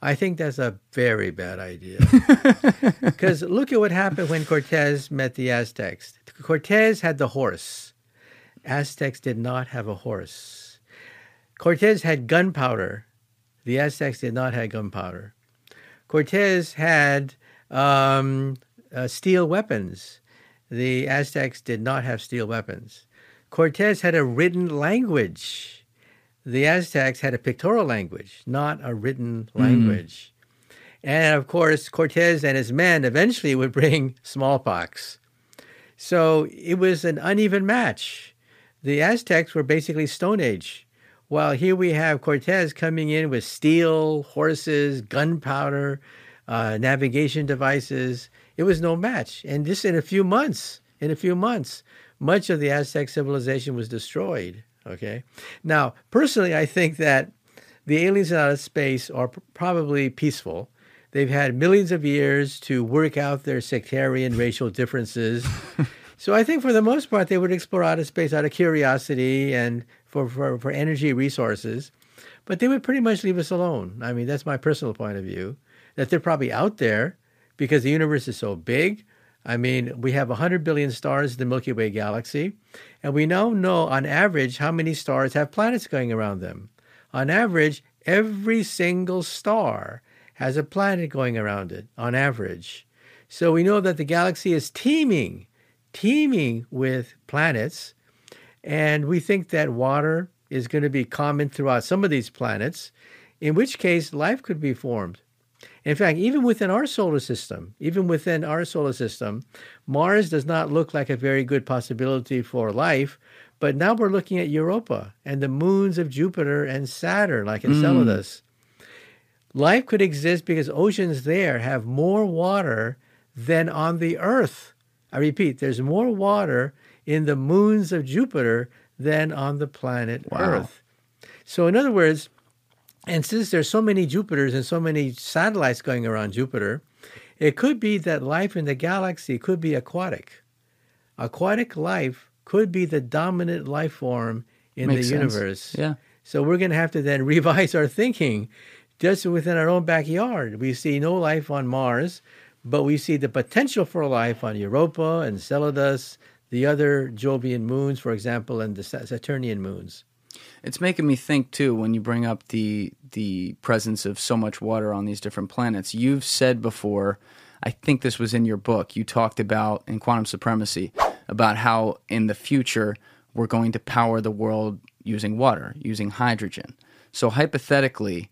I think that's a very bad idea. Because look at what happened when Cortez met the Aztecs. Cortez had the horse. Aztecs did not have a horse. Cortez had gunpowder. The Aztecs did not have gunpowder. Cortez had um, uh, steel weapons. The Aztecs did not have steel weapons. Cortez had a written language. The Aztecs had a pictorial language, not a written hmm. language. Mm. And of course, Cortez and his men eventually would bring smallpox. So it was an uneven match the Aztecs were basically Stone Age. While here we have Cortez coming in with steel, horses, gunpowder, uh, navigation devices. It was no match. And just in a few months, in a few months, much of the Aztec civilization was destroyed. Okay. Now, personally, I think that the aliens in outer space are probably peaceful. They've had millions of years to work out their sectarian racial differences. So I think for the most part, they would explore outer space out of curiosity and for, for, for energy resources. But they would pretty much leave us alone. I mean, that's my personal point of view. That they're probably out there because the universe is so big. I mean, we have 100 billion stars in the Milky Way galaxy, and we now know on average how many stars have planets going around them. On average, every single star has a planet going around it, on average. So we know that the galaxy is teeming teeming with planets. And we think that water is going to be common throughout some of these planets, in which case life could be formed. In fact, even within our solar system, even within our solar system, Mars does not look like a very good possibility for life. But now we're looking at Europa and the moons of Jupiter and Saturn, like Enceladus. Mm. Life could exist because oceans there have more water than on the Earth. I repeat, there's more water in the moons of Jupiter than on the planet wow. Earth. So, in other words, and since there's so many Jupiters and so many satellites going around Jupiter, it could be that life in the galaxy could be aquatic. Aquatic life could be the dominant life form in Makes the sense. universe. Yeah. So we're going to have to then revise our thinking just within our own backyard. We see no life on Mars but we see the potential for life on Europa and Enceladus, the other Jovian moons, for example, and the Saturnian moons. It's making me think too when you bring up the the presence of so much water on these different planets. You've said before, I think this was in your book. You talked about in quantum supremacy about how in the future we're going to power the world using water, using hydrogen. So hypothetically,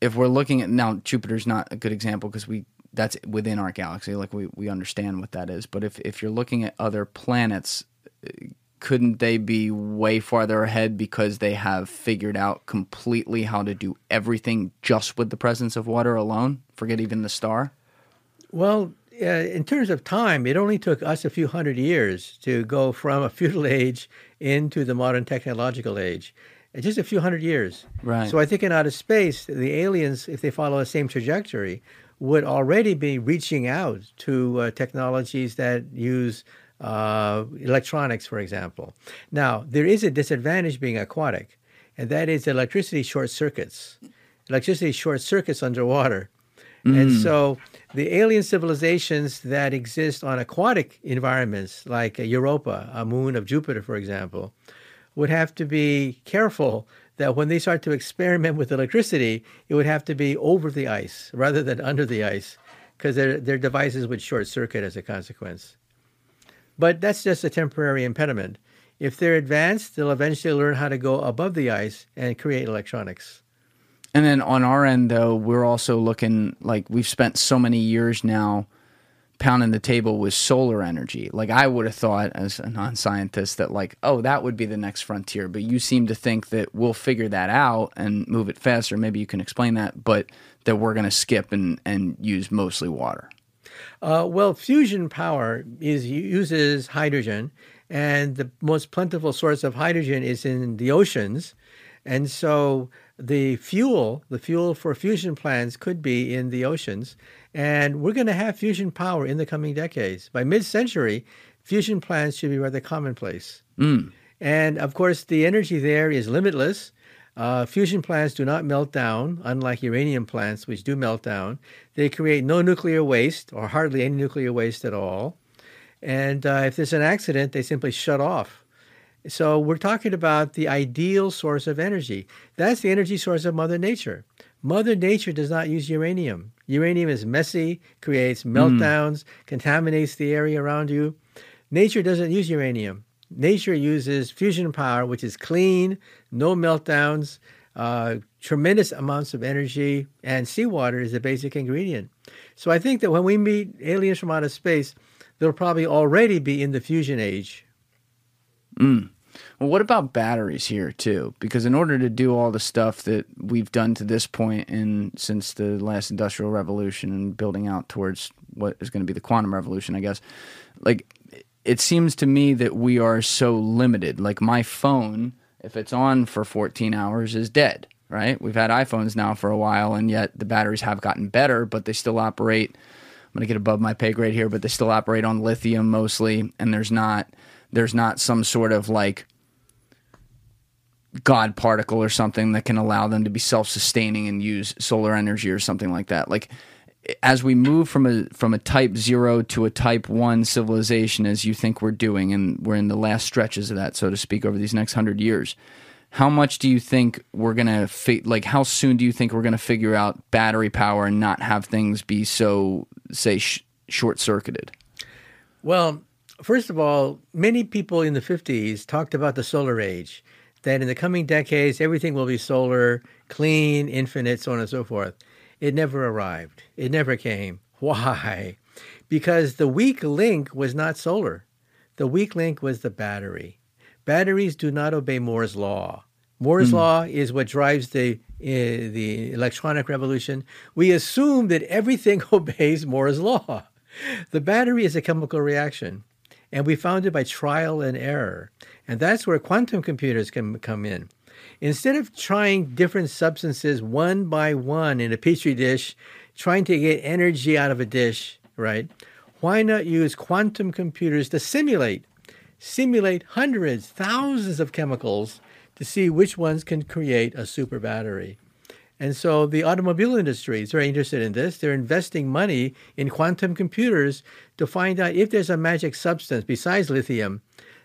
if we're looking at now Jupiter's not a good example because we that's within our galaxy like we, we understand what that is but if, if you're looking at other planets couldn't they be way farther ahead because they have figured out completely how to do everything just with the presence of water alone forget even the star well uh, in terms of time it only took us a few hundred years to go from a feudal age into the modern technological age just a few hundred years. Right. So I think in outer space, the aliens, if they follow the same trajectory, would already be reaching out to uh, technologies that use uh, electronics, for example. Now, there is a disadvantage being aquatic, and that is electricity short circuits. Electricity short circuits underwater. Mm. And so the alien civilizations that exist on aquatic environments, like Europa, a moon of Jupiter, for example, would have to be careful that when they start to experiment with electricity, it would have to be over the ice rather than under the ice because their, their devices would short circuit as a consequence. But that's just a temporary impediment. If they're advanced, they'll eventually learn how to go above the ice and create electronics. And then on our end, though, we're also looking like we've spent so many years now pounding the table with solar energy. Like I would have thought as a non-scientist that like, oh, that would be the next frontier, but you seem to think that we'll figure that out and move it faster. Maybe you can explain that, but that we're going to skip and and use mostly water. Uh, well, fusion power is uses hydrogen, and the most plentiful source of hydrogen is in the oceans, and so the fuel, the fuel for fusion plants, could be in the oceans. And we're going to have fusion power in the coming decades. By mid century, fusion plants should be rather commonplace. Mm. And of course, the energy there is limitless. Uh, fusion plants do not melt down, unlike uranium plants, which do melt down. They create no nuclear waste or hardly any nuclear waste at all. And uh, if there's an accident, they simply shut off. So we're talking about the ideal source of energy. That's the energy source of Mother Nature. Mother Nature does not use uranium. Uranium is messy, creates hmm. meltdowns, mm. contaminates the area around you. Nature doesn't use uranium. Nature uses fusion power, which is clean, no meltdowns, uh, tremendous amounts of energy, and seawater is the basic ingredient. So I think that when we meet aliens from outer space, they'll probably already be in the fusion age. Mm. Well, what about batteries here too? Because in order to do all the stuff that we've done to this and since the last industrial revolution and building out towards what is going to be the quantum revolution, I guess, like it seems to me that we are so limited. Like my phone, if it's on for 14 hours, is dead. Right? We've had iPhones now for a while, and yet the batteries have gotten better, but they still operate. I'm going to get above my pay grade here, but they still operate on lithium mostly, and there's not there's not some sort of like god particle or something that can allow them to be self-sustaining and use solar energy or something like that like as we move from a from a type 0 to a type 1 civilization as you think we're doing and we're in the last stretches of that so to speak over these next 100 years how much do you think we're to fi- like how soon do you think we're to figure out battery power and not have things be so say sh- short circuited well First of all, many people in the 50s talked about the solar age, that in the coming decades, everything will be solar, clean, infinite, so on and so forth. It never arrived. It never came. Why? Because the weak link was not solar. The weak link was the battery. Batteries do not obey Moore's law. Moore's mm. law is what drives the uh, the electronic revolution. We assume that everything obeys Moore's law. The battery is a chemical reaction. And we found it by trial and error. And that's where quantum computers can come in. Instead of trying different substances one by one in a petri dish, trying to get energy out of a dish, right? Why not use quantum computers to simulate, simulate hundreds, thousands of chemicals to see which ones can create a super battery? And so the automobile industry is very interested in this. They're investing money in quantum computers to find out if there's a magic substance besides lithium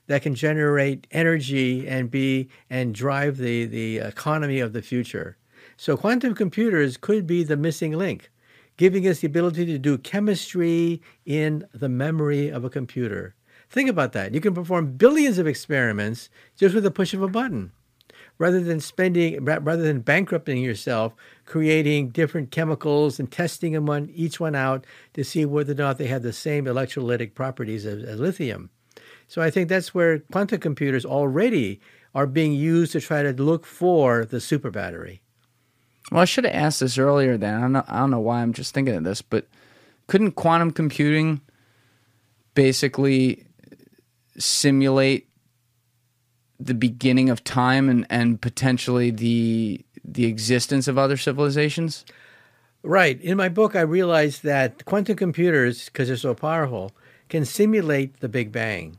that can generate energy and be and drive the, the economy of the future. So quantum computers could be the missing link, giving us the ability to do chemistry in the memory of a computer. Think about that. You can perform billions of experiments just with the push of a button rather than spending rather than bankrupting yourself creating different chemicals and testing them on each one out to see whether or not they have the same electrolytic properties as, as lithium so i think that's where quantum computers already are being used to try to look for the super battery well i should have asked this earlier then i don't know, I don't know why i'm just thinking of this but couldn't quantum computing basically simulate the beginning of time and, and potentially the the existence of other civilizations? Right. In my book, I realized that quantum computers, because they're so powerful, can simulate the Big Bang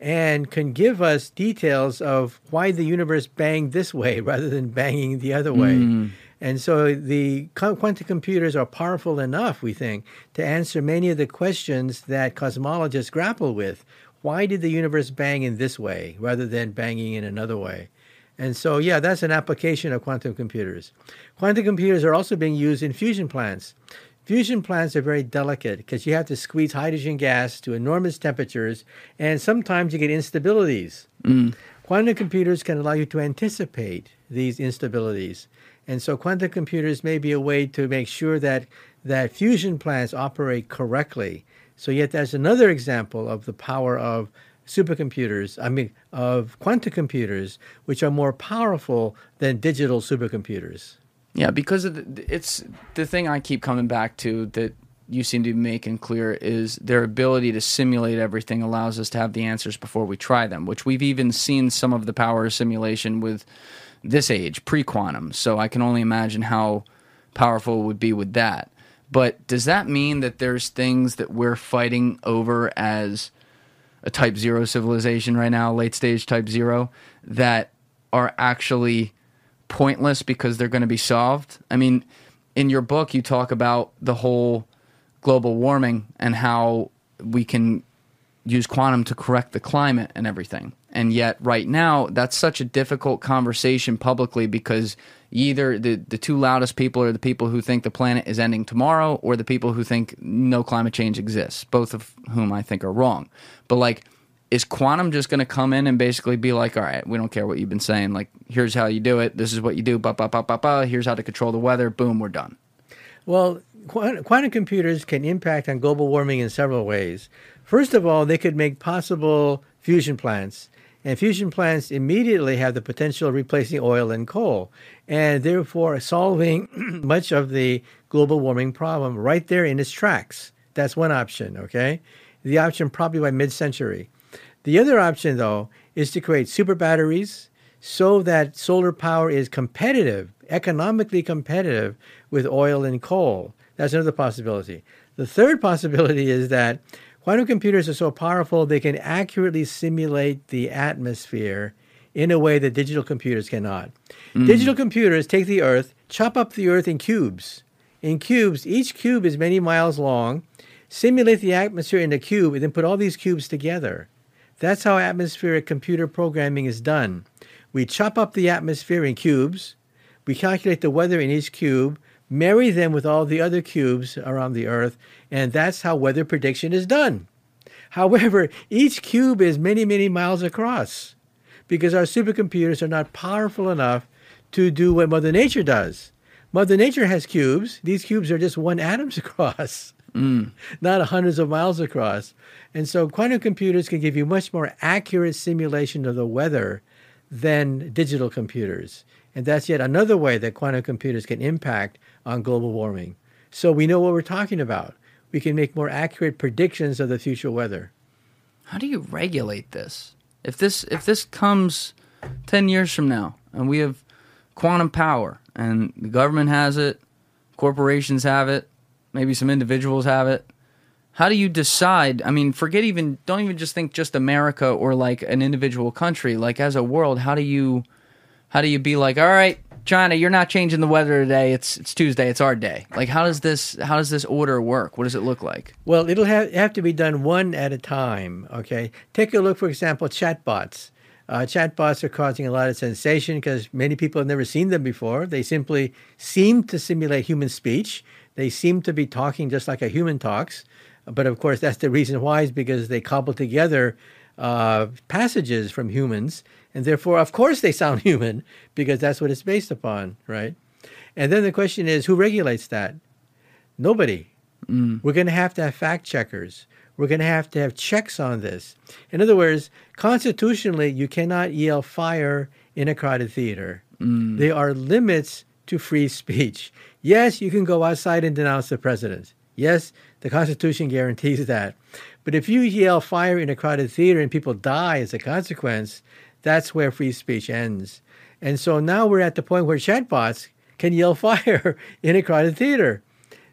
and can give us details of why the universe banged this way rather than banging the other way. Mm. And so the quantum computers are powerful enough, we think, to answer many of the questions that cosmologists grapple with why did the universe bang in this way rather than banging in another way? And so, yeah, that's an application of quantum computers. Quantum computers are also being used in fusion plants. Fusion plants are very delicate because you have to squeeze hydrogen gas to enormous temperatures, and sometimes you get instabilities. Mm. Quantum computers can allow you to anticipate these instabilities. And so, quantum computers may be a way to make sure that, that fusion plants operate correctly so yet that's another example of the power of supercomputers, I mean, of quantum computers, which are more powerful than digital supercomputers. Yeah, because the, it's the thing I keep coming back to that you seem to be making clear is their ability to simulate everything allows us to have the answers before we try them, which we've even seen some of the power of simulation with this age, pre quantum. So I can only imagine how powerful it would be with that. But does that mean that there's things that we're fighting over as a type zero civilization right now, late stage type zero, that are actually pointless because they're going to be solved? I mean, in your book, you talk about the whole global warming and how we can use quantum to correct the climate and everything. And yet, right now, that's such a difficult conversation publicly because either the, the two loudest people are the people who think the planet is ending tomorrow or the people who think no climate change exists, both of whom I think are wrong. But, like, is quantum just going to come in and basically be like, all right, we don't care what you've been saying. Like, here's how you do it. This is what you do. Ba, ba, ba, ba, ba. Here's how to control the weather. Boom, we're done. Well, quantum computers can impact on global warming in several ways. First of all, they could make possible fusion plants and fusion plants immediately have the potential of replacing oil and coal, and therefore solving much of the global warming problem right there in its tracks. That's one option, okay? The option probably by mid century. The other option, though, is to create super batteries so that solar power is competitive, economically competitive with oil and coal. That's another possibility. The third possibility is that Quantum computers are so powerful they can accurately simulate the atmosphere in a way that digital computers cannot. Mm. Digital computers take the Earth, chop up the Earth in cubes. In cubes, each cube is many miles long, simulate the atmosphere in a cube, and then put all these cubes together. That's how atmospheric computer programming is done. We chop up the atmosphere in cubes, we calculate the weather in each cube, marry them with all the other cubes around the Earth, and that's how weather prediction is done. However, each cube is many, many miles across because our supercomputers are not powerful enough to do what Mother Nature does. Mother Nature has cubes. These cubes are just one atoms across, mm. not hundreds of miles across. And so quantum computers can give you much more accurate simulation of the weather than digital computers. And that's yet another way that quantum computers can impact on global warming. So we know what we're talking about. We can make more accurate predictions of the future weather. How do you regulate this? If this if this comes 10 years from now and we have quantum power and the government has it, corporations have it, maybe some individuals have it, how do you decide? I mean, forget even don't even just think just America or like an individual country, like as a world, how do you how do you be like, all right, China, you're not changing the weather today. It's it's Tuesday. It's our day. Like, how does this how does this order work? What does it look like? Well, it'll have have to be done one at a time. Okay, take a look, for example, chatbots. Uh, chatbots are causing a lot of sensation because many people have never seen them before. They simply seem to simulate human speech. They seem to be talking just like a human talks. But of course, that's the reason why is because they cobble together uh, passages from humans, and therefore, of course, they sound human because that's what it's based upon, right? And then the question is, who regulates that? Nobody. Mm. We're going to have to have fact checkers. We're going to have to have checks on this. In other words, constitutionally, you cannot yell fire in a crowded theater. Mm. There are limits to free speech. Yes, you can go outside and denounce the president. Yes, the Constitution guarantees that. But if you yell fire in a crowded theater and people die as a consequence, that's where free speech ends. And so now we're at the point where chatbots can yell fire in a crowded theater.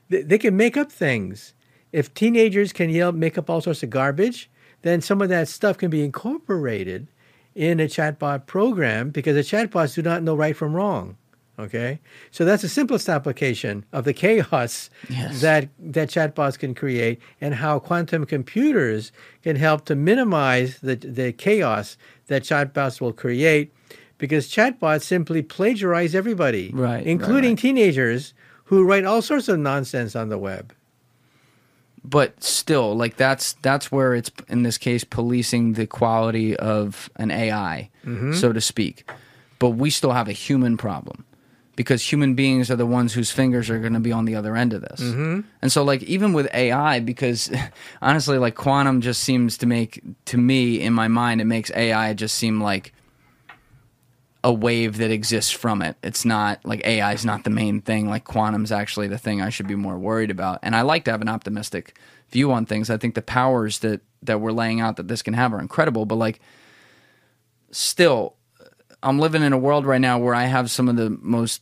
They, can make up things. If teenagers can yell, make up all sorts of garbage, then some of that stuff can be incorporated in a chatbot program because the chatbots do not know right from wrong. Okay, so that's the simplest application of the chaos yes. that that chatbots can create, and how quantum computers can help to minimize the the chaos that chatbots will create, because chatbots simply plagiarize everybody, right, including right, right. teenagers who write all sorts of nonsense on the web. But still, like that's that's where it's in this case policing the quality of an AI, mm-hmm. so to speak. But we still have a human problem because human beings are the ones whose fingers are going to be on the other end of this. Mm-hmm. And so, like, even with AI, because honestly, like, quantum just seems to make, to me, in my mind, it makes AI just seem like a wave that exists from it. It's not like AI is not the main thing. Like, quantum's actually the thing I should be more worried about. And I like to have an optimistic view on things. I think the powers that, that we're laying out that this can have are incredible, but like, still, I'm living in a world right now where I have some of the most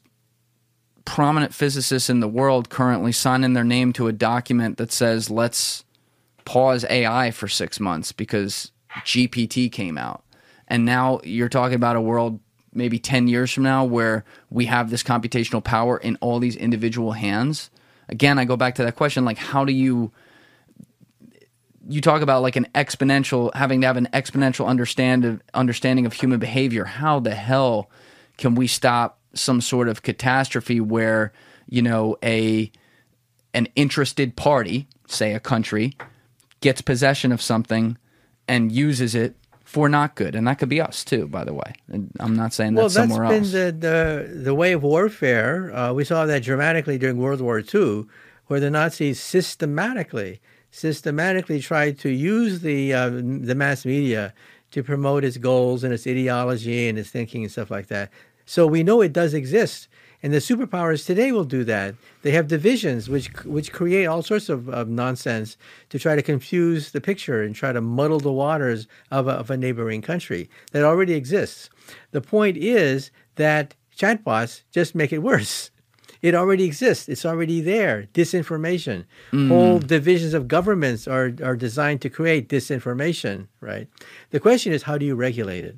prominent physicists in the world currently signing their name to a document that says let's pause AI for six months because GPT came out. And now you're talking about a world maybe 10 years from now where we have this computational power in all these individual hands. Again, I go back to that question like, how do you you talk about like an exponential having to have an exponential understand of, understanding of human behavior how the hell can we stop some sort of catastrophe where you know a an interested party say a country gets possession of something and uses it for not good? And that could be us too by the way. I'm not saying well, that's somewhere else. well that's been the, the, the way of warfare. Uh, we saw that dramatically during world war ii where the nazis systematically systematically tried to use the uh, the mass media to promote its goals and its ideology and its thinking and stuff like that. So we know it does exist, and the superpowers today will do that. They have divisions which which create all sorts of, of nonsense to try to confuse the picture and try to muddle the waters of a, of a neighboring country that already exists. The point is that chatbots just make it worse. It already exists. It's already there. Disinformation. Mm. Whole divisions of governments are, are designed to create disinformation, right? The question is, how do you regulate it?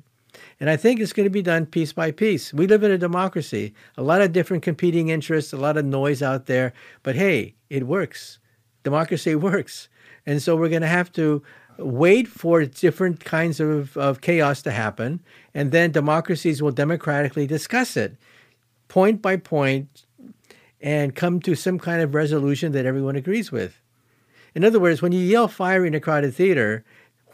And I think it's going to be done piece by piece. We live in a democracy, a lot of different competing interests, a lot of noise out there. But hey, it works. Democracy works. And so we're going to have to wait for different kinds of, of chaos to happen. And then democracies will democratically discuss it point by point, and come to some kind of resolution that everyone agrees with. In other words, when you yell fire in a crowded theater,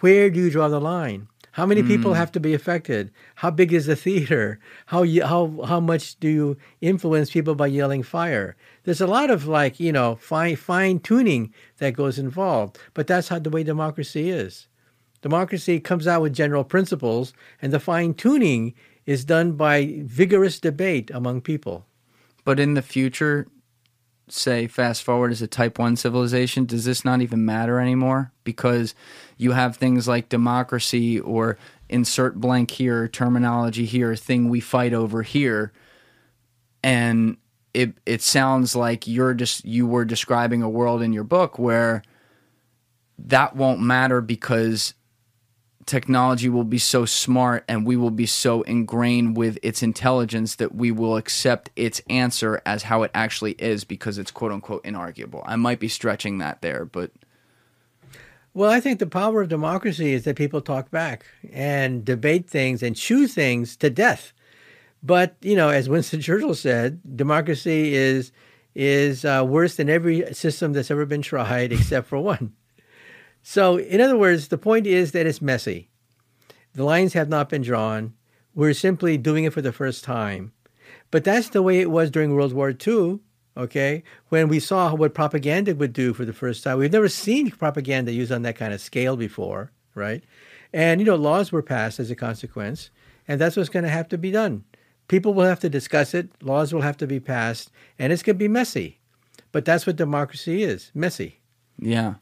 where do you draw the line? How many people mm. have to be affected? How big is the theater? How how how much do you influence people by yelling fire? There's a lot of like you know fine fine tuning that goes involved, but that's how the way democracy is. Democracy comes out with general principles, and the fine tuning is done by vigorous debate among people. But in the future, say fast forward as a type 1 civilization, does this not even matter anymore? Because you have things like democracy or insert blank here, terminology here, thing we fight over here. And it it sounds like you're just you were describing a world in your book where that won't matter because technology will be so smart and we will be so ingrained with its intelligence that we will accept its answer as how it actually is because it's quote unquote inarguable. I might be stretching that there, but. Well, I think the power of democracy is that people talk back and debate things and chew things to death. But, you know, as Winston Churchill said, democracy is is uh, worse than every system that's ever been tried except for one. So, in other words, the point is that it's messy. The lines have not been drawn. We're simply doing it for the first time. But that's the way it was during World War II, okay? When we saw what propaganda would do for the first time. We've never seen propaganda used on that kind of scale before, right? And, you know, laws were passed as a consequence, and that's what's going to have to be done. People will have to discuss it, laws will have to be passed, and it's going to be messy. But that's what democracy is messy. Yeah.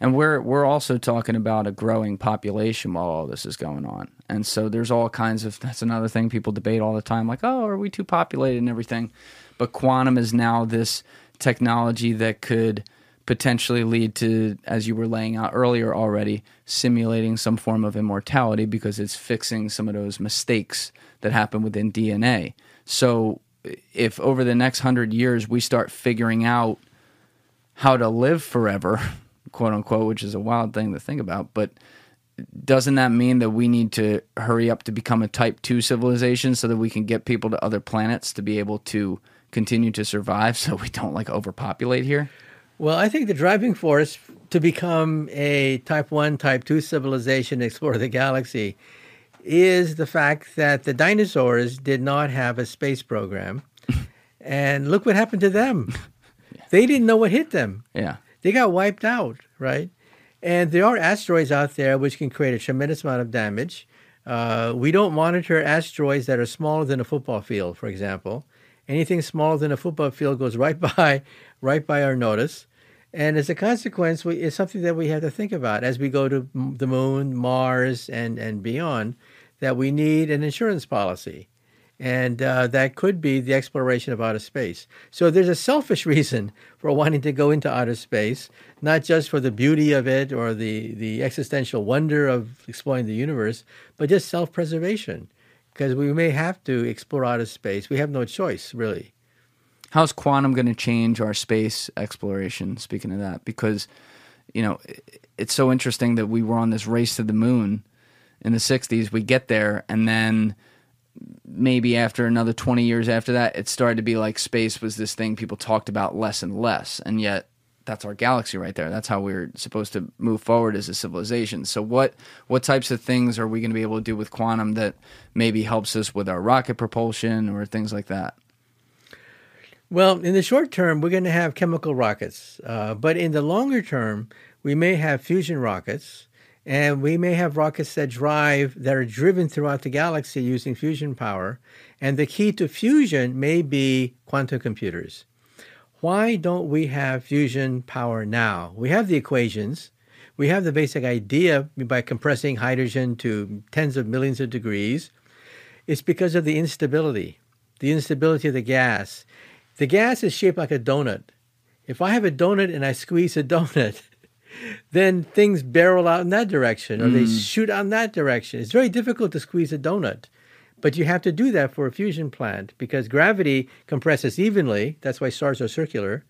And we're we're also talking about a growing population while all this is going on. And so there's all kinds of that's another thing people debate all the time like, "Oh, are we too populated and everything?" But quantum is now this technology that could potentially lead to as you were laying out earlier already, simulating some form of immortality because it's fixing some of those mistakes that happen within DNA. So if over the next 100 years we start figuring out how to live forever quote unquote, which is a wild thing to think about. But doesn't that mean that we need to hurry up to become a type 2 civilization so that we can get people to other planets to be able to continue to survive so we don't like overpopulate here? Well, I think the driving force to become a type 1, type 2 civilization, explore the galaxy, is the fact that the dinosaurs did not have a space program. and look what happened to them. They didn't know what hit them. Yeah they got wiped out, right? And there are asteroids out there which can create a tremendous amount of damage. Uh, we don't monitor asteroids that are smaller than a football field, for example. Anything smaller than a football field goes right by, right by our notice. And as a consequence, we, it's something that we have to think about as we go to the moon, Mars, and, and beyond, that we need an insurance policy and uh, that could be the exploration of outer space. So there's a selfish reason for wanting to go into outer space, not just for the beauty of it or the, the existential wonder of exploring the universe, but just self preservation, because we may have to explore outer space. We have no choice, really. How's quantum going to change our space exploration? Speaking of that, because you know it's so interesting that we were on this race to the moon in the '60s. We get there, and then maybe after another 20 years after that, it started to be like space was this thing people talked about less and less. And yet, that's our galaxy right there. That's how we're supposed to move forward as a civilization. So what what types of things are we going to be able to do with quantum that maybe helps us with our rocket propulsion or things like that? Well, in the short term, we're going to have chemical rockets, uh, but in the longer term, we may have fusion rockets and we may have rockets that drive, that are driven throughout the galaxy using fusion power. And the key to fusion may be quantum computers. Why don't we have fusion power now? We have the equations. We have the basic idea by compressing hydrogen to tens of millions of degrees. It's because of the instability, the instability of the gas. The gas is shaped like a donut. If I have a donut and I squeeze a donut, then things barrel out in that direction or mm. they shoot out in that direction. It's very difficult to squeeze a donut. But you have to do that for a fusion plant because gravity compresses evenly. That's why stars are circular.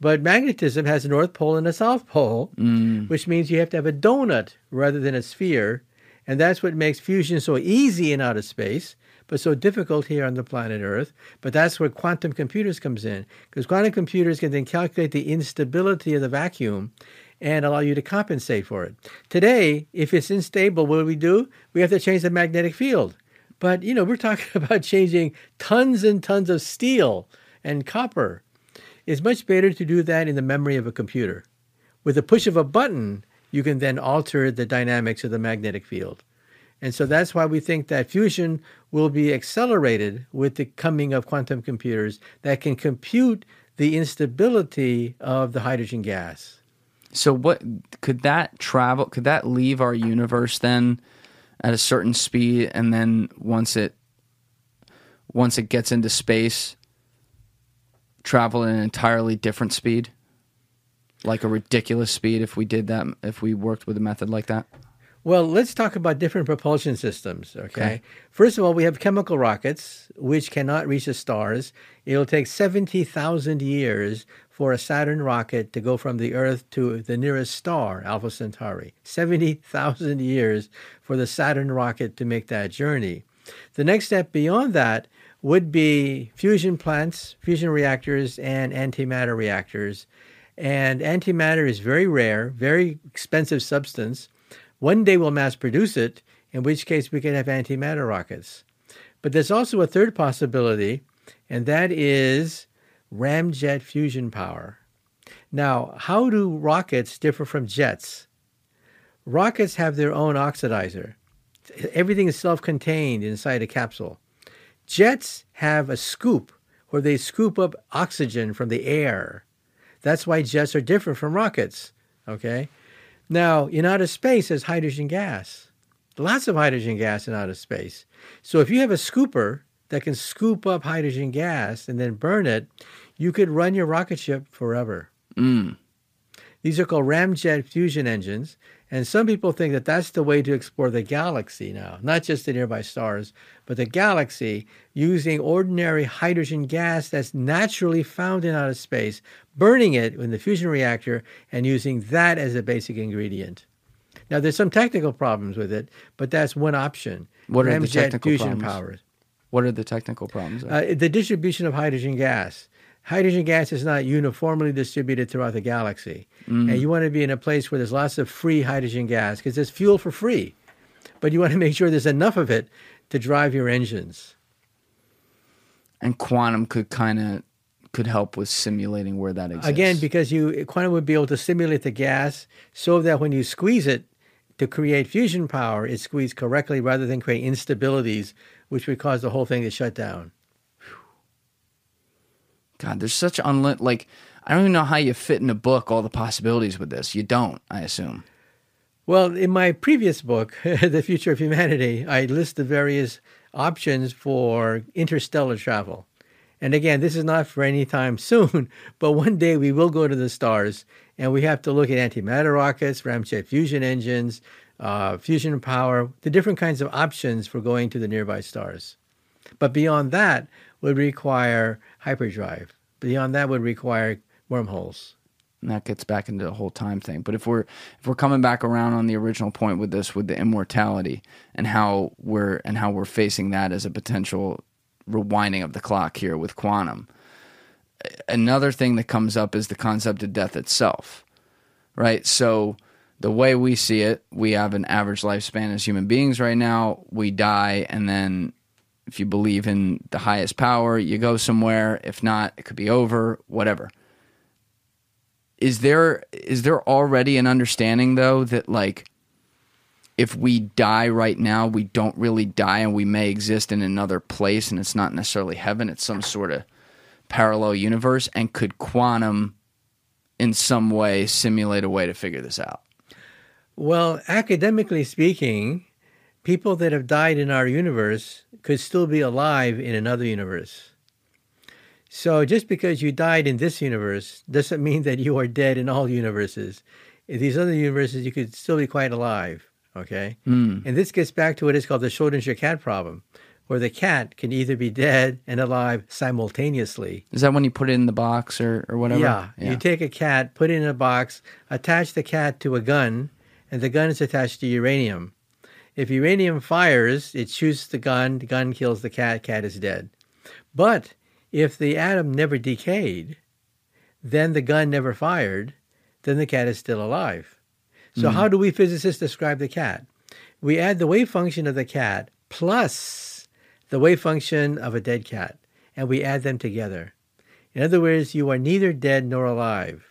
But magnetism has a north pole and a south pole, mm. which means you have to have a donut rather than a sphere. And that's what makes fusion so easy in outer space, but so difficult here on the planet Earth. But that's where quantum computers comes in, because quantum computers can then calculate the instability of the vacuum and allow you to compensate for it. Today, if it's unstable, what do we do? We have to change the magnetic field. But, you know, we're talking about changing tons and tons of steel and copper. It's much better to do that in the memory of a computer. With the push of a button, you can then alter the dynamics of the magnetic field. And so that's why we think that fusion will be accelerated with the coming of quantum computers that can compute the instability of the hydrogen gas. So what could that travel? Could that leave our universe then at a certain speed, and then once it once it gets into space, travel at an entirely different speed, like a ridiculous speed? If we did that, if we worked with a method like that. Well, let's talk about different propulsion systems. Okay? okay. First of all, we have chemical rockets, which cannot reach the stars. It'll take 70,000 years for a Saturn rocket to go from the Earth to the nearest star, Alpha Centauri. 70,000 years for the Saturn rocket to make that journey. The next step beyond that would be fusion plants, fusion reactors, and antimatter reactors. And antimatter is very rare, very expensive substance. One day we'll mass produce it, in which case we could have antimatter rockets. But there's also a third possibility, and that is ramjet fusion power. Now, how do rockets differ from jets? Rockets have their own oxidizer. Everything is self contained inside a capsule. Jets have a scoop where they scoop up oxygen from the air. That's why jets are different from rockets. Okay? Now, in outer space, there's hydrogen gas. Lots of hydrogen gas in outer space. So if you have a scooper that can scoop up hydrogen gas and then burn it, you could run your rocket ship forever. Mm. These are called ramjet fusion engines. And some people think that that's the way to explore the galaxy now, not just the nearby stars, but the galaxy using ordinary hydrogen gas that's naturally found in outer space, burning it in the fusion reactor, and using that as a basic ingredient. Now, there's some technical problems with it, but that's one option. What are the technical fusion problems? powers. What are the technical problems? Uh, the distribution of hydrogen gas. Hydrogen gas is not uniformly distributed throughout the galaxy. Mm-hmm. And you want to be in a place where there's lots of free hydrogen gas because there's fuel for free. But you want to make sure there's enough of it to drive your engines. and quantum could kind of could help with simulating where that exists. Again, because you quantum would be able to simulate the gas so that when you squeeze it to create fusion power, it's squeezed correctly rather than create instabilities, which would cause the whole thing to shut down. God, there's such unlit. Like, I don't even know how you fit in a book all the possibilities with this. You don't, I assume. Well, in my previous book, The Future of Humanity, I list the various options for interstellar travel. And again, this is not for any time soon, but one day we will go to the stars and we have to look at antimatter rockets, ramjet fusion engines, uh, fusion power, the different kinds of options for going to the nearby stars. But beyond that would require hyperdrive. Beyond that would require wormholes. And that gets back into the whole time thing. But if we're if we're coming back around on the original point with this, with the immortality and how we're and how we're facing that as a potential rewinding of the clock here with quantum. Another thing that comes up is the concept of death itself, right? So the way we see it, we have an average lifespan as human beings right now. We die, and then if you believe in the highest power, you go somewhere. If not, it could be over, whatever. Is there is there already an understanding though that like if we die right now we don't really die and we may exist in another place and it's not necessarily heaven it's some sort of parallel universe? And could quantum in some way simulate a way to figure this out? Well, academically speaking, people that have died in our universe could still be alive in another universe. So just because you died in this universe doesn't mean that you are dead in all universes. In these other universes, you could still be quite alive. Okay? Hmm. And this gets back to what is called the Schrodinger cat problem, where the cat can either be dead and alive simultaneously. is that when you put it in the box or, or whatever Yeah. You take a cat, put it in a box, attach the cat to a gun, and the gun is attached to uranium. If uranium fires, it shoots the gun, the gun kills the cat, cat is dead. But if the atom never decayed, then the gun never fired, then the cat is still alive. So, hmm. how do we physicists describe the cat? We add the wave function of the cat plus the wave function of a dead cat, and we add them together. In other words, you are neither dead nor alive.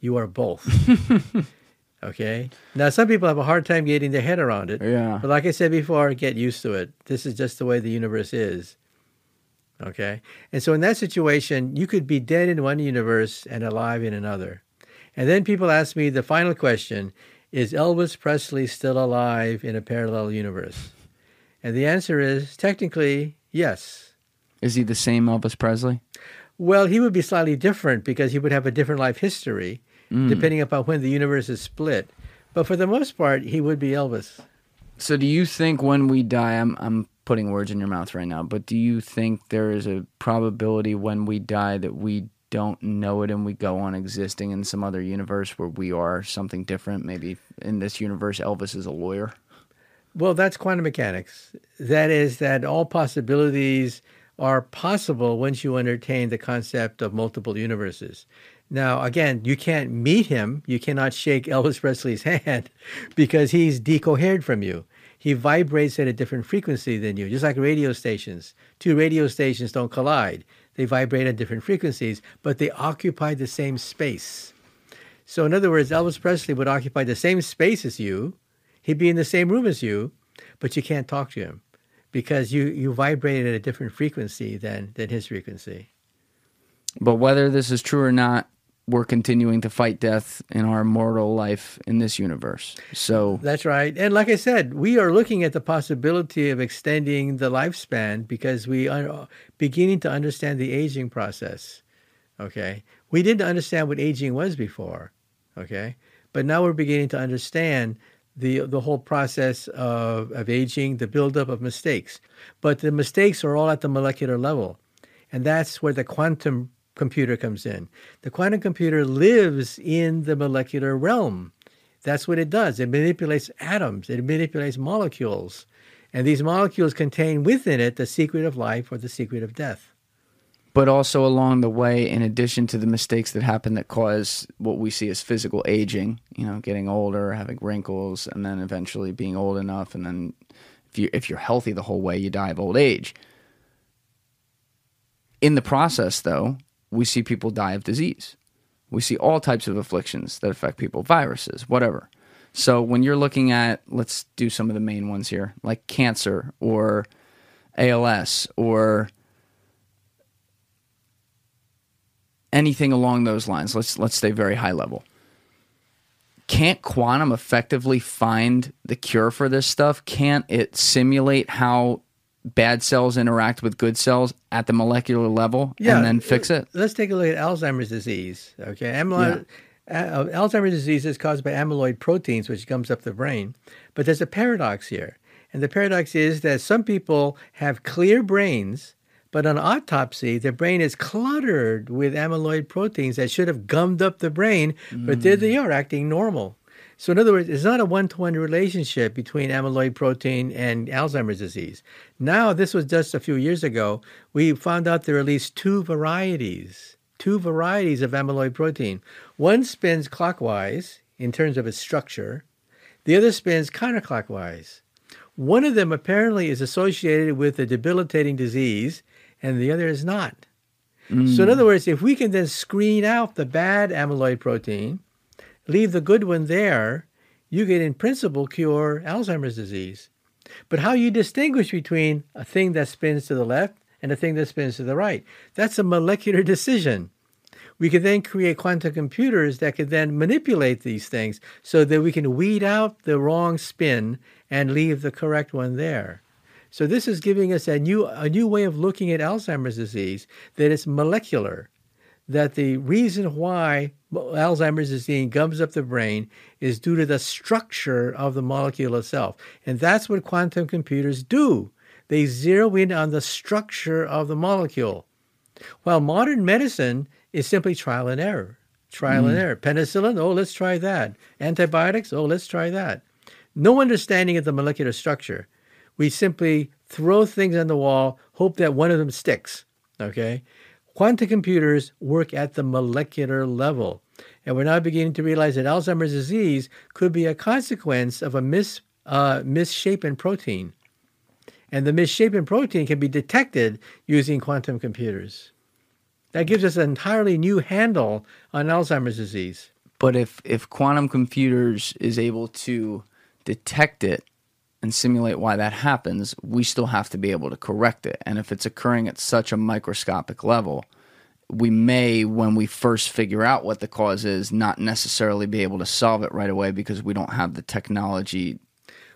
You are both. okay? Now, some people have a hard time getting their head around it. Yeah. But like I said before, get used to it. This is just the way the universe is. Okay? And so, in that situation, you could be dead in one universe and alive in another. And then people ask me the final question Is Elvis Presley still alive in a parallel universe? And the answer is technically yes. is he the same elvis presley Well, he would be slightly different because he would have a different life history Mm. depending upon when the universe is split. But for the most part, he would be Elvis. So do you think when we die I'm I'm putting words in your mouth right now, but do you think there is a probability when we die that we don't know it and we go on existing in some other universe where we are something different? Maybe in this universe Elvis is a lawyer. Well, that's quantum mechanics. That is, that all possibilities are possible once you entertain the concept of multiple universes. Now, again, you can't meet him. You cannot shake Elvis Presley's hand because he's decohered from you. He vibrates at a different frequency than you, just like radio stations. Two radio stations don't collide. They vibrate at different frequencies, but they occupy the same space. So, in other words, Elvis Presley would occupy the same space as you. He'd be in the same room as you, but you can't talk to him because you, you vibrate at a different frequency than, than his frequency. But whether this is true or not, we're continuing to fight death in our mortal life in this universe. So that's right. And like I said, we are looking at the possibility of extending the lifespan because we are beginning to understand the aging process. Okay. We didn't understand what aging was before. Okay. But now we're beginning to understand the the whole process of, of aging, the buildup of mistakes. But the mistakes are all at the molecular level. And that's where the quantum computer comes in. The quantum computer lives in the molecular realm. That's what it does. It manipulates atoms, it manipulates molecules. And these molecules contain within it the secret of life or the secret of death. But also along the way, in addition to the mistakes that happen that cause what we see as physical aging, you know, getting older, having wrinkles, and then eventually being old enough, and then if you if you're healthy the whole way, you die of old age. In the process, though, we see people die of disease. We see all types of afflictions that affect people, viruses, whatever. So when you're looking at, let's do some of the main ones here, like cancer or ALS or anything along those lines. Let's let's stay very high level. Can't quantum effectively find the cure for this stuff? Can't it simulate how bad cells interact with good cells at the molecular level yeah, and then fix it? Let's take a look at Alzheimer's disease. Okay, amyloid, yeah. uh, Alzheimer's disease is caused by amyloid proteins, which comes up the brain. But there's a paradox here, and the paradox is that some people have clear brains, but on autopsy, the brain is cluttered with amyloid proteins that should have gummed up the brain, mm. but there they are acting normal. So, in other words, it's not a one to one relationship between amyloid protein and Alzheimer's disease. Now, this was just a few years ago, we found out there are at least two varieties, two varieties of amyloid protein. One spins clockwise in terms of its structure, the other spins counterclockwise. One of them apparently is associated with a debilitating disease, and the other is not. Mm. So, in other words, if we can then screen out the bad amyloid protein, leave the good one there, you can, in principle, cure Alzheimer's disease. But how you distinguish between a thing that spins to the left and a thing that spins to the right, that's a molecular decision. We can then create quantum computers that can then manipulate these things so that we can weed out the wrong spin and leave the correct one there. So this is giving us a new a new way of looking at Alzheimer's disease that is molecular that the reason why Alzheimer's disease gums up the brain is due to the structure of the molecule itself. And that's what quantum computers do. They zero in on the structure of the molecule. While modern medicine is simply trial and error. Trial mm. and error. Penicillin, oh, let's try that. Antibiotics, oh, let's try that. No understanding of the molecular structure. We simply throw things on the wall, hope that one of them sticks. Okay? Quantum computers work at the molecular level. And we're now beginning to realize that Alzheimer's disease could be a consequence of a mis, uh, misshapen protein. And the misshapen protein can be detected using quantum computers. That gives us an entirely new handle on Alzheimer's disease. But if, if quantum computers is able to detect it and simulate why that happens, we still have to be able to correct it. And if it's occurring at such a microscopic level, we may, when we first figure out what the cause is, not necessarily be able to solve it right away because we don't have the technology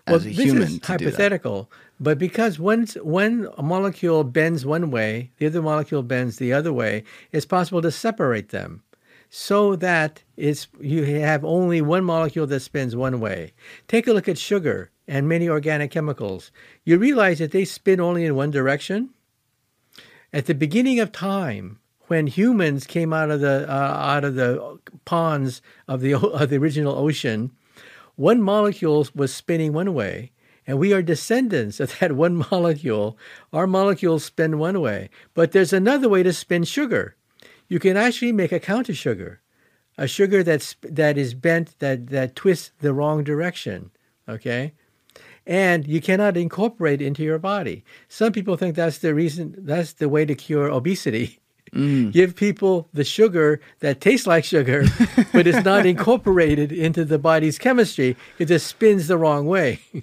as well, a human. This is hypothetical, but because once when a molecule bends one way, the other molecule bends the other way, it's possible to separate them so that it's you have only one molecule that spins one way. Take a look at sugar and many organic chemicals, you realize that they spin only in one direction. At the beginning of time, when humans came out of the uh, out of the ponds of the of the original ocean, one molecule was spinning one way, and we are descendants of that one molecule. Our molecules spin one way, but there's another way to spin sugar. You can actually make a counter sugar. a sugar that's that is bent that that twists the wrong direction. Okay, and you cannot incorporate into your body. Some people think that's the reason. That's the way to cure obesity. Mm. Give people the sugar that tastes like sugar, but it's not incorporated into the body's chemistry. It just spins the wrong way.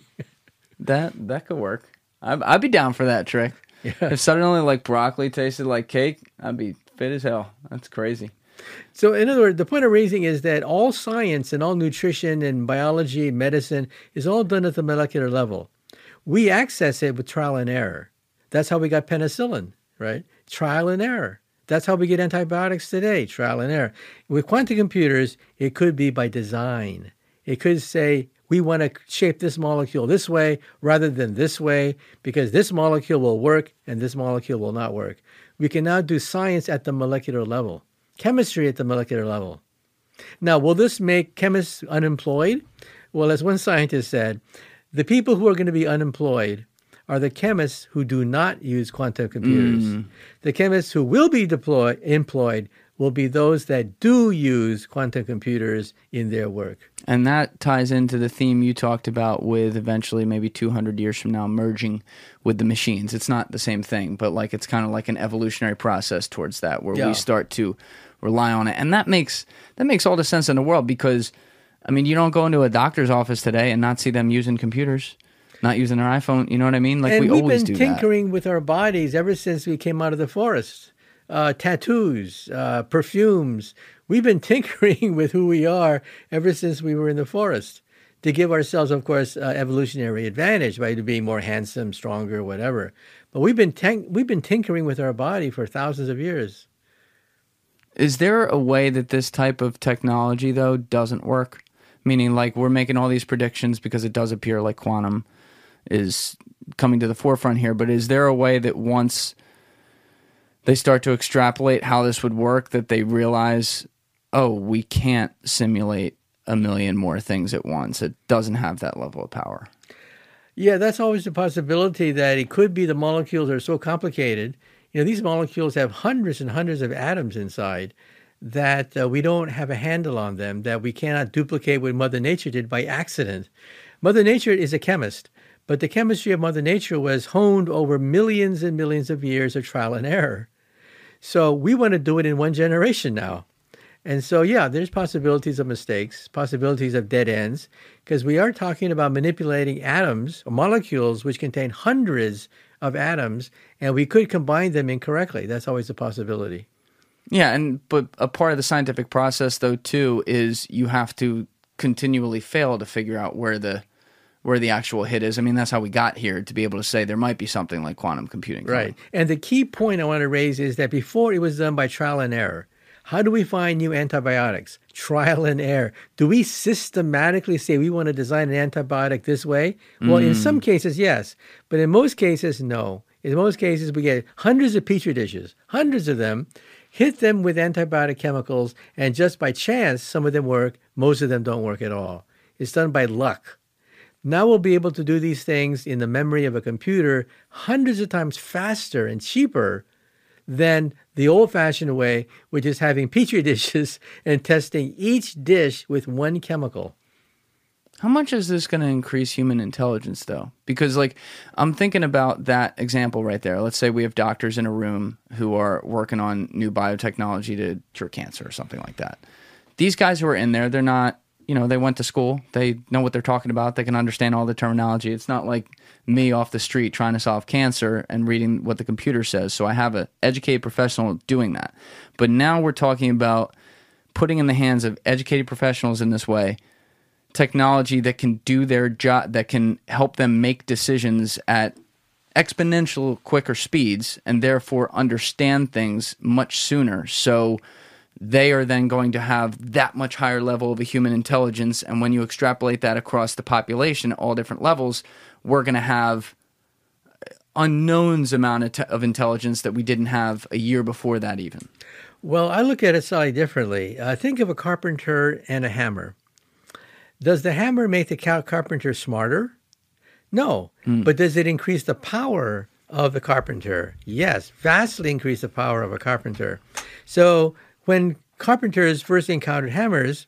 That that could work. I'd, I'd be down for that trick. If suddenly like broccoli tasted like cake, I'd be fit as hell. That's crazy. So, in other words, the point of raising is that all science and all nutrition and biology and medicine is all done at the molecular level. We access it with trial and error. That's how we got penicillin, right? Trial and error. That's how we get antibiotics today, trial and error. With quantum computers, it could be by design. It could say, we want to shape this molecule this way rather than this way because this molecule will work and this molecule will not work. We can now do science at the molecular level, chemistry at the molecular level. Now, will this make chemists unemployed? Well, as one scientist said, the people who are going to be unemployed are the chemists who do not use quantum computers. Mm. The chemists who will be deployed, employed will be those that do use quantum computers in their work. And that ties into the theme you talked about with eventually maybe 200 years from now merging with the machines. It's not the same thing, but like it's kind of like an evolutionary process towards that where Yeah. we start to rely on it. And that makes that makes all the sense in the world because I mean, you don't go into a doctor's office today and not see them using computers, not using their iPhone, you know what I mean? Like and we have always been do that. tinkering with our bodies ever since we came out of the forest. Uh, tattoos, uh, perfumes. We've been tinkering with who we are ever since we were in the forest to give ourselves, of course, uh, evolutionary advantage by being more handsome, stronger, whatever. But we've been tin- we've been tinkering with our body for thousands of years. Is there a way that this type of technology though doesn't work? Meaning like we're making all these predictions because it does appear like quantum is coming to the forefront here, but is there a way that once they start to extrapolate how this would work that they realize, oh, we can't simulate a million more things at once. It doesn't have that level of power. Yeah, that's always a possibility that it could be the molecules are so complicated. You know, these molecules have hundreds and hundreds of atoms inside that uh, we don't have a handle on them, that we cannot duplicate what Mother Nature did by accident. Mother Nature is a chemist, but the chemistry of Mother Nature was honed over millions and millions of years of trial and error. So we want to do it in one generation now. And so, yeah, there's possibilities of mistakes, possibilities of dead ends, because we are talking about manipulating atoms or molecules which contain hundreds of atoms, and we could combine them incorrectly. That's always a possibility. Yeah, and but a part of the scientific process though too is you have to continually fail to figure out where the where the actual hit is. I mean, that's how we got here to be able to say there might be something like quantum computing. Right. And the key point I want to raise is that before it was done by trial and error. How do we find new antibiotics? Trial and error. Do we systematically say we want to design an antibiotic this way? Well, in some hmm. cases, yes. But in most cases, no. In most cases, we get hundreds of petri dishes, hundreds of them, hit them with antibiotic chemicals, and just by chance, some of them work, most of them don't work at all. It's done by luck. Now we'll be able to do these things in the memory of a computer hundreds of times faster and cheaper than the old fashioned way, which is having petri dishes and testing each dish with one chemical. How much is this going to increase human intelligence, though? Because, like, I'm thinking about that example right there. Let's say we have doctors in a room who are working on new biotechnology to cure cancer or something like that. These guys who are in there, they're not, you know, they went to school, they know what they're talking about, they can understand all the terminology. It's not like me off the street trying to solve cancer and reading what the computer says. So I have an educated professional doing that. But now we're talking about putting in the hands of educated professionals in this way technology that can do their job that can help them make decisions at exponential quicker speeds and therefore understand things much sooner so they are then going to have that much higher level of a human intelligence and when you extrapolate that across the population at all different levels we're going to have unknowns amount of, te- of intelligence that we didn't have a year before that even Well, I look at it slightly differently. Uh, think of a carpenter and a hammer. Does the hammer make the cow- carpenter smarter? No. But does it increase the power of the carpenter? Yes, vastly increase the power of a carpenter. So when carpenters first encountered hammers,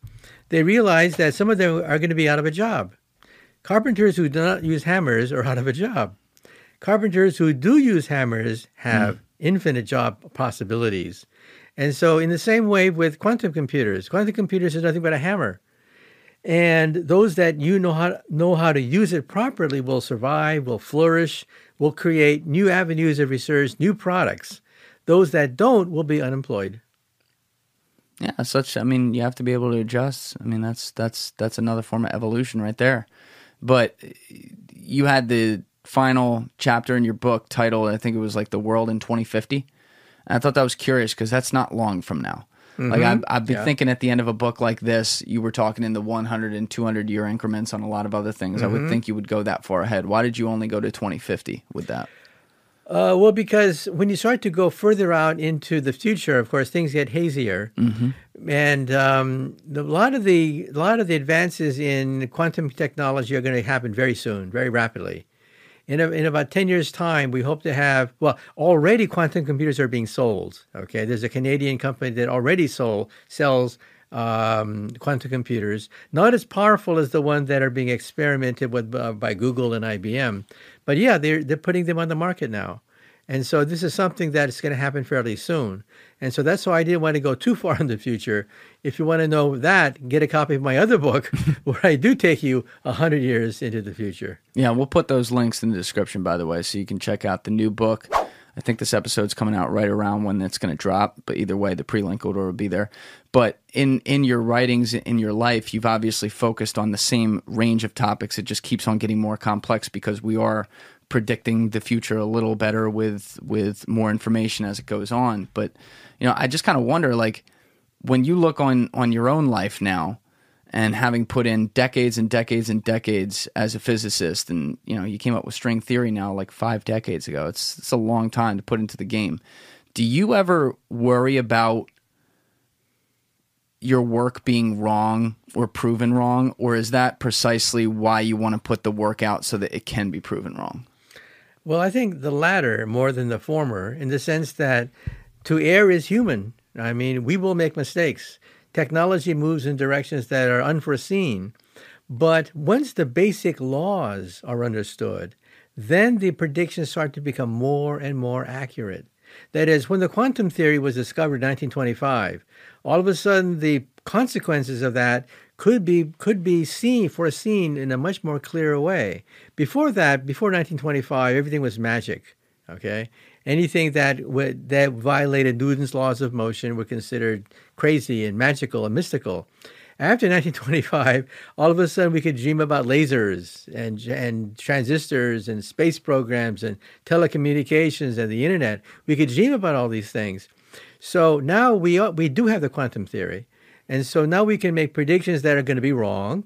they realized that some of them are going to be out of a job. Carpenters who do not use hammers are out of a job. Carpenters who do use hammers have mm. infinite job possibilities. And so, in the same way with quantum computers, quantum computers is nothing but a hammer. And those that you know how, know how to use it properly will survive, will flourish, will create new avenues of research, new products. Those that don't will be unemployed. Yeah, such. I mean, you have to be able to adjust. I mean, that's that's that's another form of evolution right there. But you had the final chapter in your book titled, I think it was like "The World in 2050." And I thought that was curious because that's not long from now. Mm-hmm. Like I've, I've been yeah. thinking at the end of a book like this, you were talking in the 100 and 200 year increments on a lot of other things. Mm-hmm. I would mm-hmm. think you would go that far ahead. Why did you only go to 2050 with that? Uh, well, because when you start to go further out into the future, of course, things get hazier, mm-hmm. and um, the, a lot of the a lot of the advances in quantum technology are going to happen very soon, very rapidly. In, a, in about 10 years' time, we hope to have, well, already quantum computers are being sold. Okay. There's a Canadian company that already sold, sells um, quantum computers, not as powerful as the ones that are being experimented with uh, by Google and IBM. But yeah, they're, they're putting them on the market now. And so this is something that is going to happen fairly soon. And so that's why I didn't want to go too far in the future. If you want to know that, get a copy of my other book where I do take you 100 years into the future. Yeah, we'll put those links in the description, by the way, so you can check out the new book. I think this episode's coming out right around when it's going to drop, but either way, the pre-link order will be there. But in in your writings in your life, you've obviously focused on the same range of topics. It just keeps on getting more complex because we are predicting the future a little better with with more information as it goes on. But you know, I just kind of wonder, like, when you look on on your own life now, and having put in decades and decades and decades as a physicist and you know you came up with string theory now like 5 decades ago it's it's a long time to put into the game. Do you ever worry about your work being wrong or proven wrong? Or is that precisely why you want to put the work out so that it can be proven wrong? Well i think the latter more than the former in the sense that to err is human. I mean we will make mistakes technology moves in directions that are unforeseen. But once the basic laws are understood, then the predictions start to become more and more accurate. That is, when the quantum theory was discovered in 1925, all of a sudden the consequences of that could be could be seen foreseen in a much more clear way. Before that, before 1925, everything was magic. Okay, anything that that violated Newton's laws of motion were considered crazy and magical and mystical. After 1925, all of a sudden we could dream about lasers and and transistors and space programs and telecommunications and the internet. We could dream about all these things. So now we we do have the quantum theory, and so now we can make predictions that are going to be wrong,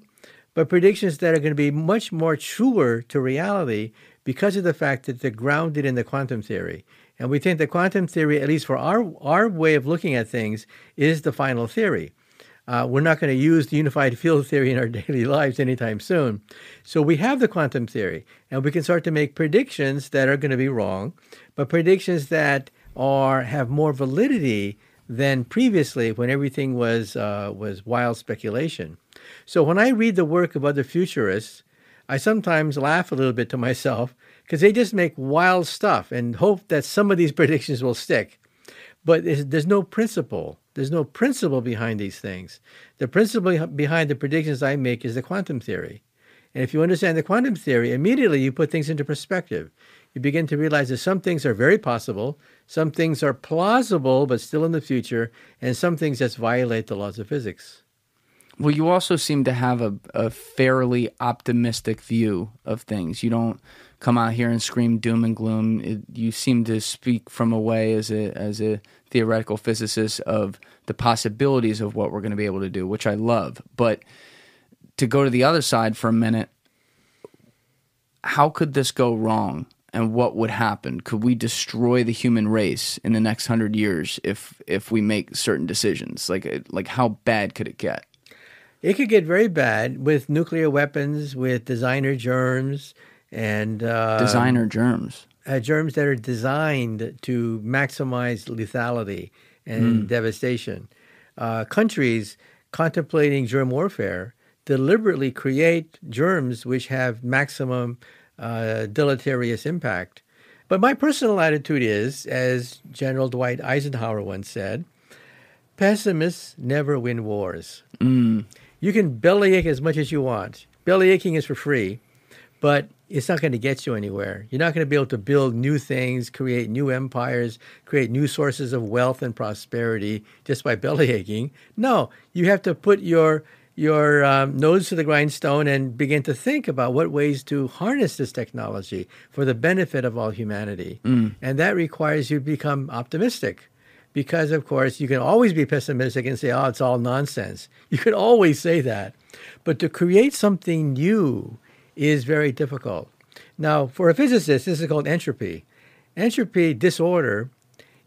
but predictions that are going to be much more truer to reality because of the fact that they're grounded in the quantum theory. And we think that quantum theory, at least for our, our way of looking at things, is the final theory. Uh, we're not going to use the unified field theory in our daily lives anytime soon. So we have the quantum theory, and we can start to make predictions that are going to be wrong, but predictions that are have more validity than previously when everything was uh, was wild speculation. So when I read the work of other futurists, I sometimes laugh a little bit to myself because they just make wild stuff and hope that some of these predictions will stick. But there's no principle. There's no principle behind these things. The principle behind the predictions I make is the quantum theory. And if you understand the quantum theory, immediately you put things into perspective. You begin to realize that some things are very possible, some things are plausible but still in the future, and some things just violate the laws of physics. Well, you also seem to have a, a fairly optimistic view of things. You don't come out here and scream doom and gloom. It, you seem to speak from a way as a as a theoretical physicist of the possibilities of what we're going to be able to do, which I love. But to go to the other side for a minute, how could this go wrong? And what would happen? Could we destroy the human race in the next hundred years if if we make certain decisions? Like like how bad could it get? It could get very bad with nuclear weapons, with designer germs, and uh, designer germs. Uh, germs that are designed to maximize lethality and mm. devastation. uh, countries contemplating germ warfare deliberately create germs which have maximum uh, deleterious impact. But my personal attitude is, as General Dwight Eisenhower once said, pessimists never win wars. Mm. You can bellyache as much as you want. Bellyaching is for free, but it's not going to get you anywhere. You're not going to be able to build new things, create new empires, create new sources of wealth and prosperity just by bellyaching. No, you have to put your your um, nose to the grindstone and begin to think about what ways to harness this technology for the benefit of all humanity. Mm. And that requires you to become optimistic. Because, of course, you can always be pessimistic and say, oh, it's all nonsense. You could always say that. But to create something new is very difficult. Now, for a physicist, this is called entropy. Entropy, disorder,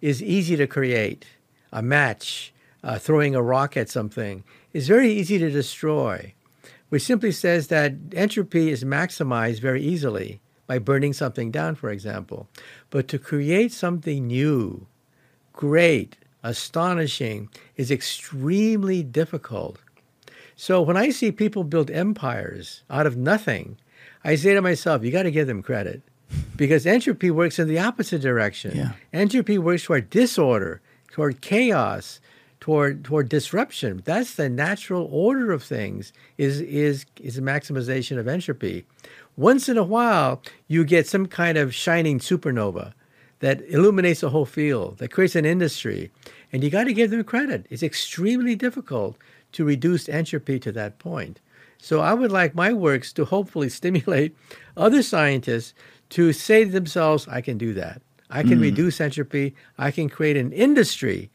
is easy to create. A match, uh, throwing a rock at something, is very easy to destroy, which simply says that entropy is maximized very easily by burning something down, for example. But to create something new, great, astonishing, is extremely difficult. So when I see people build empires out of nothing, I say to myself, you got to give them credit. Because entropy works in the opposite direction. Yeah. Entropy works toward disorder, toward chaos, toward toward disruption. That's the natural order of things. Is is is a maximization of entropy. Once in a while, you get some kind of shining supernova that illuminates the whole field, that creates an industry, and you got to give them credit. It's extremely difficult to reduce entropy to that point. So I would like my works to hopefully stimulate other scientists to say to themselves, I can do that. I can hmm. reduce entropy. I can create an industry.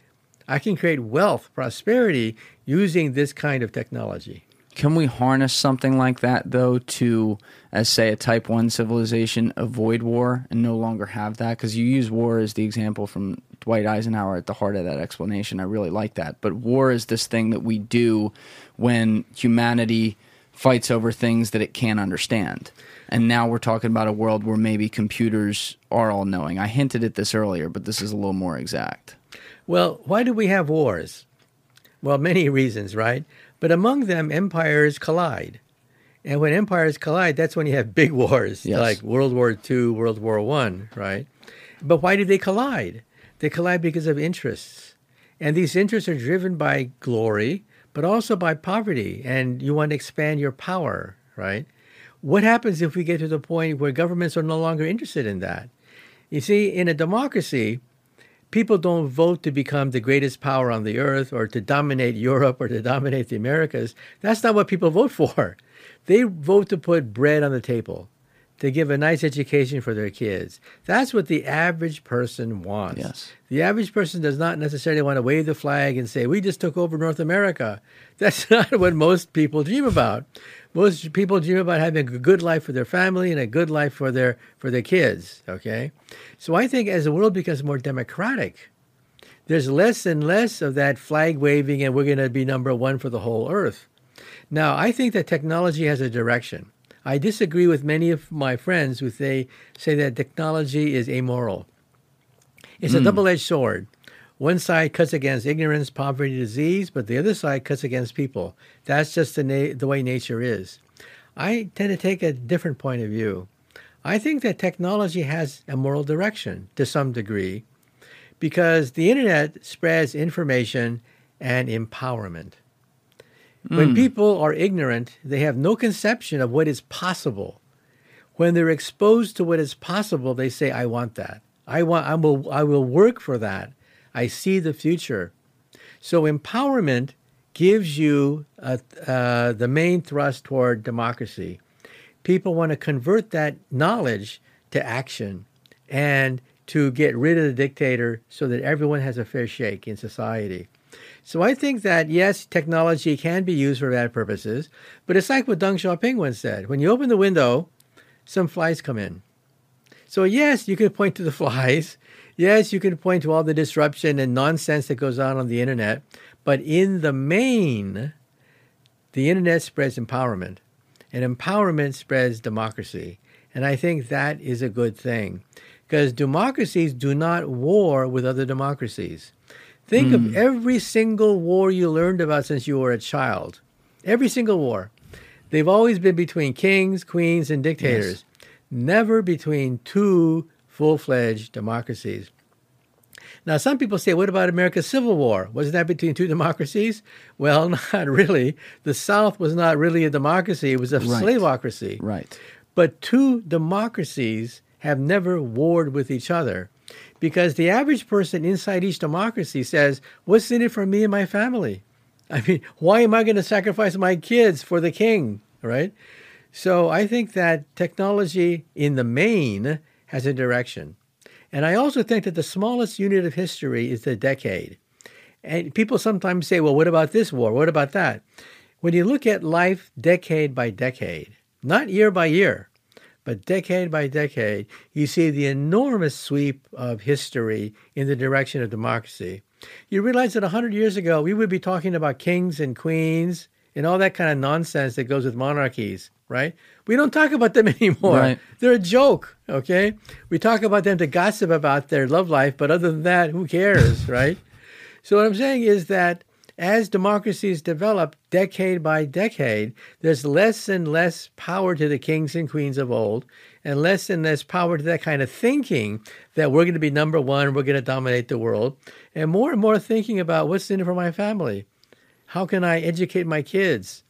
I can create wealth, prosperity using this kind of technology. Can we harness something like that, though, to, as say, a type 1 civilization, avoid war and no longer have that? Because you use war as the example from Dwight Eisenhower at the heart of that explanation. I really like that. But war is this thing that we do when humanity fights over things that it can't understand. And now we're talking about a world where maybe computers are all knowing. I hinted at this earlier, but this is a little more exact. Well, why do we have wars? Well, many reasons, right? But among them, empires collide. And when empires collide, that's when you have big wars, Yes. like World War II, World War One, right? But why do they collide? They collide because of interests. And these interests are driven by glory, but also by poverty. And you want to expand your power, right? What happens if we get to the point where governments are no longer interested in that? You see, in a democracy, people don't vote to become the greatest power on the earth or to dominate Europe or to dominate the Americas. That's not what people vote for. They vote to put bread on the table, to give a nice education for their kids. That's what the average person wants. Yes. The average person does not necessarily want to wave the flag and say, We just took over North America. That's not what most people dream about. Most people dream about having a good life for their family and a good life for their for their kids. Okay? So I think as the world becomes more democratic, there's less and less of that flag waving and we're going to be number one for the whole earth. Now, I think that technology has a direction. I disagree with many of my friends who they say that technology is amoral. It's a hmm. double edged sword. One side cuts against ignorance, poverty, disease, but the other side cuts against people. That's just the, na- the way nature is. I tend to take a different point of view. I think that technology has a moral direction to some degree because the internet spreads information and empowerment. When hmm. people are ignorant, they have no conception of what is possible. When they're exposed to what is possible, they say, "I want that. I want. I will. I will work for that. I see the future." So empowerment gives you uh, uh, the main thrust toward democracy. People want to convert that knowledge to action and to get rid of the dictator so that everyone has a fair shake in society. So I think that yes, technology can be used for bad purposes, but it's like what Deng Xiaoping once said: when you open the window, some flies come in. So yes, you can point to the flies. Yes, you can point to all the disruption and nonsense that goes on on the internet, but in the main, the internet spreads empowerment, and empowerment spreads democracy. And I think that is a good thing because democracies do not war with other democracies. Think of hmm. every single war you learned about since you were a child. Every single war. They've always been between kings, queens, and dictators, never between two full fledged democracies. Now, some people say, what about America's Civil War? Wasn't that between two democracies? Well, not really. The South was not really a democracy, it was a Right. slaveocracy. Right. But two democracies have never warred with each other because the average person inside each democracy says, What's in it for me and my family? I mean, why am I going to sacrifice my kids for the king? Right? So I think that technology in the main has a direction. And I also think that the smallest unit of history is the decade. And people sometimes say, well, what about this war? What about that? When you look at life decade by decade, not year by year, but decade by decade, you see the enormous sweep of history in the direction of democracy. You realize that 100 years ago, we would be talking about kings and queens and all that kind of nonsense that goes with monarchies, right? We don't talk about them anymore. Right. They're a joke, okay? We talk about them to gossip about their love life, but other than that, who cares, right? So what I'm saying is that as democracies develop decade by decade, there's less and less power to the kings and queens of old, and less and less power to that kind of thinking that we're going to be number one, we're going to dominate the world, and more and more thinking about what's in it for my family. How can I educate my kids?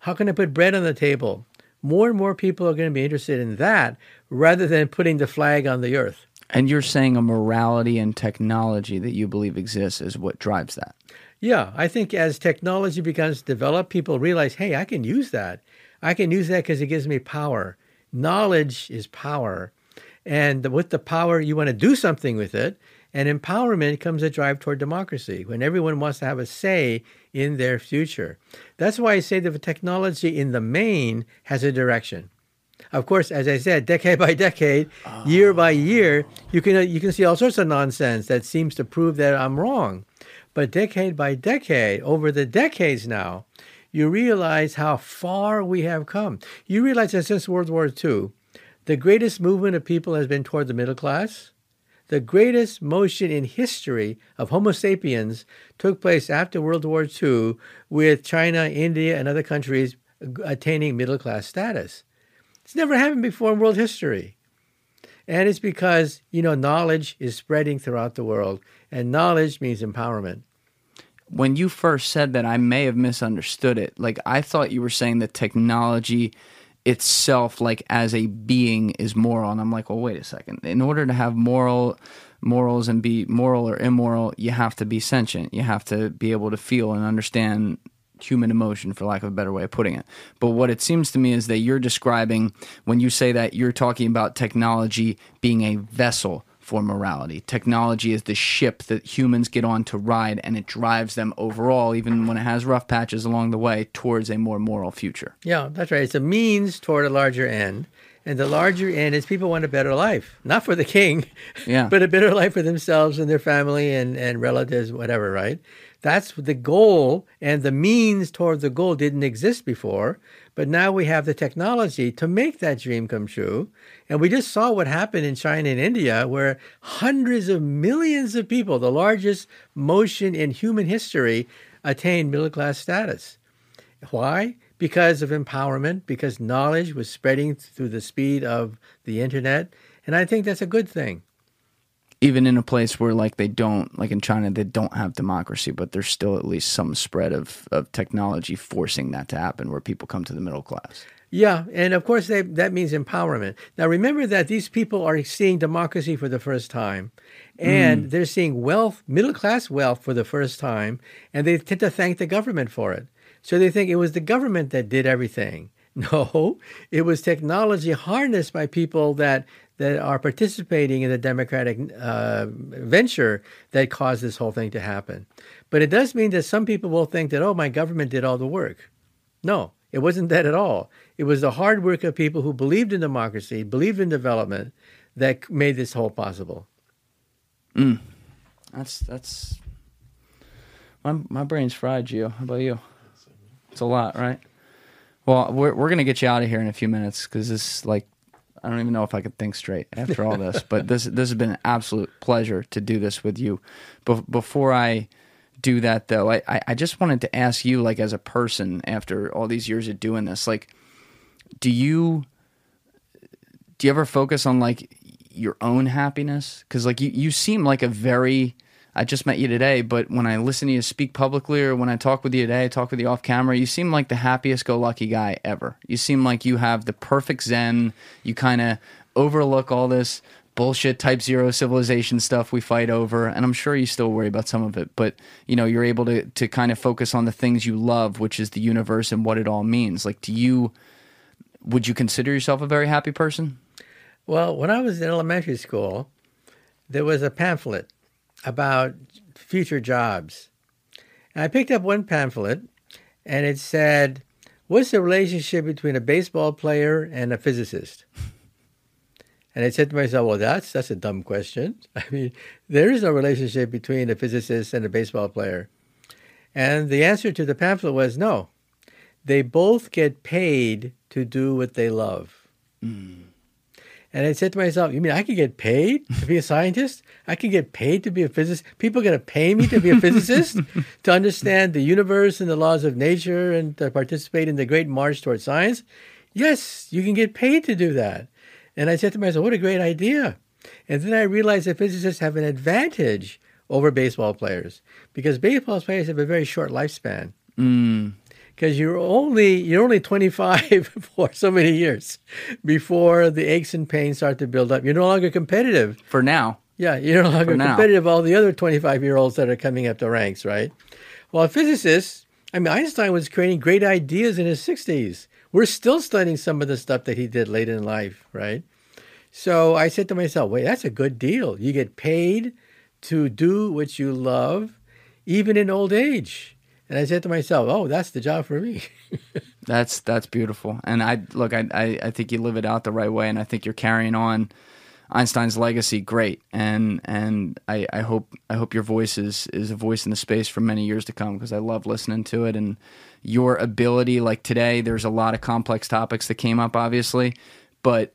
How can I put bread on the table? More and more people are going to be interested in that rather than putting the flag on the earth. And you're saying a morality and technology that you believe exists is what drives that. Yeah, I think as technology begins to develop, people realize, hey, I can use that. I can use that because it gives me power. Knowledge is power. And with the power, you want to do something with it. And empowerment comes a drive toward democracy when everyone wants to have a say in their future. That's why I say that the technology in the main has a direction. Of course, as I said, decade by decade, year by year, you can you can see all sorts of nonsense that seems to prove that I'm wrong. But decade by decade, over the decades now, you realize how far we have come. You realize that since World War II, the greatest movement of people has been toward the middle class. The greatest motion in history of Homo sapiens took place after World War II with China, India, and other countries attaining middle class status. It's never happened before in world history. And it's because, you know, knowledge is spreading throughout the world, and knowledge means empowerment. When you first said that, I may have misunderstood it. Like, I thought you were saying that technology itself, like as a being, is moral. And I'm like, well, wait a second. In order to have moral morals and be moral or immoral, you have to be sentient. You have to be able to feel and understand human emotion, for lack of a better way of putting it. But what it seems to me is that you're describing, when you say that, you're talking about technology being a vessel for morality. Technology is the ship that humans get on to ride, and it drives them overall, even when it has rough patches along the way, towards a more moral future. Yeah, that's right. It's a means toward a larger end. And the larger end is people want a better life, not for the king, Yeah. but a better life for themselves and their family and, and relatives, whatever, right? That's the goal, and the means toward the goal didn't exist before. But now we have the technology to make that dream come true. And we just saw what happened in China and India, where hundreds of millions of people, the largest motion in human history, attained middle class status. Why? Because of empowerment, because knowledge was spreading through the speed of the internet. And I think that's a good thing. Even in a place where, like, they don't, like in China, they don't have democracy, but there's still at least some spread of, of technology forcing that to happen where people come to the middle class. Yeah, and of course they, that means empowerment. Now remember that these people are seeing democracy for the first time, and mm. they're seeing wealth, middle class wealth for the first time, and they tend to thank the government for it. So they think it was the government that did everything. No, it was technology harnessed by people that that are participating in the democratic uh, venture that caused this whole thing to happen. But it does mean that some people will think that oh, my government did all the work. No, it wasn't that at all. It was the hard work of people who believed in democracy, believed in development, that made this whole possible. That's that's my my brain's fried, Gio. How about you? It's a lot, right? Well, we're we're gonna get you out of here in a few minutes because this like I don't even know if I could think straight after all this. But this this has been an absolute pleasure to do this with you. Be- before I do that though, I, I just wanted to ask you, like as a person, after all these years of doing this, like, do you do you ever focus on like your own happiness? Because like you you seem like a very I just met you today, but when I listen to you speak publicly or when I talk with you today, talk with you off camera, you seem like the happiest go lucky guy ever. You seem like you have the perfect zen. You kind of overlook all this bullshit type zero civilization stuff we fight over and i'm sure you still worry about some of it but you know you're able to to kind of focus on the things you love which is the universe and what it all means like do you would you consider yourself a very happy person Well, when I was in elementary school, there was a pamphlet about future jobs. And I picked up one pamphlet and it said, What's the relationship between a baseball player and a physicist? And I said to myself, Well, that's that's a dumb question. I mean, there is no relationship between a physicist and a baseball player. And the answer to the pamphlet was no. They both get paid to do what they love. Hmm. And I said to myself, you mean I could get paid to be a scientist? I could get paid to be a physicist? People are going to pay me to be a physicist? to understand the universe and the laws of nature and to participate in the great march towards science? Yes, you can get paid to do that. And I said to myself, what a great idea. And then I realized that physicists have an advantage over baseball players because baseball players have a very short lifespan mm. Because you're only you're only 25 for so many years before the aches and pains start to build up. You're no longer competitive. for now Yeah, you're no longer competitive. All the other 25 year olds that are coming up the ranks, right? Well, physicists, I mean, Einstein was creating great ideas in his 60s. We're still studying some of the stuff that he did late in life, right? So I said to myself, wait, that's a good deal. You get paid to do what you love, even in old age. And I said to myself, oh, that's the job for me. That's that's beautiful, and I look. I, I I think you live it out the right way, and I think you're carrying on Einstein's legacy great. And and I, I hope I hope your voice is is a voice in the space for many years to come because I love listening to it and your ability. Like today, there's a lot of complex topics that came up, obviously, but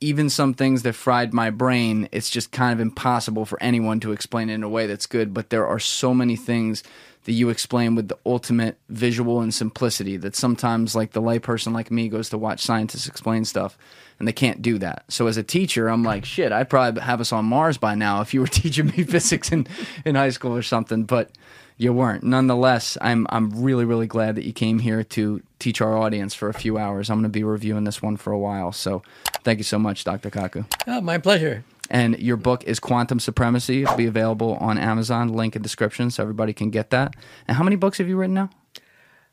even some things that fried my brain, it's just kind of impossible for anyone to explain it in a way that's good. But there are so many things that you explain with the ultimate visual and simplicity that sometimes, like the layperson like me, goes to watch scientists explain stuff and they can't do that. So as a teacher, I'm like, shit, I'd probably have us on Mars by now if you were teaching me physics in, in high school or something. But you weren't. Nonetheless, I'm I'm really really glad that you came here to teach our audience for a few hours. I'm to be reviewing this one for a while. So, thank you so much, Dr. Kaku. oh, my pleasure. And your book is Quantum Supremacy. It'll be available on Amazon. Link in description so everybody can get that. And how many books have you written now?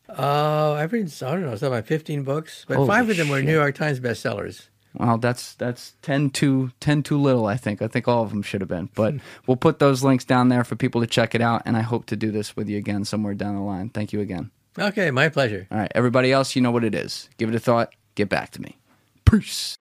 Uh, I've written, I don't know, something like 15 books, but Holy five of them were. New York Times bestsellers. Well, that's that's 10 too 10 too little, I think. I think all of them should have been. But we'll put those links down there for people to check it out and I hope to do this with you again somewhere down the line. Thank you again. Okay, my pleasure. All right, everybody else, you know what it is. Give it a thought, get back to me. Peace.